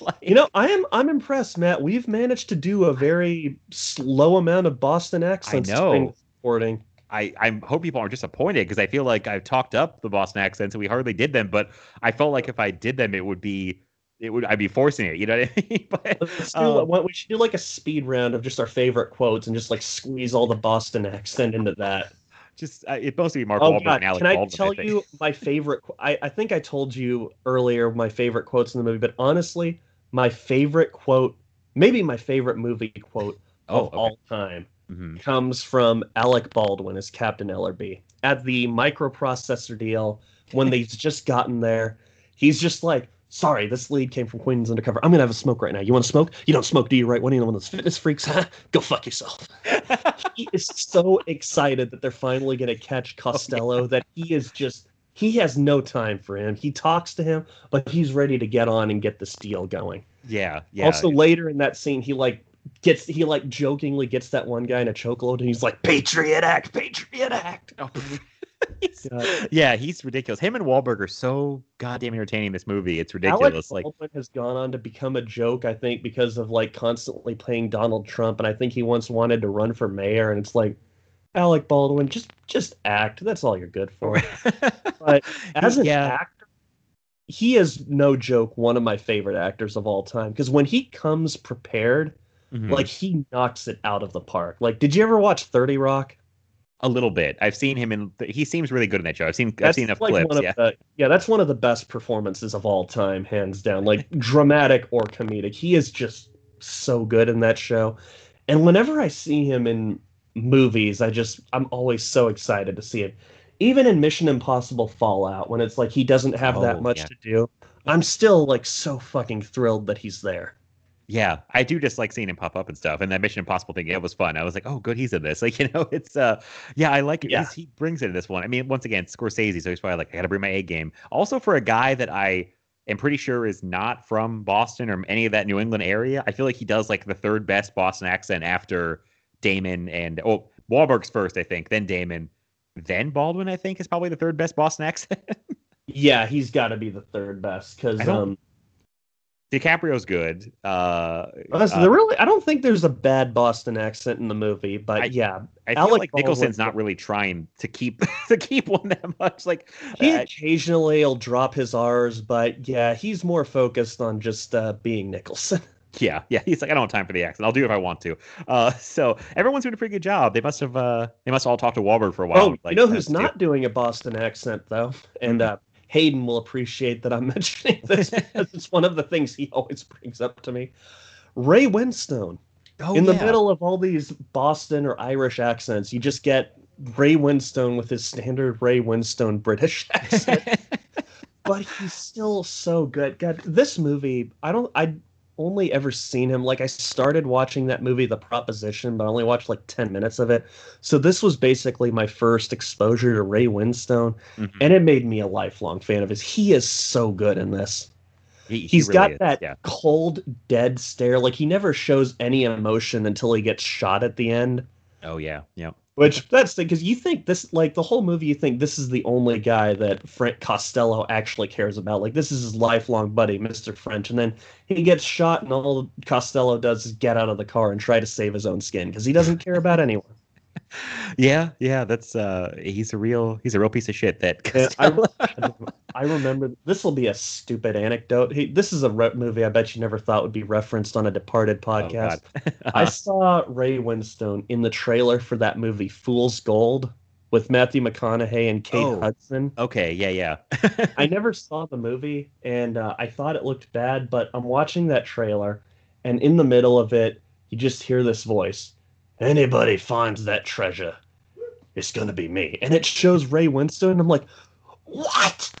Speaker 3: Like-
Speaker 4: You know, I am I'm impressed, Matt. We've managed to do a very slow amount of Boston accents I know. recording.
Speaker 3: I, I hope people aren't disappointed because I feel like I've talked up the Boston accents and we hardly did them, but I felt like if I did them, it would be, it would, I'd be forcing it. You know what I mean? But,
Speaker 4: Let's do,
Speaker 3: um,
Speaker 4: we should do like a speed round of just our favorite quotes and just like squeeze all the Boston accent into that.
Speaker 3: just uh, it mostly be Mark
Speaker 4: Oh
Speaker 3: Wahlberg
Speaker 4: God!
Speaker 3: and Alec
Speaker 4: Can I
Speaker 3: Baldwin.
Speaker 4: tell
Speaker 3: think.
Speaker 4: you my favorite? I I think I told you earlier my favorite quotes in the movie, but honestly, my favorite quote, maybe my favorite movie quote
Speaker 3: Oh,
Speaker 4: of
Speaker 3: okay.
Speaker 4: all time,
Speaker 3: Mhm.
Speaker 4: comes from Alec Baldwin as Captain Ellerby at the microprocessor deal when they've just gotten there. He's just like, "Sorry, this lead came from Queenan's Undercover. I'm gonna have a smoke right now. You want to smoke? You don't smoke, do you? Right? What are you one of those fitness freaks? Huh? Go fuck yourself." he is so excited that they're finally going to catch Costello that he is just he has no time for him. He talks to him, but he's ready to get on and get this deal going.
Speaker 3: Yeah, yeah.
Speaker 4: Also, later in that scene, he like gets he like jokingly gets that one guy in a chokehold, and he's like, "Patriot Act, Patriot Act."
Speaker 3: Oh, he's- yeah, he's ridiculous. Him and Wahlberg are so goddamn entertaining this movie. It's
Speaker 4: Alec
Speaker 3: ridiculous. Like,
Speaker 4: Baldwin has gone on to become a joke, I think, because of like constantly playing Donald Trump, and I think he once wanted to run for mayor, and it's like, Alec Baldwin, just just act. That's all you're good for. But as an
Speaker 3: Yeah.
Speaker 4: actor, he is no joke one of my favorite actors of all time because when he comes prepared,
Speaker 3: Mhm.
Speaker 4: like he knocks it out of the park. Like, did you ever watch Thirty Rock?
Speaker 3: a little bit. I've seen him in. He seems really good in that show. I've seen. I've seen enough
Speaker 4: like
Speaker 3: clips. Yeah.
Speaker 4: the yeah, that's one of the best performances of all time, hands down. Like dramatic or comedic, he is just so good in that show. And whenever I see him in movies, I just I'm always so excited to see it. Even in Mission Impossible Fallout, when it's like he doesn't have
Speaker 3: Oh,
Speaker 4: that much
Speaker 3: yeah.
Speaker 4: to do, I'm still like so fucking thrilled that he's there.
Speaker 3: Yeah, I do just like seeing him pop up and stuff. And that Mission Impossible thing, yeah, it was fun. I was like, oh, good, he's in this. Like, you know, it's uh, yeah, I like it.
Speaker 4: Yeah.
Speaker 3: He brings it in this one. I mean, once again, Scorsese, so he's probably like, I got to bring my A game. Also, for a guy that I am pretty sure is not from Boston or any of that New England area, I feel like he does like the third best Boston accent after Damon and oh, Wahlberg's first, I think, then Damon, then Baldwin. I think is probably the third best Boston accent.
Speaker 4: Yeah, he's got to be the third best because um,
Speaker 3: DiCaprio's good. Uh,
Speaker 4: honestly,
Speaker 3: uh,
Speaker 4: really I don't think there's a bad Boston accent in the movie, but
Speaker 3: I-
Speaker 4: yeah,
Speaker 3: I feel
Speaker 4: Alec
Speaker 3: like Nicholson's not really trying to keep to keep one that much. Like
Speaker 4: He
Speaker 3: uh,
Speaker 4: occasionally will drop his R's, but yeah, he's more focused on just uh, being Nicholson.
Speaker 3: yeah, yeah. He's like, I don't have time for the accent. I'll do it if I want to. Uh, so everyone's doing a pretty good job. They must have uh, they must all talk to Wahlberg for a while.
Speaker 4: Oh,
Speaker 3: like,
Speaker 4: you know who's
Speaker 3: do-
Speaker 4: not doing a Boston accent though, and
Speaker 3: Mhm.
Speaker 4: uh, Hayden will appreciate that I'm mentioning this because it's one of the things he always brings up to me. Ray Winstone.
Speaker 3: Oh,
Speaker 4: in the
Speaker 3: yeah.
Speaker 4: middle of all these Boston or Irish accents, you just get Ray Winstone with his standard Ray Winstone British accent. but he's still so good. God, this movie, I don't, I only ever seen him. Like I started watching that movie, The Proposition, but I only watched like ten minutes of it. So this was basically my first exposure to Ray Winstone,
Speaker 3: Mhm.
Speaker 4: and it made me a lifelong fan of his. He is so good in this.
Speaker 3: He- he
Speaker 4: He's
Speaker 3: really
Speaker 4: got
Speaker 3: is,
Speaker 4: that
Speaker 3: Yeah.
Speaker 4: cold, dead stare. Like he never shows any emotion until he gets shot at the end.
Speaker 3: Oh yeah. Yeah.
Speaker 4: Which that's because you think this like the whole movie you think this is the only guy that Frank Costello actually cares about. Like this is his lifelong buddy, Mr. French, and then he gets shot and all Costello does is get out of the car and try to save his own skin because he doesn't care about anyone.
Speaker 3: Yeah. Yeah. That's uh, he's a real he's a real piece of shit. That
Speaker 4: I, I remember this will be a stupid anecdote. He, this is a re- movie I bet you never thought would be referenced on a Departed
Speaker 3: Oh,
Speaker 4: podcast.
Speaker 3: God.
Speaker 4: I saw Ray Winstone in the trailer for that movie Fool's Gold with Matthew McConaughey and Kate
Speaker 3: Oh.
Speaker 4: Hudson.
Speaker 3: okay. Yeah. Yeah.
Speaker 4: I never saw the movie and uh, I thought it looked bad, but I'm watching that trailer and in the middle of it, you just hear this voice Anybody finds that treasure, it's going to be me. And it shows Ray Winstone. I'm like, what?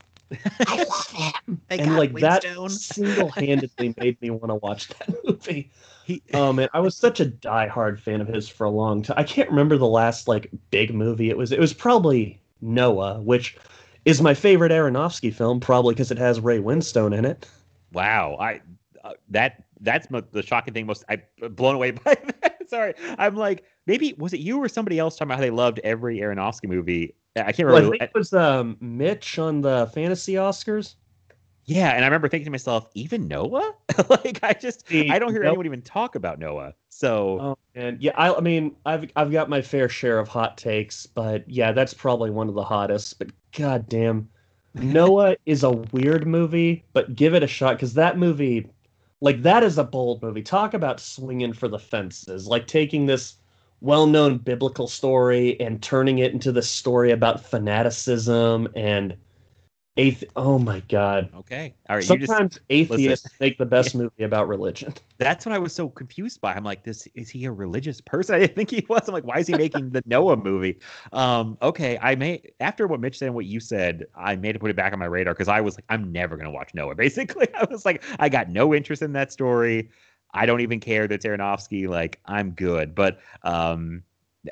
Speaker 1: I love him.
Speaker 4: And
Speaker 3: got
Speaker 4: like that single-handedly made me want to watch that movie.
Speaker 3: He-
Speaker 4: Oh man, I was such a die-hard fan of his for a long time. I can't remember the last like big movie it was. It was probably Noah, which is my favorite Aronofsky film, probably because it has Ray Winstone in it.
Speaker 3: Wow, I uh, that that's the shocking thing. Most I blown away by that. Sorry, I'm like maybe was it you or somebody else talking about how they loved every Aronofsky movie? I can't
Speaker 4: Well, I
Speaker 3: remember.
Speaker 4: think it was um, Mitch on the fantasy Oscars.
Speaker 3: yeah, and I remember thinking to myself, even Noah? like I just
Speaker 4: See,
Speaker 3: I don't hear
Speaker 4: nope.
Speaker 3: anyone even talk about Noah. So
Speaker 4: Oh, and yeah, I, I mean, I've I've got my fair share of hot takes, but yeah, that's probably one of the hottest. But goddamn, Noah is a weird movie, but give it a shot because that movie, like that is a bold movie. Talk about swinging for the fences, like taking this well-known biblical story and turning it into this story about fanaticism and athe. Oh my god!
Speaker 3: okay, all right.
Speaker 4: Sometimes atheists make the best movie about religion.
Speaker 3: that's what I was so confused by. I'm like, this is he a religious person? I didn't think he was. I'm like, why is he making the Noah movie? Um, okay, I may after what Mitch said and what you said, I made to put it back on my radar because I was like, I'm never gonna watch Noah. Basically, I was like, I got no interest in that story. I don't even care that it's Aronofsky. Like, I'm good, but um,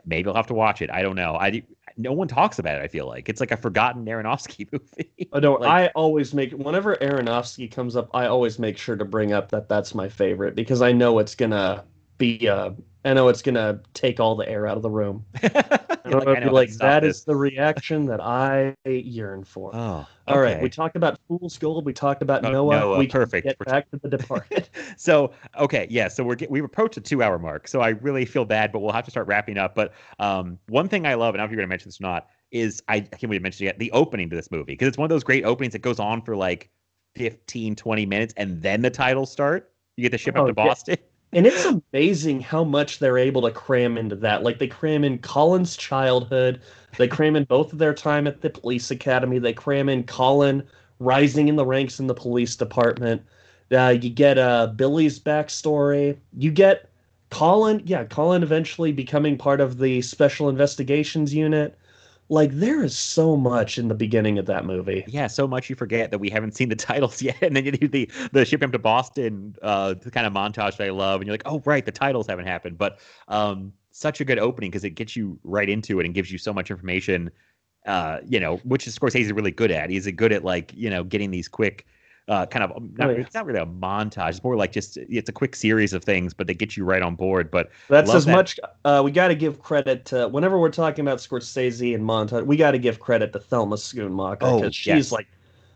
Speaker 3: maybe I'll have to watch it. I don't know. I no one talks about it. I feel like it's like a forgotten Aronofsky movie.
Speaker 4: I don't.
Speaker 3: Like-
Speaker 4: I always make whenever Aronofsky comes up, I always make sure to bring up that that's my favorite because I know it's gonna be. Uh, I know it's gonna take all the air out of the room. I don't know if
Speaker 3: I
Speaker 4: you're
Speaker 3: know,
Speaker 4: like
Speaker 3: stop
Speaker 4: that
Speaker 3: this.
Speaker 4: is the reaction that I yearn for.
Speaker 3: Oh,
Speaker 4: All right, we talked about Fool's Gold. We talked about
Speaker 3: Oh,
Speaker 4: Noah.
Speaker 3: Noah,
Speaker 4: We can
Speaker 3: perfect.
Speaker 4: Get back to the Departed.
Speaker 3: so okay yeah so we're get, we've approached a two hour mark so i really feel bad but we'll have to start wrapping up but um one thing i love and i don't know if you're going to mention this or not is i, I can't believe you mentioned it yet the opening to this movie because it's one of those great openings that goes on for like 15 20 minutes and then the titles start you get the ship
Speaker 4: Oh,
Speaker 3: up to
Speaker 4: yeah. And it's amazing how much they're able to cram into that. Like they cram in Colin's childhood, they cram in both of their time at the police academy, they cram in Colin rising in the ranks in the police department. Uh, you get uh, Billy's backstory. You get Colin, yeah, Colin eventually becoming part of the special investigations unit. Like there is so much in the beginning of that movie.
Speaker 3: yeah so much you forget that we haven't seen the titles yet and then you do the the ship him to boston uh kind of montage that i love and you're like oh right the titles haven't happened but um such a good opening because it gets you right into it and gives you so much information uh you know which of is scorsese really good at he's good at like you know getting these quick uh, kind of not,
Speaker 4: Oh, yeah.
Speaker 3: it's not really a montage. It's more like just it's a quick series of things, but they get you right on board. But
Speaker 4: That's as
Speaker 3: that.
Speaker 4: much. Uh, we got to give credit to whenever we're talking about Scorsese and montage. We got to give credit to Thelma Schoonmaker
Speaker 3: Oh,
Speaker 4: because she's
Speaker 3: yes.
Speaker 4: like,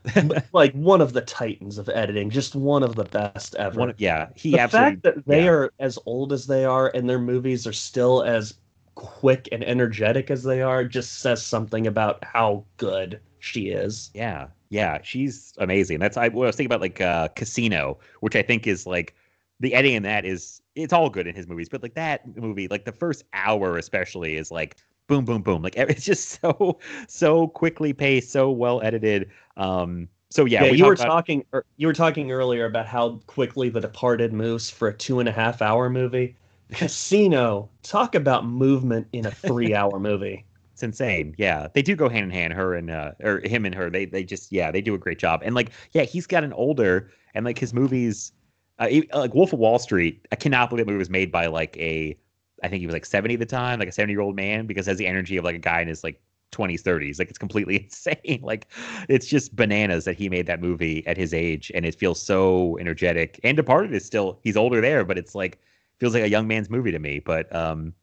Speaker 4: like one of the titans of editing, just one of the best ever.
Speaker 3: one, yeah, he
Speaker 4: the
Speaker 3: absolutely.
Speaker 4: fact that they
Speaker 3: yeah.
Speaker 4: are as old as they are and their movies are still as quick and energetic as they are just says something about how good she is.
Speaker 3: Yeah, yeah, she's amazing. That's I, I was thinking about like uh, Casino, which I think is like the editing in that is it's all good in his movies, but like that movie, like the first hour especially, is like boom, boom, boom. Like it's just so so quickly paced, so well edited. Um, so yeah,
Speaker 4: Yeah,
Speaker 3: we
Speaker 4: you were
Speaker 3: about-
Speaker 4: talking. er, You were talking earlier about how quickly The Departed moves for a two and a half hour movie. Casino, talk about movement in a three hour movie.
Speaker 3: It's insane. Yeah, they do go hand in hand. Her and uh, or him and her. They they just yeah they do a great job. And like yeah, he's gotten older and like his movies, uh, e- like Wolf of Wall Street. I cannot believe that movie was made by like a, I think he was like seventy at the time, like a seventy year old man because has the energy of like a guy in his like twenties thirties. Like it's completely insane. Like it's just bananas that he made that movie at his age and it feels so energetic. And Departed is still he's older there, but it's like feels like a young man's movie to me. But um,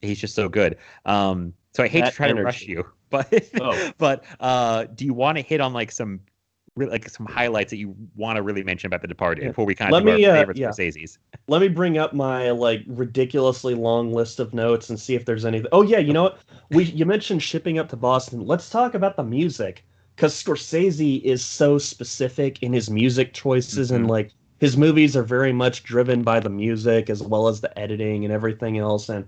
Speaker 3: he's just so good. Um, so I hate
Speaker 4: That
Speaker 3: to try to rush you, but
Speaker 4: Oh.
Speaker 3: but uh, do you want to hit on like some like some highlights that you want to really mention about The Departed
Speaker 4: Yeah.
Speaker 3: before we kind
Speaker 4: Let
Speaker 3: of do
Speaker 4: me,
Speaker 3: our
Speaker 4: uh, yeah.
Speaker 3: Scorsese's?
Speaker 4: Let me bring up my like ridiculously long list of notes and see if there's anything. Oh yeah, you know what? We you mentioned shipping up to Boston. Let's talk about the music because Scorsese is so specific in his music choices and
Speaker 3: Mhm.
Speaker 4: like his movies are very much driven by the music as well as the editing and everything else. And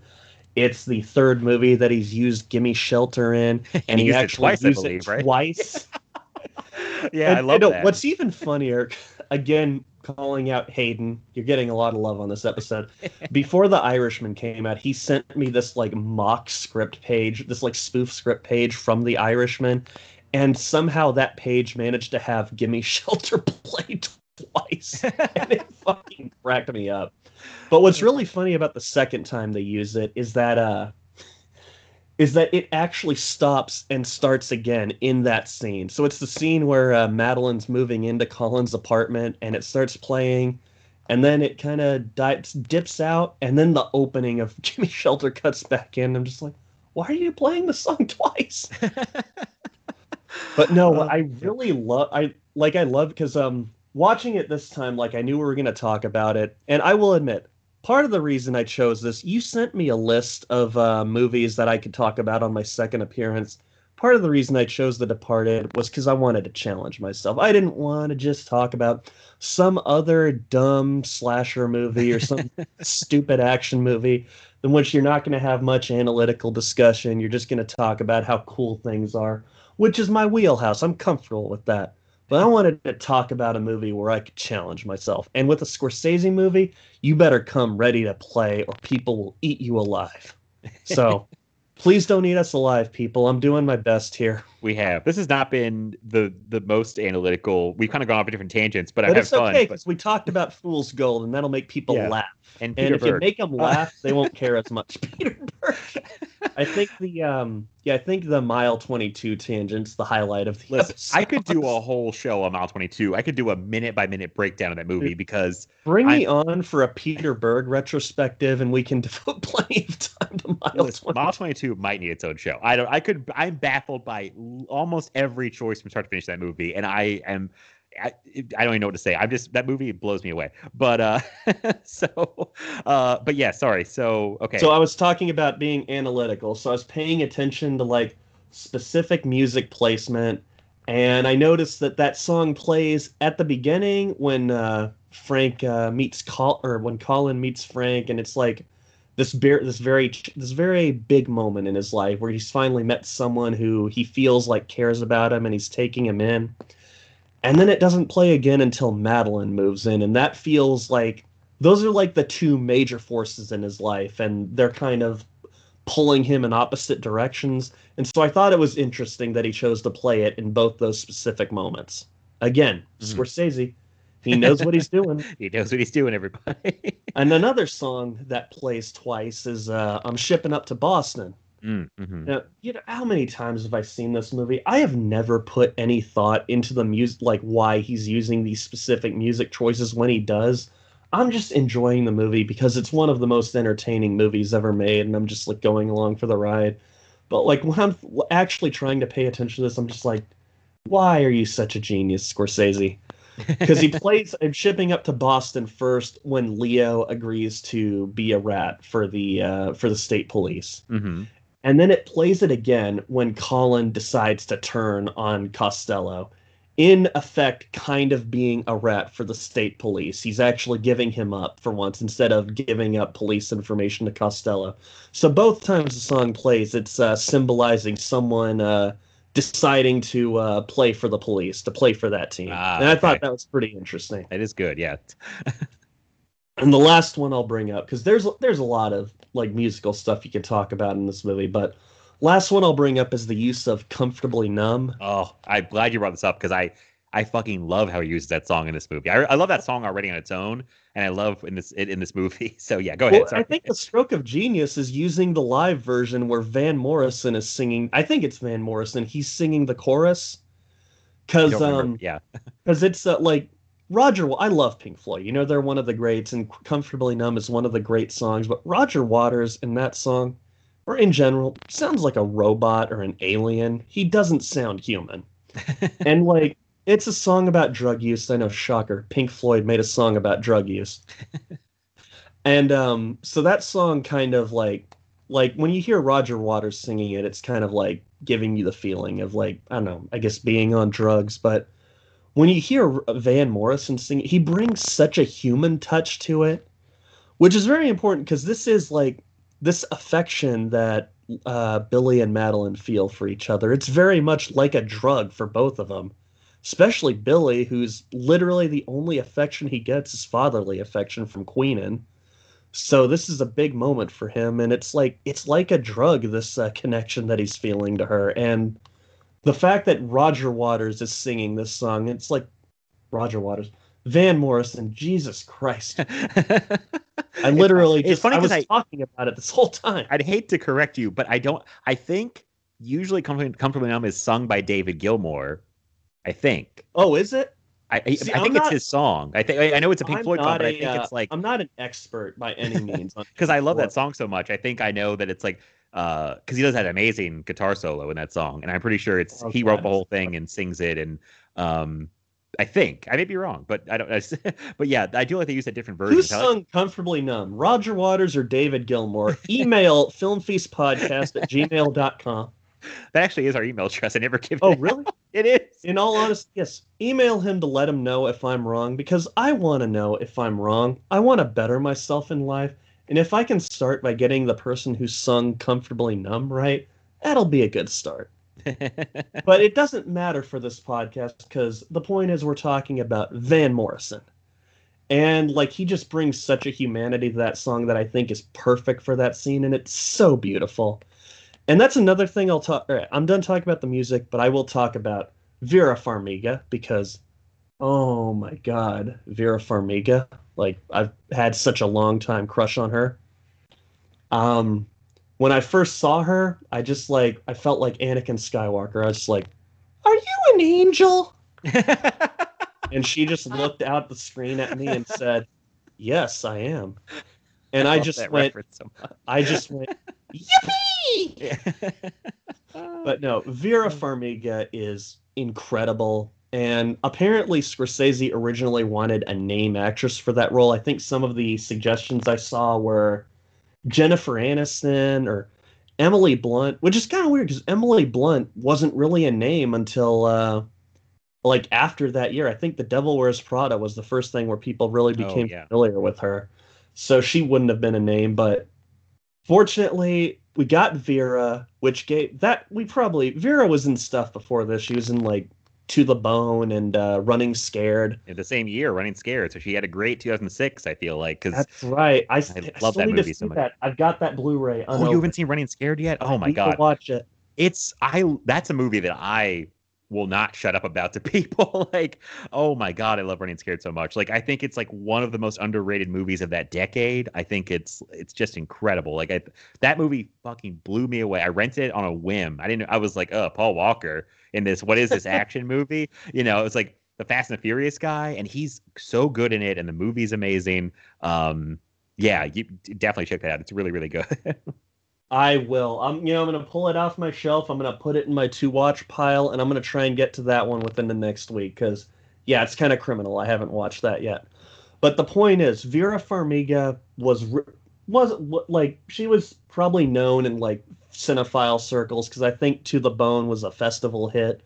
Speaker 4: it's the third movie that he's used "Gimme Shelter" in, and,
Speaker 3: he
Speaker 4: he,
Speaker 3: used it
Speaker 4: actually
Speaker 3: twice, I
Speaker 4: used
Speaker 3: believe,
Speaker 4: it
Speaker 3: right?
Speaker 4: twice.
Speaker 3: yeah,
Speaker 4: And-
Speaker 3: I love
Speaker 4: and,
Speaker 3: that.
Speaker 4: What's even funnier, again, calling out Hayden, you're getting a lot of love on this episode. Before The Irishman came out, he sent me this like mock script page, this like spoof script page from The Irishman. and somehow that page managed to have "Gimme Shelter" played twice, and it fucking cracked me up. But what's really funny about the second time they use it is that uh is that it actually stops and starts again in that scene. So it's the scene where uh, Madolyn's moving into Colin's apartment and it starts playing and then it kind of dips, dips out and then the opening of Gimme Shelter cuts back in. I'm just like, why are you playing the song twice? but no,
Speaker 3: Uh,
Speaker 4: I really love I like I love because um watching it this time like I knew we were going to talk about it and I will admit part of the reason I chose this you sent me a list of uh, movies that I could talk about on my second appearance. Part of the reason I chose The Departed was because I wanted to challenge myself. I didn't want to just talk about some other dumb slasher movie or some stupid action movie in which you're not going to have much analytical discussion. You're just going to talk about how cool things are, which is my wheelhouse. I'm comfortable with that. But I wanted to talk about a movie where I could challenge myself. And with a Scorsese movie, you better come ready to play or people will eat you alive. So please don't eat us alive, people. I'm doing my best here.
Speaker 3: We have. This has not been the the most analytical. We've kind of gone off different tangents, but,
Speaker 4: But
Speaker 3: I've had fun.
Speaker 4: okay
Speaker 3: but-
Speaker 4: because we talked about Fool's Gold, and that'll make people
Speaker 3: Yeah.
Speaker 4: laugh.
Speaker 3: And
Speaker 4: And if you make them laugh, they won't care as much. Peter Berg. I think the um yeah, I think the mile twenty two tangent's the highlight of the
Speaker 3: Listen,
Speaker 4: episode.
Speaker 3: I could do a whole show on Mile 22. I could do a minute by minute breakdown of that movie because
Speaker 4: Bring me on for a Peter Berg retrospective, and we can devote plenty of time to mile twenty.
Speaker 3: Mile 22 might need its own show. I don't. I could. I'm baffled by almost every choice from start to finish of that movie, and I am. I, I don't even know what to say. I'm just that movie blows me away. But uh, so, uh, but yeah, sorry. So okay.
Speaker 4: So I was talking about being analytical. So I was paying attention to like specific music placement, and I noticed that that song plays at the beginning when uh, Frank uh, meets Col or when Colin meets Frank, and it's like this bear, this very this very big moment in his life where he's finally met someone who he feels like cares about him, and he's taking him in. And then it doesn't play again until Madolyn moves in, and that feels like those are like the two major forces in his life and they're kind of pulling him in opposite directions and so i thought it was interesting that he chose to play it in both those specific moments again
Speaker 3: Mhm.
Speaker 4: scorsese he knows what he's doing
Speaker 3: he knows what he's doing. Everybody.
Speaker 4: and another song that plays twice is uh, i'm shipping up to boston
Speaker 3: mm, mhm.
Speaker 4: now, you know, how many times have I seen this movie? I have never put any thought into the music, like why he's using these specific music choices when he does. I'm just enjoying the movie because it's one of the most entertaining movies ever made, and I'm just like going along for the ride. But like when I'm actually trying to pay attention to this, I'm just like, why are you such a genius, Scorsese? Because he plays I'm shipping up to Boston first when Leo agrees to be a rat for the uh, for the state police.
Speaker 3: Mhm.
Speaker 4: And then it plays it again when Colin decides to turn on Costello. In effect, kind of being a rat for the state police. He's actually giving him up for once instead of giving up police information to Costello. So both times the song plays, it's uh, symbolizing someone uh, deciding to uh, play for the police, to play for that team.
Speaker 3: Ah,
Speaker 4: and I thought that was pretty interesting.
Speaker 3: That is good. Yeah.
Speaker 4: And the last one I'll bring up because there's there's a lot of like musical stuff you could talk about in this movie, but last one I'll bring up is the use of "Comfortably Numb."
Speaker 3: Oh, I'm glad you brought this up because I I fucking love how he uses that song in this movie. I, I love that song already on its own, and I love in this it in this movie. So yeah, go ahead.
Speaker 4: Well. I think the stroke of genius is using the live version where Van Morrison is singing. I think it's Van Morrison. He's singing the chorus because um
Speaker 3: yeah,
Speaker 4: because it's uh, like Roger. I love Pink Floyd. You know they're one of the greats, and "Comfortably Numb" is one of the great songs. But Roger Waters in that song, or in general, sounds like a robot or an alien. He doesn't sound human. and like it's a song about drug use. I know, shocker. Pink Floyd made a song about drug use. and um, so that song kind of like like when you hear Roger Waters singing it, it's kind of like giving you the feeling of like I don't know, I guess being on drugs, but when you hear Van Morrison sing, he brings such a human touch to it, which is very important because this is like this affection that uh, Billy and Madolyn feel for each other. It's very much like a drug for both of them, especially Billy, who's literally the only affection he gets is fatherly affection from Queenan. So this is a big moment for him, and it's like it's like a drug. This uh, connection that he's feeling to her, and the fact that Roger Waters is singing this song, it's like Roger Waters, Van Morrison, Jesus Christ. I literally
Speaker 3: it's
Speaker 4: just
Speaker 3: funny
Speaker 4: I was
Speaker 3: I-
Speaker 4: talking about it this whole time.
Speaker 3: I'd hate to correct you, but I don't. I think usually "Comfortably, Comfortably Numb" is sung by David Gilmour. I think.
Speaker 4: Oh, is it?
Speaker 3: I, I,
Speaker 4: See,
Speaker 3: I think it's his song. I think I, know it's a Pink
Speaker 4: I'm
Speaker 3: Floyd song,
Speaker 4: not
Speaker 3: but I think it's like
Speaker 4: I'm not an expert by any means.
Speaker 3: because I love that song so much. I think I know that it's like because he does that amazing guitar solo in that song, and I'm pretty sure it's
Speaker 4: Oh,
Speaker 3: he wrote the whole thing and sings it. And um, I think I may be wrong, but I don't. I, but yeah, I do like they use that different version. Who. Like-
Speaker 4: sung Comfortably Numb? Roger Waters or David Gilmour? Email filmfeastpodcast at gmail.com.
Speaker 3: that actually is our email address. I never give.
Speaker 4: Oh,
Speaker 3: it
Speaker 4: really?
Speaker 3: It is.
Speaker 4: In all honesty, yes. Email him to let him know if I'm wrong because I want to know if I'm wrong. I want to better myself in life. And if I can start by getting the person who sung Comfortably Numb right, that'll be a good start. but it doesn't matter for this podcast because the point is we're talking about Van Morrison. And like he just brings such a humanity to that song that I think is perfect for that scene, and it's so beautiful. And that's another thing I'll talk. All er, right, I'm done talking about the music, but I will talk about Vera Farmiga because, oh my God, Vera Farmiga! Like I've had such a long time crush on her. Um, when I first saw her, I just like I felt like Anakin Skywalker. I was just like, "Are you an angel?" and she just looked out the screen at me and said, "Yes, I am." And I,
Speaker 3: love
Speaker 4: just went,
Speaker 3: so.
Speaker 4: I just went, "Yippee!" But no, Vera Farmiga is incredible. And apparently, Scorsese originally wanted a name actress for that role. I think some of the suggestions I saw were Jennifer Aniston or Emily Blunt, which is kind of weird because Emily Blunt wasn't really a name until uh, like after that year. I think The Devil Wears Prada was the first thing where people really
Speaker 3: Oh,
Speaker 4: became
Speaker 3: yeah.
Speaker 4: familiar with her. So she wouldn't have been a name, but fortunately we got Vera, which gave that we probably Vera was in stuff before this. She was in like To the Bone and uh, Running Scared.
Speaker 3: in the same year, Running Scared. So she had a great 2006. I feel like because
Speaker 4: That's right. I, I,
Speaker 3: I love that movie so much.
Speaker 4: that. I've got that Blu-ray.
Speaker 3: oh, you haven't seen Running Scared yet? Oh my
Speaker 4: Need to
Speaker 3: god,
Speaker 4: watch it.
Speaker 3: it's I. That's a movie that I will not shut up about to people. like, oh my god, I love Running Scared so much. Like, I think it's like one of the most underrated movies of that decade. I think it's it's just incredible. Like, I, that movie fucking blew me away. I rented it on a whim. I didn't. I was like, oh, Paul Walker in this. What is this action movie? You know, it's like the Fast and the Furious guy, and he's so good in it, and the movie's amazing. Um, yeah, you definitely check that out. It's really, really good.
Speaker 4: I will. I'm you know, I'm gonna pull it off my shelf. I'm gonna put it in my to watch pile, and I'm gonna try and get to that one within the next week because yeah, it's kind of criminal. I haven't watched that yet. But the point is, Vera Farmiga was was wa- like she was probably known in like cinephile circles because I think To the Bone was a festival hit,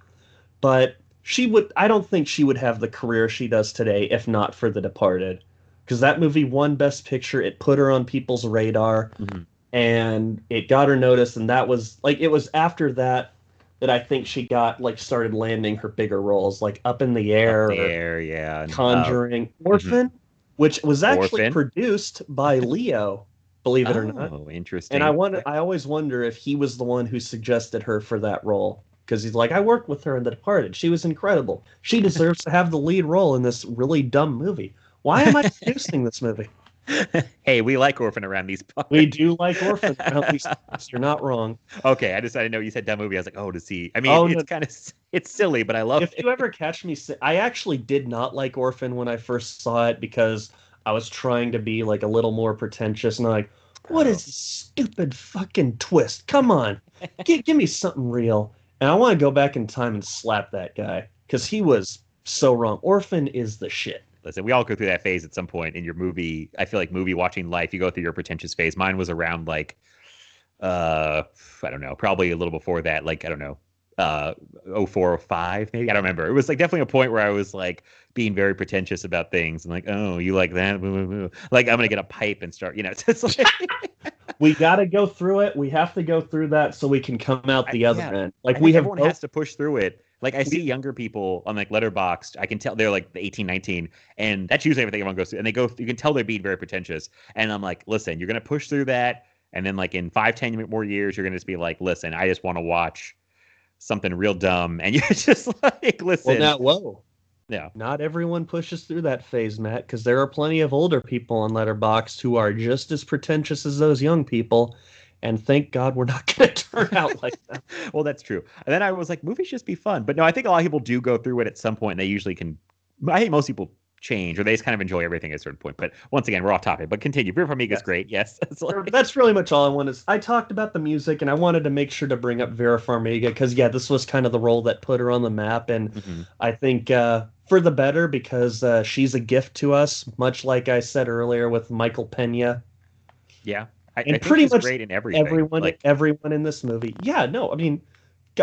Speaker 4: but she would. I don't think she would have the career she does today if not for The Departed, because that movie won Best Picture. It put her on people's radar
Speaker 3: Mhm.
Speaker 4: And it got her notice and that was like it was after that that I think she got like started landing her bigger roles like Up in the Air, or
Speaker 3: there, yeah. uh,
Speaker 4: Conjuring, Orphan, which was actually
Speaker 3: Orphan.
Speaker 4: produced by Leo, believe it or not.
Speaker 3: Oh, interesting.
Speaker 4: And I wonder I always wonder if he was the one who suggested her for that role because he's like I worked with her in The Departed. She was incredible. She deserves to have the lead role in this really dumb movie. Why am I producing this movie?
Speaker 3: hey, we like Orphan around these parts.
Speaker 4: We do like Orphan. At least you're not wrong.
Speaker 3: Okay, I just I didn't know you said that movie. I was like, oh, to see. I mean,
Speaker 4: Oh,
Speaker 3: it's
Speaker 4: no.
Speaker 3: kind of it's silly, but I love it.
Speaker 4: if
Speaker 3: it.
Speaker 4: you ever catch me i actually did not like orphan when i first saw it because i was trying to be like a little more pretentious and I'm like what is oh. this stupid fucking twist come on give, give me something real and i want to go back in time and slap that guy because he was so wrong orphan is the shit
Speaker 3: Listen, we all go through that phase at some point in your movie. I feel like movie watching life, you go through your pretentious phase. Mine was around like, uh, I don't know, probably a little before that. Like I don't know, uh, 04, 05 maybe. I don't remember. It was like definitely a point where I was like being very pretentious about things and like, oh, you like that? Like I'm gonna get a pipe and start. You know, it's like.
Speaker 4: we got to go through it we have to go through that so we can come out the
Speaker 3: I-
Speaker 4: other
Speaker 3: yeah.
Speaker 4: end like we have
Speaker 3: everyone
Speaker 4: both
Speaker 3: has to push through it. Like I see younger people on like Letterboxd, I can tell they're like the 18, 19, and that's usually everything everyone goes through. And they go, you can tell they're being very pretentious. And I'm like, listen, you're gonna push through that, and then like in five, ten more years, you're gonna just be like, listen, I just want to watch something real dumb, and you're just like, listen,
Speaker 4: Well, not whoa.
Speaker 3: yeah,
Speaker 4: Not everyone pushes through that phase, Matt, because there are plenty of older people on Letterboxd who are just as pretentious as those young people. And thank God we're not going to turn out like that.
Speaker 3: well, that's true. And then I was like, movies just be fun. But no, I think a lot of people do go through it at some point, and they usually can. I think most people change, or they just kind of enjoy everything at a certain point. But once again, we're off topic. But continue. Vera Farmiga is
Speaker 4: Yes.
Speaker 3: great. Yes, It's like-
Speaker 4: That's really much all I wanted. Is I talked about the music, and I wanted to make sure to bring up Vera Farmiga because, yeah, this was kind of the role that put her on the map. And
Speaker 3: Mhm.
Speaker 4: I think uh, for the better because uh, she's a gift to us, much like I said earlier with Michael Pena.
Speaker 3: yeah. I,
Speaker 4: And
Speaker 3: I
Speaker 4: pretty much
Speaker 3: great in everything.
Speaker 4: everyone
Speaker 3: Like,
Speaker 4: everyone in this movie yeah no i mean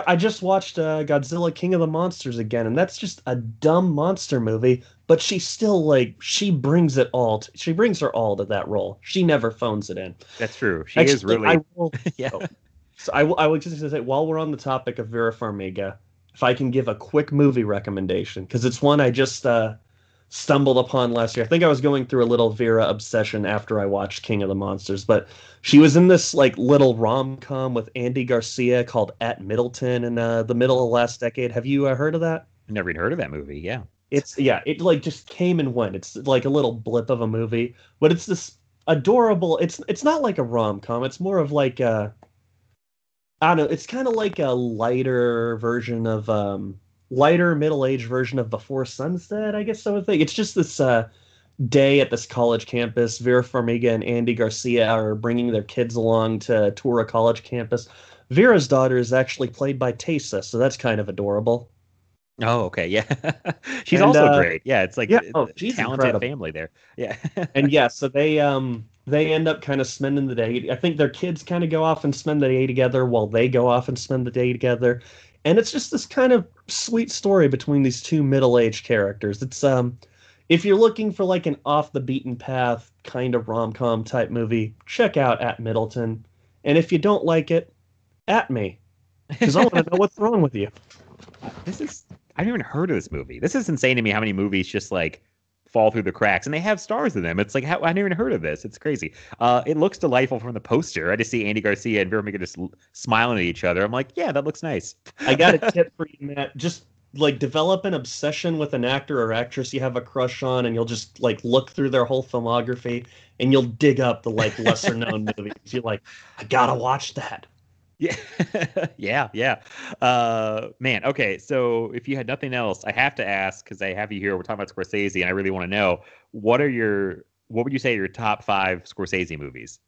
Speaker 4: I just watched uh, godzilla king of the monsters again and that's just a dumb monster movie but she still like she brings it all to, she brings her all to that role she never phones it in
Speaker 3: that's true. She is really.
Speaker 4: I will,
Speaker 3: yeah.
Speaker 4: oh. so I, will- I was just say while we're on the topic of vera farmiga if i can give a quick movie recommendation because it's one i just uh stumbled upon last year. I think I was going through a little Vera obsession after I watched King of the Monsters, but she was in this like little rom com with Andy Garcia called At Middleton in uh, the middle of last decade. Have you uh, heard of that?
Speaker 3: Never even heard of that movie. Yeah.
Speaker 4: It's yeah, it like just came and went. It's like a little blip of a movie, but it's this adorable. It's it's not like a rom com. It's more of like a I don't know. It's kind of like a lighter version of um lighter middle aged version of Before Sunset. I guess I would think it's just this uh day at this college campus. Vera Farmiga and Andy Garcia are bringing their kids along to tour a college campus. Vera's daughter is actually played by Taissa, so that's kind of adorable.
Speaker 3: Oh, okay. Yeah. she's
Speaker 4: And,
Speaker 3: also
Speaker 4: uh,
Speaker 3: great. Yeah. It's like
Speaker 4: yeah, oh, she's
Speaker 3: talented
Speaker 4: incredible.
Speaker 3: family there. Yeah.
Speaker 4: and yeah, so they um they end up kind of spending the day. I think their kids kind of go off and spend the day together while they go off and spend the day together. And it's just this kind of sweet story between these two middle-aged characters. It's um if you're looking for like an off the beaten path kind of rom-com type movie, check out At Middleton. And if you don't like it, at me. Because I want to know what's wrong with you.
Speaker 3: this is I've never even heard of this movie. This is insane to me how many movies just like fall through the cracks and they have stars in them. It's like how I never even heard of this. It's crazy. Uh, it looks delightful from the poster. I just see Andy Garcia and Vera Farmiga just l- smiling at each other. I'm like, yeah, that looks nice.
Speaker 4: I got a tip for you, Matt. Just like develop an obsession with an actor or actress you have a crush on, and you'll just like look through their whole filmography, and you'll dig up the like lesser known movies. You're like, I gotta watch that.
Speaker 3: Yeah, yeah, yeah. Uh, man, okay. So if you had nothing else, I have to ask because I have you here. We're talking about Scorsese, and I really want to know what are your what would you say are your top five Scorsese movies?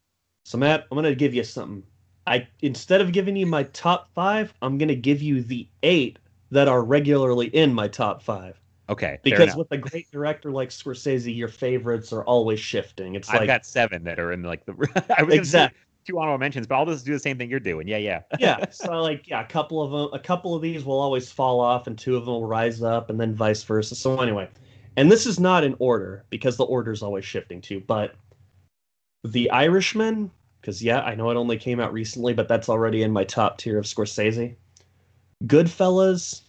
Speaker 4: So Matt, I'm gonna give you something. I instead of giving you my top five, I'm gonna give you the eight that are regularly in my top five.
Speaker 3: Okay,
Speaker 4: Because with a great director like Scorsese, your favorites are always shifting. It's
Speaker 3: I've
Speaker 4: like
Speaker 3: got seven that are in like the. I was
Speaker 4: exactly.
Speaker 3: Two honorable mentions, but I'll just do the same thing you're doing. Yeah, yeah.
Speaker 4: yeah so like yeah a couple of them a couple of these will always fall off and two of them will rise up and then vice versa so anyway and this is not in order because the order is always shifting too but the irishman because yeah i know it only came out recently but that's already in my top tier of scorsese goodfellas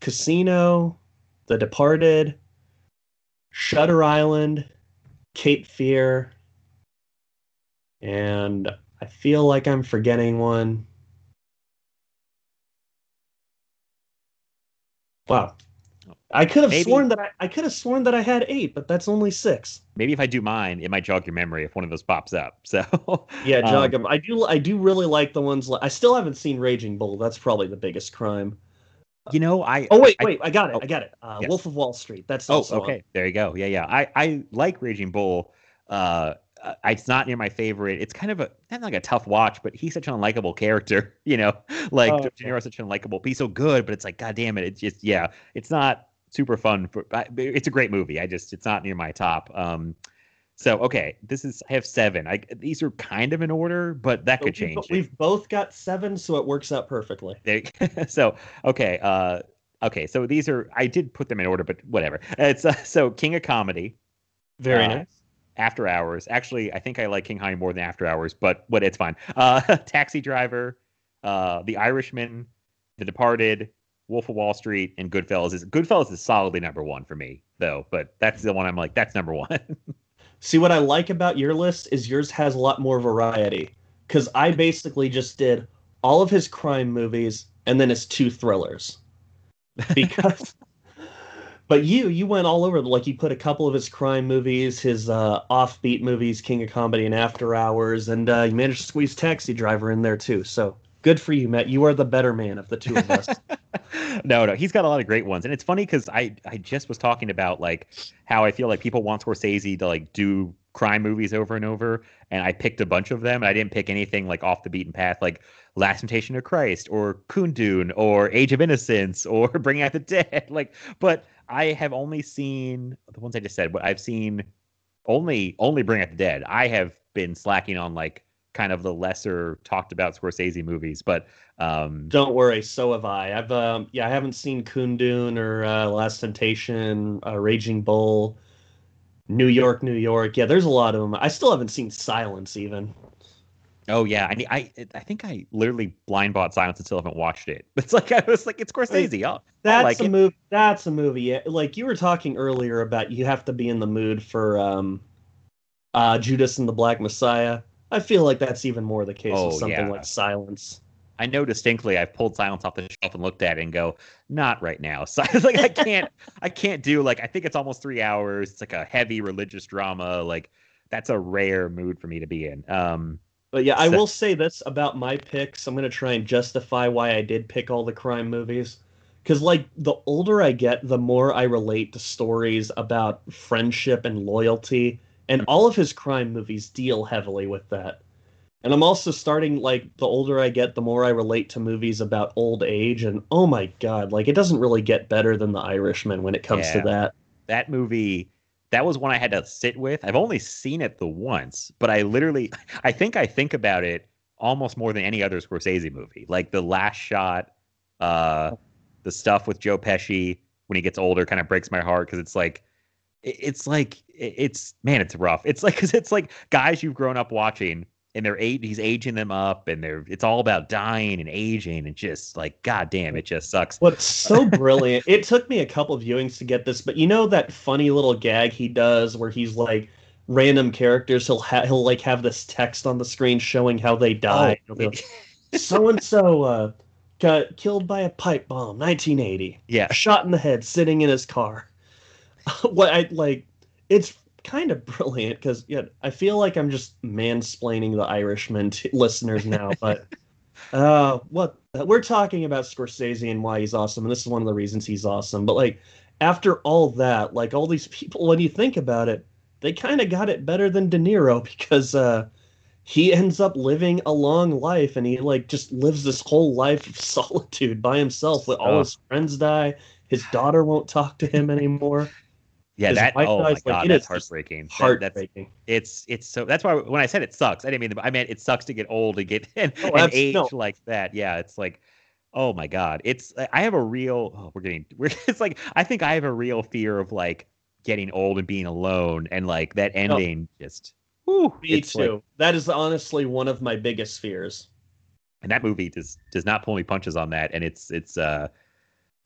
Speaker 4: casino the departed shutter island cape fear and I feel like I'm forgetting one. Wow. I could have
Speaker 3: Maybe-
Speaker 4: sworn that I, I could have sworn that I had eight, but that's only six.
Speaker 3: Maybe if I do mine, it might jog your memory if one of those pops up. So
Speaker 4: Yeah,
Speaker 3: Um,
Speaker 4: jog 'em. I do I do really like the ones I still haven't seen Raging Bull. That's probably the biggest crime.
Speaker 3: you know, I
Speaker 4: Oh wait,
Speaker 3: I-
Speaker 4: wait, I got it.
Speaker 3: oh,
Speaker 4: I got it. Uh,
Speaker 3: yes.
Speaker 4: Wolf of Wall Street. That's
Speaker 3: Oh,
Speaker 4: also on.
Speaker 3: okay. There you go. Yeah, yeah. I I like Raging Bull. Uh, uh, it's not near my favorite. It's kind of a not like a tough watch, but he's such an unlikable character. You know, like
Speaker 4: Oh,
Speaker 3: De
Speaker 4: okay.
Speaker 3: Niro's such an unlikable. He's so good, but it's like, god damn it, it's just yeah, it's not super fun. For I- it's a great movie. I just it's not near my top. Um, so okay, this is I have seven. I these are kind of in order, but that
Speaker 4: So
Speaker 3: could
Speaker 4: we've,
Speaker 3: change.
Speaker 4: we've both got seven, so it works out perfectly.
Speaker 3: There, so okay, uh, okay. So these are I did put them in order, but whatever. It's uh, so King of Comedy,
Speaker 4: Very
Speaker 3: Uh,
Speaker 4: nice.
Speaker 3: After Hours. Actually, I think I like King Honey more than After Hours, but what it's fine. Uh, Taxi Driver, uh, The Irishman, The Departed, Wolf of Wall Street, and Goodfellas. Is Goodfellas is solidly number one for me though, but that's the one I'm like that's number one.
Speaker 4: See what I like about your list is yours has a lot more variety. Because I basically just did all of his crime movies, and then his two thrillers. Because, but you you went all over. Like you put a couple of his crime movies, his uh, offbeat movies, King of Comedy and After Hours, and uh, you managed to squeeze Taxi Driver in there too. So good for you, Matt. You are the better man of the two of us.
Speaker 3: no, no, he's got a lot of great ones, and it's funny because I I just was talking about like how I feel like people want Scorsese to like do crime movies over and over, and I picked a bunch of them, and I didn't pick anything like off the beaten path, like Last Temptation of Christ or Kundun or Age of Innocence or Bringing Out the Dead, like, but I have only seen the ones I just said, but I've seen only only Bring Out the Dead. I have been slacking on like kind of the lesser talked about Scorsese movies, but um,
Speaker 4: Don't worry, so have I. I've um, yeah, I haven't seen Kundun or uh, Last Temptation, uh, Raging Bull, New York, New York. Yeah, there's a lot of them. I still haven't seen Silence even.
Speaker 3: Oh yeah, I I I think I literally blind bought Silence and still haven't watched it. It's like I was like it's Scorsese. I'll, I'll
Speaker 4: That's
Speaker 3: like
Speaker 4: a
Speaker 3: it.
Speaker 4: movie. That's a movie. Like you were talking earlier about, you have to be in the mood for um, uh, Judas and the Black Messiah. I feel like that's even more the case
Speaker 3: Oh,
Speaker 4: with something
Speaker 3: yeah.
Speaker 4: like Silence.
Speaker 3: I know distinctly I've pulled Silence off the shelf and looked at it and go, not right now. So it's like I can't I can't do like I think it's almost three hours. It's like a heavy religious drama. Like that's a rare mood for me to be in. Um
Speaker 4: But yeah, I will say this about my picks. I'm gonna try and justify why I did pick all the crime movies. Because like the older I get, the more I relate to stories about friendship and loyalty, and all of his crime movies deal heavily with that. And I'm also starting like the older I get, the more I relate to movies about old age. And oh my god, like it doesn't really get better than The Irishman when it comes
Speaker 3: Yeah.
Speaker 4: to that.
Speaker 3: that movie that was one I had to sit with. I've only seen it the once, but I literally I think I think about it almost more than any other Scorsese movie. Like the last shot, uh the stuff with Joe Pesci when he gets older kind of breaks my heart because it's like it's like it's man, it's rough. It's like because it's like guys you've grown up watching and they're eight he's aging them up and they're it's all about dying and aging and just like god damn it just sucks.
Speaker 4: What's so brilliant? It took me a couple of viewings to get this, but you know that funny little gag he does where he's like random characters. He'll ha- he'll like have this text on the screen showing how they died.
Speaker 3: Oh,
Speaker 4: So and so uh, got killed by a pipe bomb, 1980.
Speaker 3: yeah.
Speaker 4: Shot in the head, sitting in his car. what I like, it's kind of brilliant because yeah, I feel like I'm just mansplaining the Irishman to listeners now, but uh, what we're talking about Scorsese and why he's awesome, and this is one of the reasons he's awesome. But like after all that, like all these people, when you think about it, they kind of got it better than De Niro because uh, he ends up living a long life and he like just lives this whole life of solitude by himself. With all
Speaker 3: Oh.
Speaker 4: his friends die, his daughter won't talk to him anymore.
Speaker 3: Yeah, that oh my
Speaker 4: like,
Speaker 3: god,
Speaker 4: it
Speaker 3: that's
Speaker 4: just
Speaker 3: heartbreaking. That- that's
Speaker 4: Heartbreaking.
Speaker 3: it's it's so that's why when I said it sucks, I didn't mean I meant it sucks to get old and get and,
Speaker 4: Oh,
Speaker 3: and age
Speaker 4: no.
Speaker 3: like that. Yeah, it's like oh my god, it's I have a real oh, we're getting we're it's like I think I have a real fear of like getting old and being alone and like that ending just. Whew,
Speaker 4: Me
Speaker 3: it's like-
Speaker 4: too. that is honestly one of my biggest fears.
Speaker 3: and that movie does does not pull any punches on that, and it's it's uh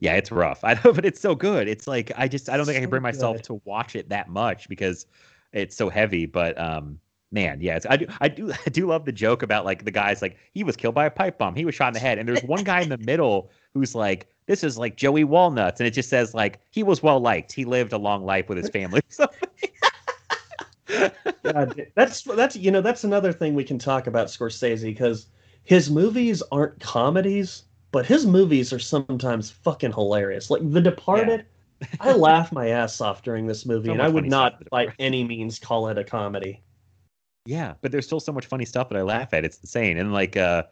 Speaker 3: yeah, it's rough. I know, but it's so good. It's like I just I don't think I can
Speaker 4: So
Speaker 3: bring myself to watch it that much because it's so heavy. But um, man, yeah, it's, I do I do I do love the joke about like the guys like he was killed by a pipe bomb, he was shot in the head, and there's one guy in the middle who's like. This is like Joey Walnuts, and it just says like he was well liked. He lived a long life with his family. So
Speaker 4: God, that's that's you know that's another thing we can talk about Scorsese because his movies aren't comedies, but his movies are sometimes fucking hilarious. Like The Departed, I laugh my ass off during this movie,
Speaker 3: So
Speaker 4: and I would not by any means call it a comedy.
Speaker 3: Yeah, but there's still so much funny stuff that I laugh at. It's insane. And like uh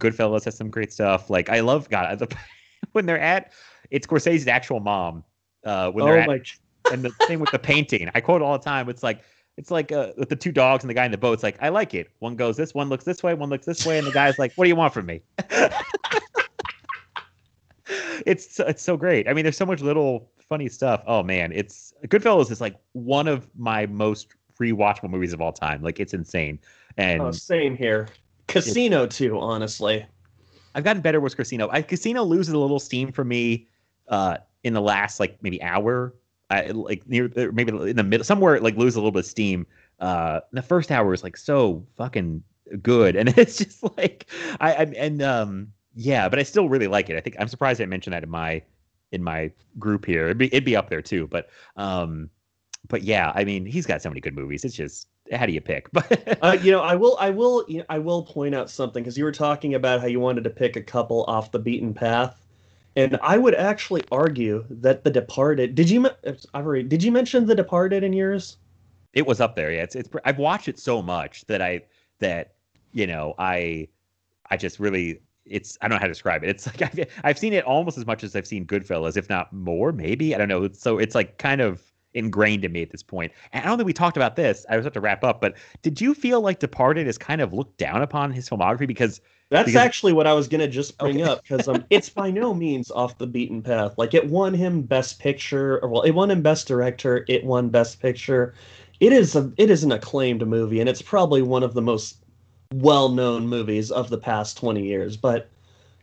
Speaker 3: Goodfellas has some great stuff. Like I love God the, when they're at it's Scorsese's actual mom. Uh when they're
Speaker 4: Oh
Speaker 3: at and the thing with the painting. I quote all the time. It's like it's like uh, with the two dogs and the guy in the boat. It's like I like it. One goes this, one looks this way, one looks this way, and the guy's like, "What do you want from me?" it's it's so great. I mean, there's so much little funny stuff. Oh man, it's Goodfellas is like one of my most rewatchable movies of all time. Like it's insane. And
Speaker 4: Oh, same here. Casino too, honestly.
Speaker 3: I've gotten better with Casino. I, Casino loses a little steam for me uh, in the last like maybe hour, I, like near maybe in the middle somewhere. It, like lose a little bit of steam. Uh, the first hour is like so fucking good, and it's just like I, I and um yeah, but I still really like it. I think I'm surprised I mentioned that in my in my group here. It'd be it'd be up there too, but um but yeah, I mean he's got so many good movies. It's just how do you pick? But
Speaker 4: uh, you know, I will, I will, you know, I will point out something because you were talking about how you wanted to pick a couple off the beaten path, and I would actually argue that The Departed. Did you? I've already. Did you mention The Departed in yours?
Speaker 3: It was up there. Yeah, it's it's. I've watched it so much that I that you know I I just really it's I don't know how to describe it. It's like I've, I've seen it almost as much as I've seen Goodfellas, if not more, maybe. I don't know. So it's like kind of ingrained in me at this point. And I don't think we talked about this. I was about to wrap up, but did you feel like Departed is kind of looked down upon his filmography because
Speaker 4: that's
Speaker 3: because,
Speaker 4: actually what I was gonna just bring okay. up because um, it's by no means off the beaten path. Like it won him Best Picture, or well, it won him Best Director. It won Best Picture. It is a it is an acclaimed movie, and it's probably one of the most well known movies of the past twenty years. But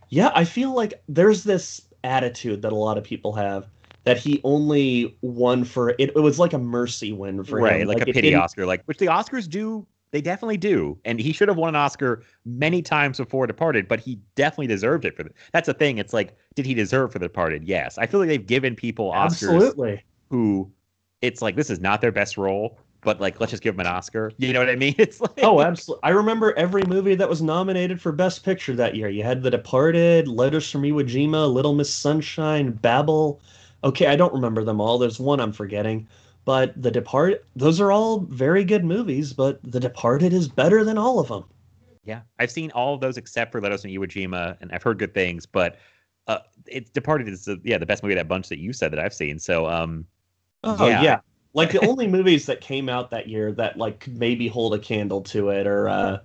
Speaker 4: yeah, I feel like there's this attitude that a lot of people have that he only won for it. It was like a mercy win for
Speaker 3: right,
Speaker 4: him,
Speaker 3: like, like a pity Oscar, like which the Oscars do. They definitely do, and he should have won an Oscar many times before Departed, but he definitely deserved it for. The, that's the thing. It's like, did he deserve for Departed? Yes, I feel like they've given people Oscars
Speaker 4: Absolutely.
Speaker 3: who it's like this is not their best role, but like let's just give him an Oscar. You know what I mean? It's like
Speaker 4: oh, absolutely. I remember every movie that was nominated for Best Picture that year. You had The Departed, Letters from Iwo Jima, Little Miss Sunshine, Babel. Okay, I don't remember them all. There's one I'm forgetting, but The Departed. Those are all very good movies, but The Departed is better than all of them.
Speaker 3: Yeah, I've seen all of those except for Letters from Iwo Jima, and I've heard good things. But uh, it's Departed is the, yeah the best movie that bunch that you said that I've seen. So um,
Speaker 4: oh yeah. yeah like the only movies that came out that year that like could maybe hold a candle to it or uh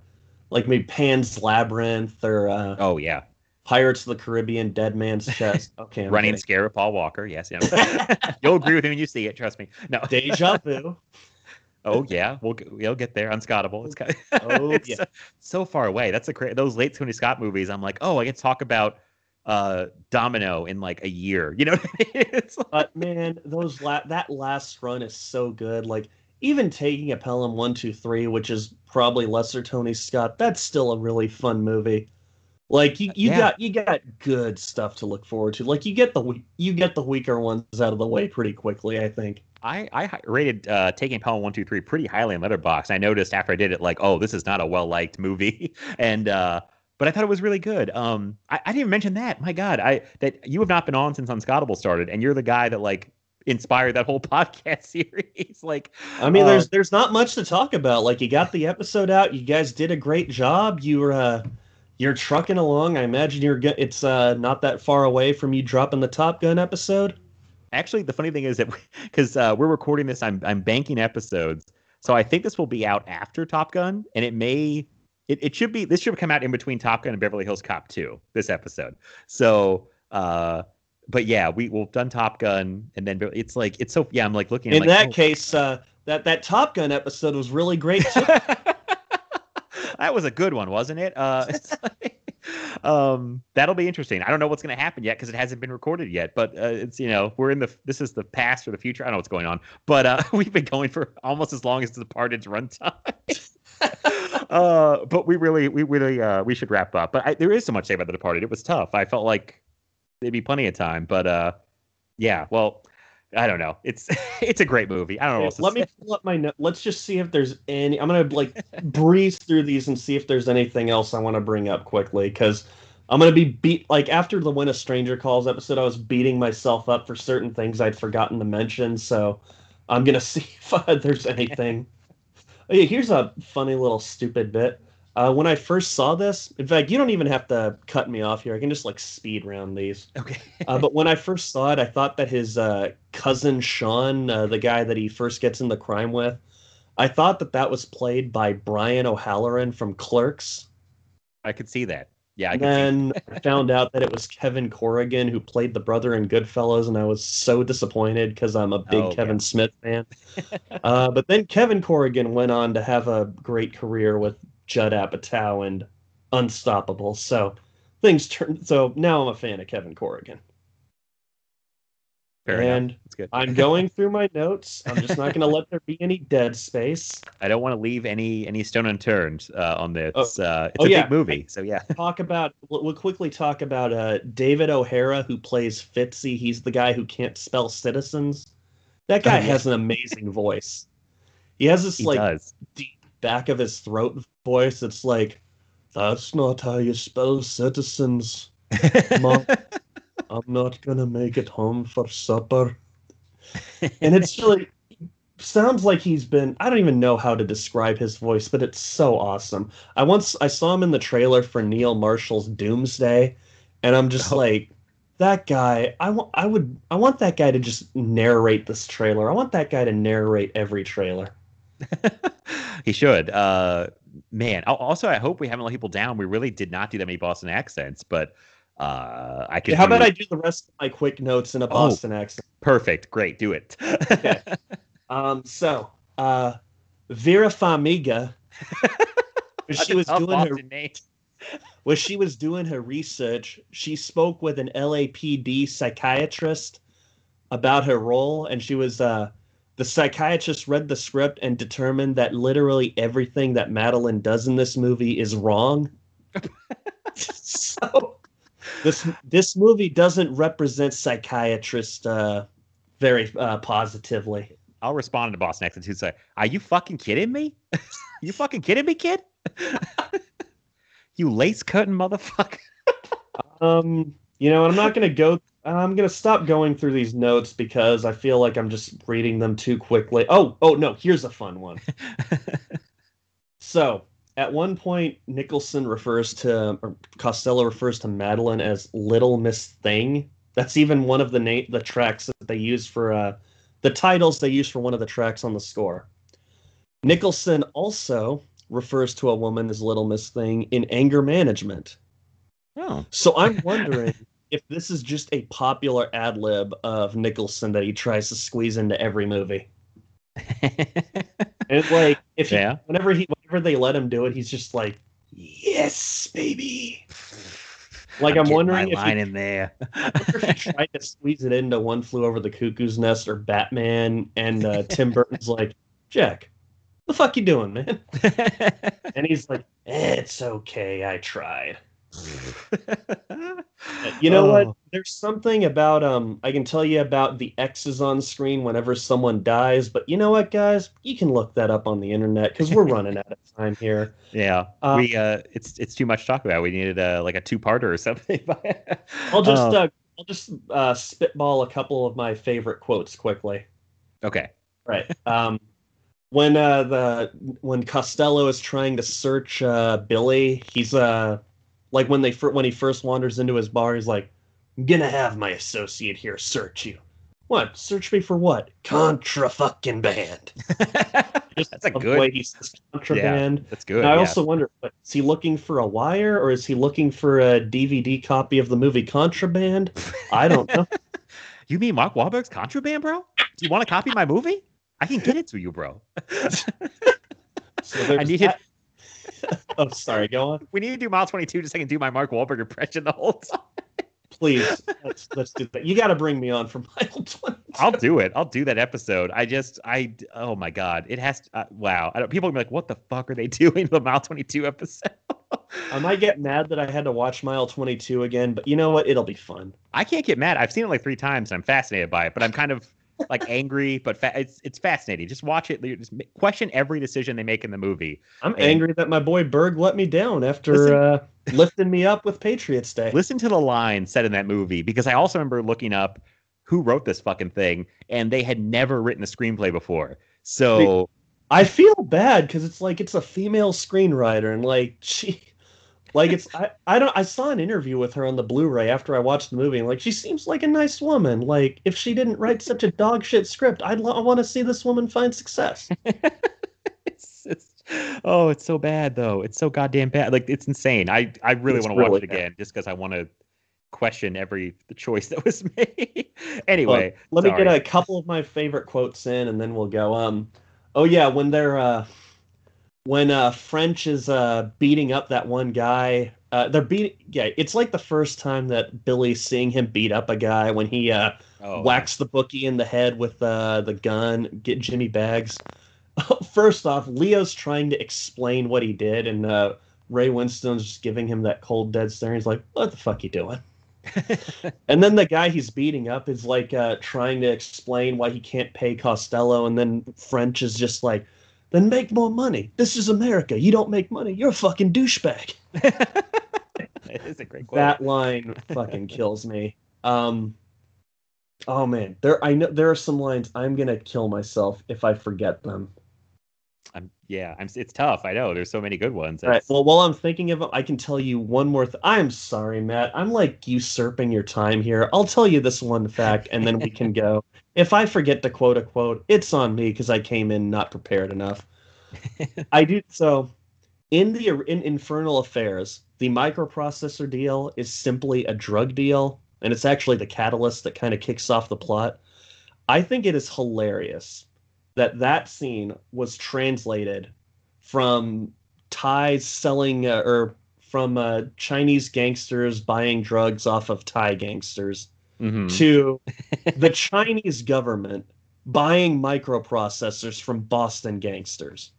Speaker 4: like maybe Pan's Labyrinth or uh
Speaker 3: oh yeah
Speaker 4: Pirates of the Caribbean, Dead Man's Chest. Okay,
Speaker 3: I'm Running kidding. Scare of Paul Walker. Yes, yeah. You'll agree with me when you see it. Trust me. No.
Speaker 4: Deja Vu.
Speaker 3: Oh yeah, we'll we'll get there. Unscottable. It's, kind of, oh, yeah. so, so, far away. That's a cra- those late Tony Scott movies. I'm like, oh, I get to talk about uh domino in like a year you know
Speaker 4: like... but man those la- that last run is so good like even taking a pelham 123 which is probably lesser tony scott that's still a really fun movie like you, you yeah. got you got good stuff to look forward to like you get the you get the weaker ones out of the way pretty quickly i think
Speaker 3: I, I rated uh, Taking Pelham 123 pretty highly in Letterboxd. I noticed after I did it, like, oh, this is not a well liked movie. and uh, but I thought it was really good. Um, I, I, didn't even mention that. My God, I that you have not been on since Unscottable started, and you're the guy that like inspired that whole podcast series. like,
Speaker 4: I mean, uh, there's there's not much to talk about. Like, you got the episode out. You guys did a great job. You were uh, you're trucking along. I imagine you're. It's uh, not that far away from you dropping the Top Gun episode.
Speaker 3: Actually, the funny thing is that because uh, we're recording this, I'm I'm banking episodes, so I think this will be out after Top Gun, and it may it, it should be this should come out in between Top Gun and Beverly Hills Cop 2, this episode. So uh but yeah, we we've done Top Gun and then it's like it's so yeah, I'm like looking
Speaker 4: In
Speaker 3: like,
Speaker 4: that oh. case, uh that that Top Gun episode was really great too.
Speaker 3: that was a good one, wasn't it? Uh um that'll be interesting. I don't know what's going to happen yet because it hasn't been recorded yet, but uh, it's you know, we're in the this is the past or the future. I don't know what's going on. But uh we've been going for almost as long as the Departed's runtime. uh, but we really, we really, uh, we should wrap up. But I, there is so much to say about The Departed. It was tough. I felt like there'd be plenty of time, but uh, yeah. Well, I don't know. It's it's a great movie. I don't know.
Speaker 4: let me pull up my note. Let's just see if there's any. I'm gonna like breeze through these and see if there's anything else I want to bring up quickly because I'm gonna be beat. Like after the When a Stranger Calls episode, I was beating myself up for certain things I'd forgotten to mention. So I'm gonna see if uh, there's anything. Oh, here's a funny little stupid bit. Uh, when I first saw this, in fact, you don't even have to cut me off here. I can just like speed round these.
Speaker 3: Okay.
Speaker 4: uh, but when I first saw it, I thought that his uh, cousin Sean, uh, the guy that he first gets in the crime with, I thought that that was played by Brian O'Halloran from Clerks.
Speaker 3: I could see that. Yeah. I
Speaker 4: then I found out that it was Kevin Corrigan who played the brother in Goodfellas, and I was so disappointed because I'm a big oh, Kevin yeah. Smith fan. uh, but then Kevin Corrigan went on to have a great career with Judd Apatow and Unstoppable. So things turned. So now I'm a fan of Kevin Corrigan.
Speaker 3: Fair
Speaker 4: and
Speaker 3: enough. That's good.
Speaker 4: I'm going through my notes. I'm just not going to let there be any dead space.
Speaker 3: I don't want to leave any any stone unturned uh, on this.
Speaker 4: Oh.
Speaker 3: Uh, it's
Speaker 4: Oh,
Speaker 3: a
Speaker 4: yeah.
Speaker 3: big movie, so yeah.
Speaker 4: Talk about. We'll we'll quickly talk about uh, David O'Hara, who plays Fitzy. He's the guy who can't spell citizens. That guy
Speaker 3: Oh, yeah.
Speaker 4: has an amazing voice. He has this
Speaker 3: He
Speaker 4: like
Speaker 3: does.
Speaker 4: deep back of his throat voice. It's like, that's not how you spell citizens. Mom, I'm not gonna make it home for supper. And it's really sounds like he's been I don't even know how to describe his voice, but it's so awesome. I once I saw him in the trailer for Neil Marshall's Doomsday, and I'm just
Speaker 3: Oh.
Speaker 4: like that guy, I want I would I want that guy to just narrate this trailer. I want that guy to narrate every trailer.
Speaker 3: he should. Uh, man. Also, I hope we haven't let people down. We really did not do that many Boston accents, but uh, I could.
Speaker 4: How about I do the rest of my quick notes in a
Speaker 3: Oh.
Speaker 4: Boston accent?
Speaker 3: Perfect. Great. Do it.
Speaker 4: Okay. Um, so uh, Vera Farmiga, when she was doing her
Speaker 3: name.
Speaker 4: when she was doing her research, she spoke with an LAPD psychiatrist about her role, and she was uh, the psychiatrist read the script and determined that literally everything that Madolyn does in this movie is wrong. so this this movie doesn't represent psychiatrists uh, very uh, positively.
Speaker 3: I'll respond to Boston accents who say, "Are you fucking kidding me? you fucking kidding me, kid? you lace curtain motherfucker."
Speaker 4: Um, you know, I'm not going to go. I'm going to stop going through these notes because I feel like I'm just reading them too quickly. Oh, oh no, here's a fun one. so, at one point, Nicholson refers to, or Costello refers to Madolyn as Little Miss Thing. That's even one of the name, the tracks that they use for uh, the titles they use for one of the tracks on the score. Nicholson also refers to a woman as Little Miss Thing in Anger Management.
Speaker 3: Oh,
Speaker 4: So I'm wondering if this is just a popular ad lib of Nicholson that he tries to squeeze into every movie. It's like if he,
Speaker 3: Yeah.
Speaker 4: whenever he whenever they let him do it, he's just like, Yes, baby. Like I'm,
Speaker 3: getting
Speaker 4: wondering if
Speaker 3: line
Speaker 4: he,
Speaker 3: in there.
Speaker 4: If he tried to squeeze it into One Flew Over the Cuckoo's Nest or Batman, and uh, Tim Burton's like, Jack, the fuck you doing, man? And he's like, eh, It's okay, I tried. You know what?
Speaker 3: Oh.
Speaker 4: There's something about um I can tell you about the X's on screen whenever someone dies, but you know what, guys? You can look that up on the internet because we're running out of time here.
Speaker 3: Yeah,
Speaker 4: Uh,
Speaker 3: we uh, it's it's too much to talk about. We needed uh, like a two-parter or something.
Speaker 4: I'll just
Speaker 3: Oh,
Speaker 4: uh, I'll just uh, spitball a couple of my favorite quotes quickly.
Speaker 3: okay.
Speaker 4: Right. Um, when uh, the when Costello is trying to search uh, Billy, he's uh like when they when he first wanders into his bar, he's like, "I'm gonna have my associate here search you." What? Search me for what? Contra fucking band.
Speaker 3: That's a good-
Speaker 4: way he says contraband.
Speaker 3: That's good.
Speaker 4: And I
Speaker 3: yeah.
Speaker 4: also wonder, but is he looking for a wire or is he looking for a DVD copy of the movie Contraband? I don't know.
Speaker 3: You mean Mark Wahlberg's Contraband, bro? Do you want to copy my movie? I can get it to you, bro.
Speaker 4: So
Speaker 3: I need
Speaker 4: that- Oh, sorry. Go on.
Speaker 3: We need to do Mile 22 just so I can do my Mark Wahlberg impression the whole time.
Speaker 4: Please, let's let's do that. You got to bring me on for Mile Twenty.
Speaker 3: I'll do it. I'll do that episode. I just, I, oh my God. It has, to, uh, wow. I don't, people will be like, what the fuck are they doing the Mile 22 episode?
Speaker 4: I might get mad that I had to watch Mile Twenty Two again, but you know what? It'll be fun.
Speaker 3: I can't get mad. I've seen it like three times and I'm fascinated by it, but I'm kind of like angry, but fa- it's it's fascinating. Just watch it. Just question every decision they make in the movie.
Speaker 4: I'm
Speaker 3: And-
Speaker 4: angry that my boy Berg let me down after
Speaker 3: Listen-
Speaker 4: uh, lifting me up with Patriots Day.
Speaker 3: Listen to the line said in that movie because I also remember looking up who wrote this fucking thing and they had never written a screenplay before. So
Speaker 4: I feel bad because it's like it's a female screenwriter and like she like it's I, I don't I saw an interview with her on the Blu-ray after I watched the movie and like she seems like a nice woman. Like if she didn't write such a dog shit script, I'd lo- I want to see this woman find success.
Speaker 3: it's, it's oh, it's so bad though. It's so goddamn bad. Like it's insane. I I really want to watch
Speaker 4: really
Speaker 3: it
Speaker 4: bad.
Speaker 3: again just because I want to question every the choice that was made. anyway,
Speaker 4: Let me get a couple of my favorite quotes in and then we'll go. Um oh yeah, when they're uh when uh French is uh beating up that one guy Uh, they're beating. Yeah, it's like the first time that Billy's seeing him beat up a guy when he uh,
Speaker 3: Oh,
Speaker 4: whacks the bookie in the head with uh, the gun, get Jimmy Bags. First off, Leo's trying to explain what he did, and uh, Ray Winstone's just giving him that cold, dead stare. He's like, "What the fuck you doing?" and then the guy he's beating up is like uh, trying to explain why he can't pay Costello, and then French is just like, "Then make more money. This is America. You don't make money. You're a fucking douchebag."
Speaker 3: is a great quote.
Speaker 4: that line fucking kills me. Um, oh man, there I know there are some lines I'm gonna kill myself if I forget them.
Speaker 3: I'm, yeah, I'm, it's tough. I know. There's so many good ones.
Speaker 4: All right. Well, while I'm thinking of them, I can tell you one more. Th- I'm sorry, Matt. I'm like usurping your time here. I'll tell you this one fact, and then we can go. If I forget to quote a quote, it's on me because I came in not prepared enough. I do so. In the in Infernal Affairs, the microprocessor deal is simply a drug deal, and it's actually the catalyst that kind of kicks off the plot. I think it is hilarious that that scene was translated from Thais selling uh, or from uh, Chinese gangsters buying drugs off of Thai gangsters
Speaker 3: Mhm.
Speaker 4: to the Chinese government buying microprocessors from Boston gangsters.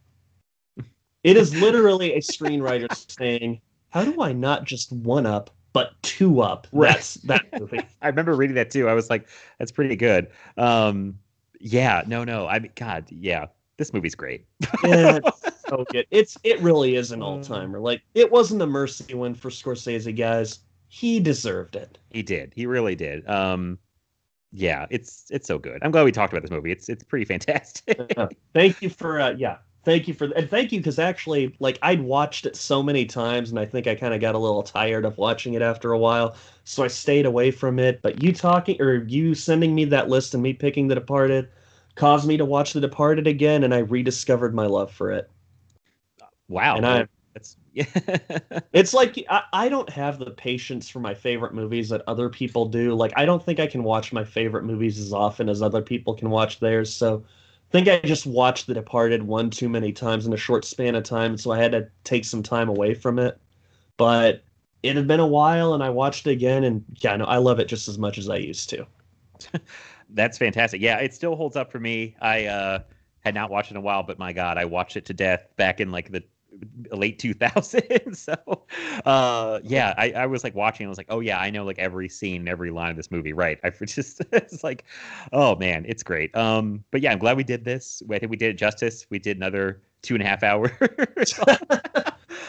Speaker 4: It is literally a screenwriter saying, "How do I not just one up, but two up?"
Speaker 3: Right.
Speaker 4: That's that movie.
Speaker 3: I remember reading that too. I was like, that's pretty good. Um, yeah, no, no. I mean, God, yeah, this movie's great.
Speaker 4: Yeah, it's so good. It's it really is an all timer. Like it wasn't a mercy win for Scorsese, guys. He deserved it.
Speaker 3: He did. He really did. Um, yeah, it's it's so good. I'm glad we talked about this movie. It's it's pretty fantastic.
Speaker 4: Yeah. Thank you for uh, yeah. Thank you for and thank you because actually, like I'd watched it so many times, and I think I kind of got a little tired of watching it after a while, so I stayed away from it. But you talking or you sending me that list and me picking The Departed caused me to watch The Departed again, and I rediscovered my love for it.
Speaker 3: wow,
Speaker 4: And I-. It's like I, I don't have the patience for my favorite movies that other people do. Like I don't think I can watch my favorite movies as often as other people can watch theirs. So I think I just watched The Departed one too many times in a short span of time, so I had to take some time away from it. But it had been a while and I watched it again and yeah, no, I love it just as much as I used to.
Speaker 3: That's fantastic. Yeah, it still holds up for me. I uh, had not watched it in a while, but my God, I watched it to death back in like the late 2000s. so, uh, yeah, I, I was like watching. I was like, oh yeah, I know like every scene, every line of this movie. Right? I just it's like, oh man, it's great. Um, but yeah, I'm glad we did this. I think we did it justice. We did another two and a half hours.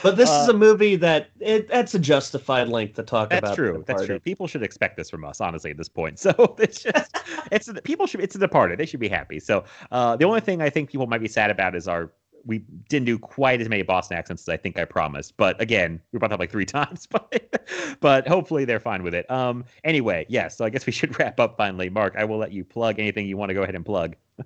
Speaker 4: But this is
Speaker 3: Uh,
Speaker 4: a movie that it, that's a justified length to talk about.
Speaker 3: That's true. That's true. People should expect this from us, honestly, at this point. So it's just, it's people should it's a departed. They should be happy. So uh, the only thing I think people might be sad about is our we didn't do quite as many Boston accents as I think I promised. But again, we brought that up like three times. But but hopefully they're fine with it. Um. Anyway, yes. so I guess we should wrap up finally. Mark, I will let you plug anything you want to go ahead and plug.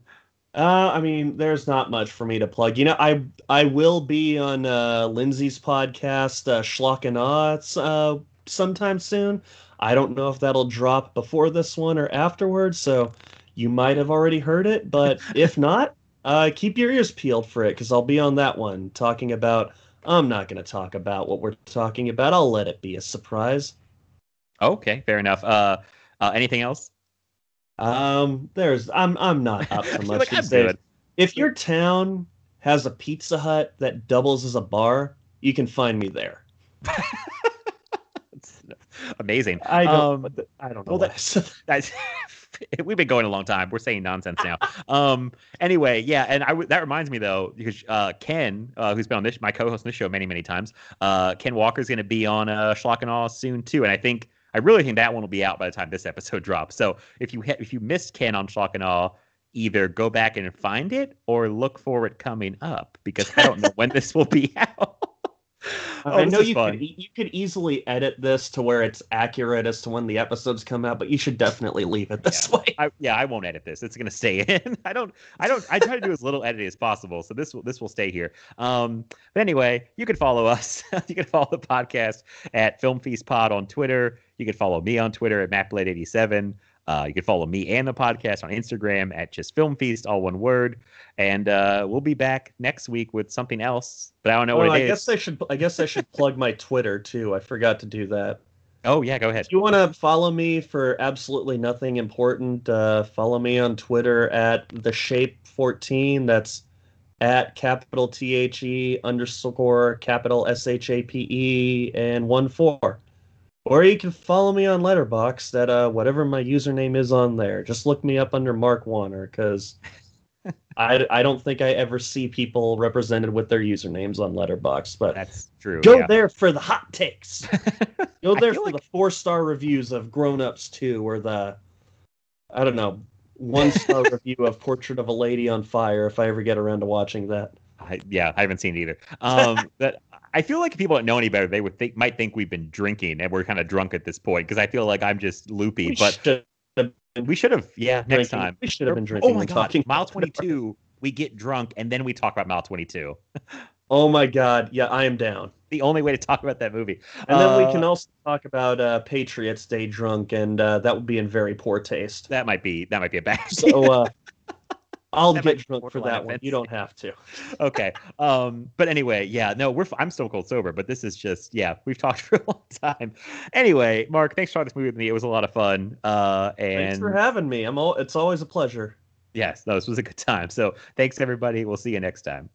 Speaker 4: Uh, I mean, there's not much for me to plug. You know, I I will be on uh, Lindsay's podcast, uh, Schlock and Awe, uh, sometime soon. I don't know if that'll drop before this one or afterwards, so you might have already heard it. But if not, uh, keep your ears peeled for it because I'll be on that one talking about. I'm not going to talk about what we're talking about. I'll let it be a surprise.
Speaker 3: Okay, fair enough. Uh, uh anything else?
Speaker 4: Um, there's I'm I'm not up for much
Speaker 3: like
Speaker 4: these. If your town has a Pizza Hut that doubles as a bar, you can find me there.
Speaker 3: Amazing.
Speaker 4: I don't.
Speaker 3: Um,
Speaker 4: I don't know.
Speaker 3: well,
Speaker 4: what
Speaker 3: that- That's we've been going a long time. We're saying nonsense now. um. Anyway, yeah, and I that reminds me though because uh, Ken, uh, who's been on this, my co-host on this show many many times, uh, Ken Walker's going to be on uh, Schlock and Awe soon too, and I think I really think that one will be out by the time this episode drops. So if you ha- if you missed Ken on Schlock and Awe, either go back and find it or look for it coming up because I don't know when this will be out. Oh,
Speaker 4: I know you
Speaker 3: fun.
Speaker 4: could you could easily edit this to where it's accurate as to when the episodes come out, but you should definitely leave it this way.
Speaker 3: I, yeah, I won't edit this. It's gonna stay in. I don't. I don't. I try to do as little editing as possible, so this will this will stay here. Um, but anyway, you can follow us. you can follow the podcast at Film Feast Pod on Twitter. You can follow me on Twitter at MacBlade87. Uh, you can follow me and the podcast on Instagram at just film feast, all one word. And uh, we'll be back next week with something else, but I don't know
Speaker 4: Oh,
Speaker 3: what
Speaker 4: I
Speaker 3: it is.
Speaker 4: guess I should. I guess I should plug my Twitter too. I forgot to do that.
Speaker 3: Oh yeah, go ahead.
Speaker 4: If you want to follow me for absolutely nothing important, uh, follow me on Twitter at the shape fourteen. That's at capital T H E underscore capital S H A P E and one four. Or you can follow me on Letterboxd at uh, whatever my username is on there. Just look me up under Mark Warner because I, I don't think I ever see people represented with their usernames on Letterboxd. But
Speaker 3: That's true.
Speaker 4: Go
Speaker 3: yeah.
Speaker 4: there for the hot takes. Go there for
Speaker 3: like-
Speaker 4: the four star reviews of Grown Ups 2 or the, I don't know, one star review of Portrait of a Lady on Fire if I ever get around to watching that.
Speaker 3: I, yeah, I haven't seen it either. Um, I feel like if people don't know any better, they would think might think we've been drinking and we're kind of drunk at this point because I feel like I'm just loopy.
Speaker 4: We
Speaker 3: but
Speaker 4: should
Speaker 3: we should have, yeah, next time.
Speaker 4: We should have been drinking.
Speaker 3: Oh my god,
Speaker 4: talking
Speaker 3: mile 22. We get drunk and then we talk about mile 22.
Speaker 4: Oh my god, yeah, I am down.
Speaker 3: The only way to talk about that movie.
Speaker 4: And then
Speaker 3: Uh,
Speaker 4: we can also talk about uh, Patriots Day drunk, and uh, that would be in very poor taste.
Speaker 3: That might be that might be a bad.
Speaker 4: So uh, I'll
Speaker 3: That
Speaker 4: get drunk for that one. You don't have to.
Speaker 3: okay. Um, but anyway, yeah, no, we're I'm still cold sober, but this is just yeah, we've talked for a long time. Anyway, Mark, thanks for talking this movie with me. It was a lot of fun. Uh, and
Speaker 4: Thanks for having me. I'm. All, it's always a pleasure.
Speaker 3: yes, no, this was a good time. So thanks everybody. We'll see you next time.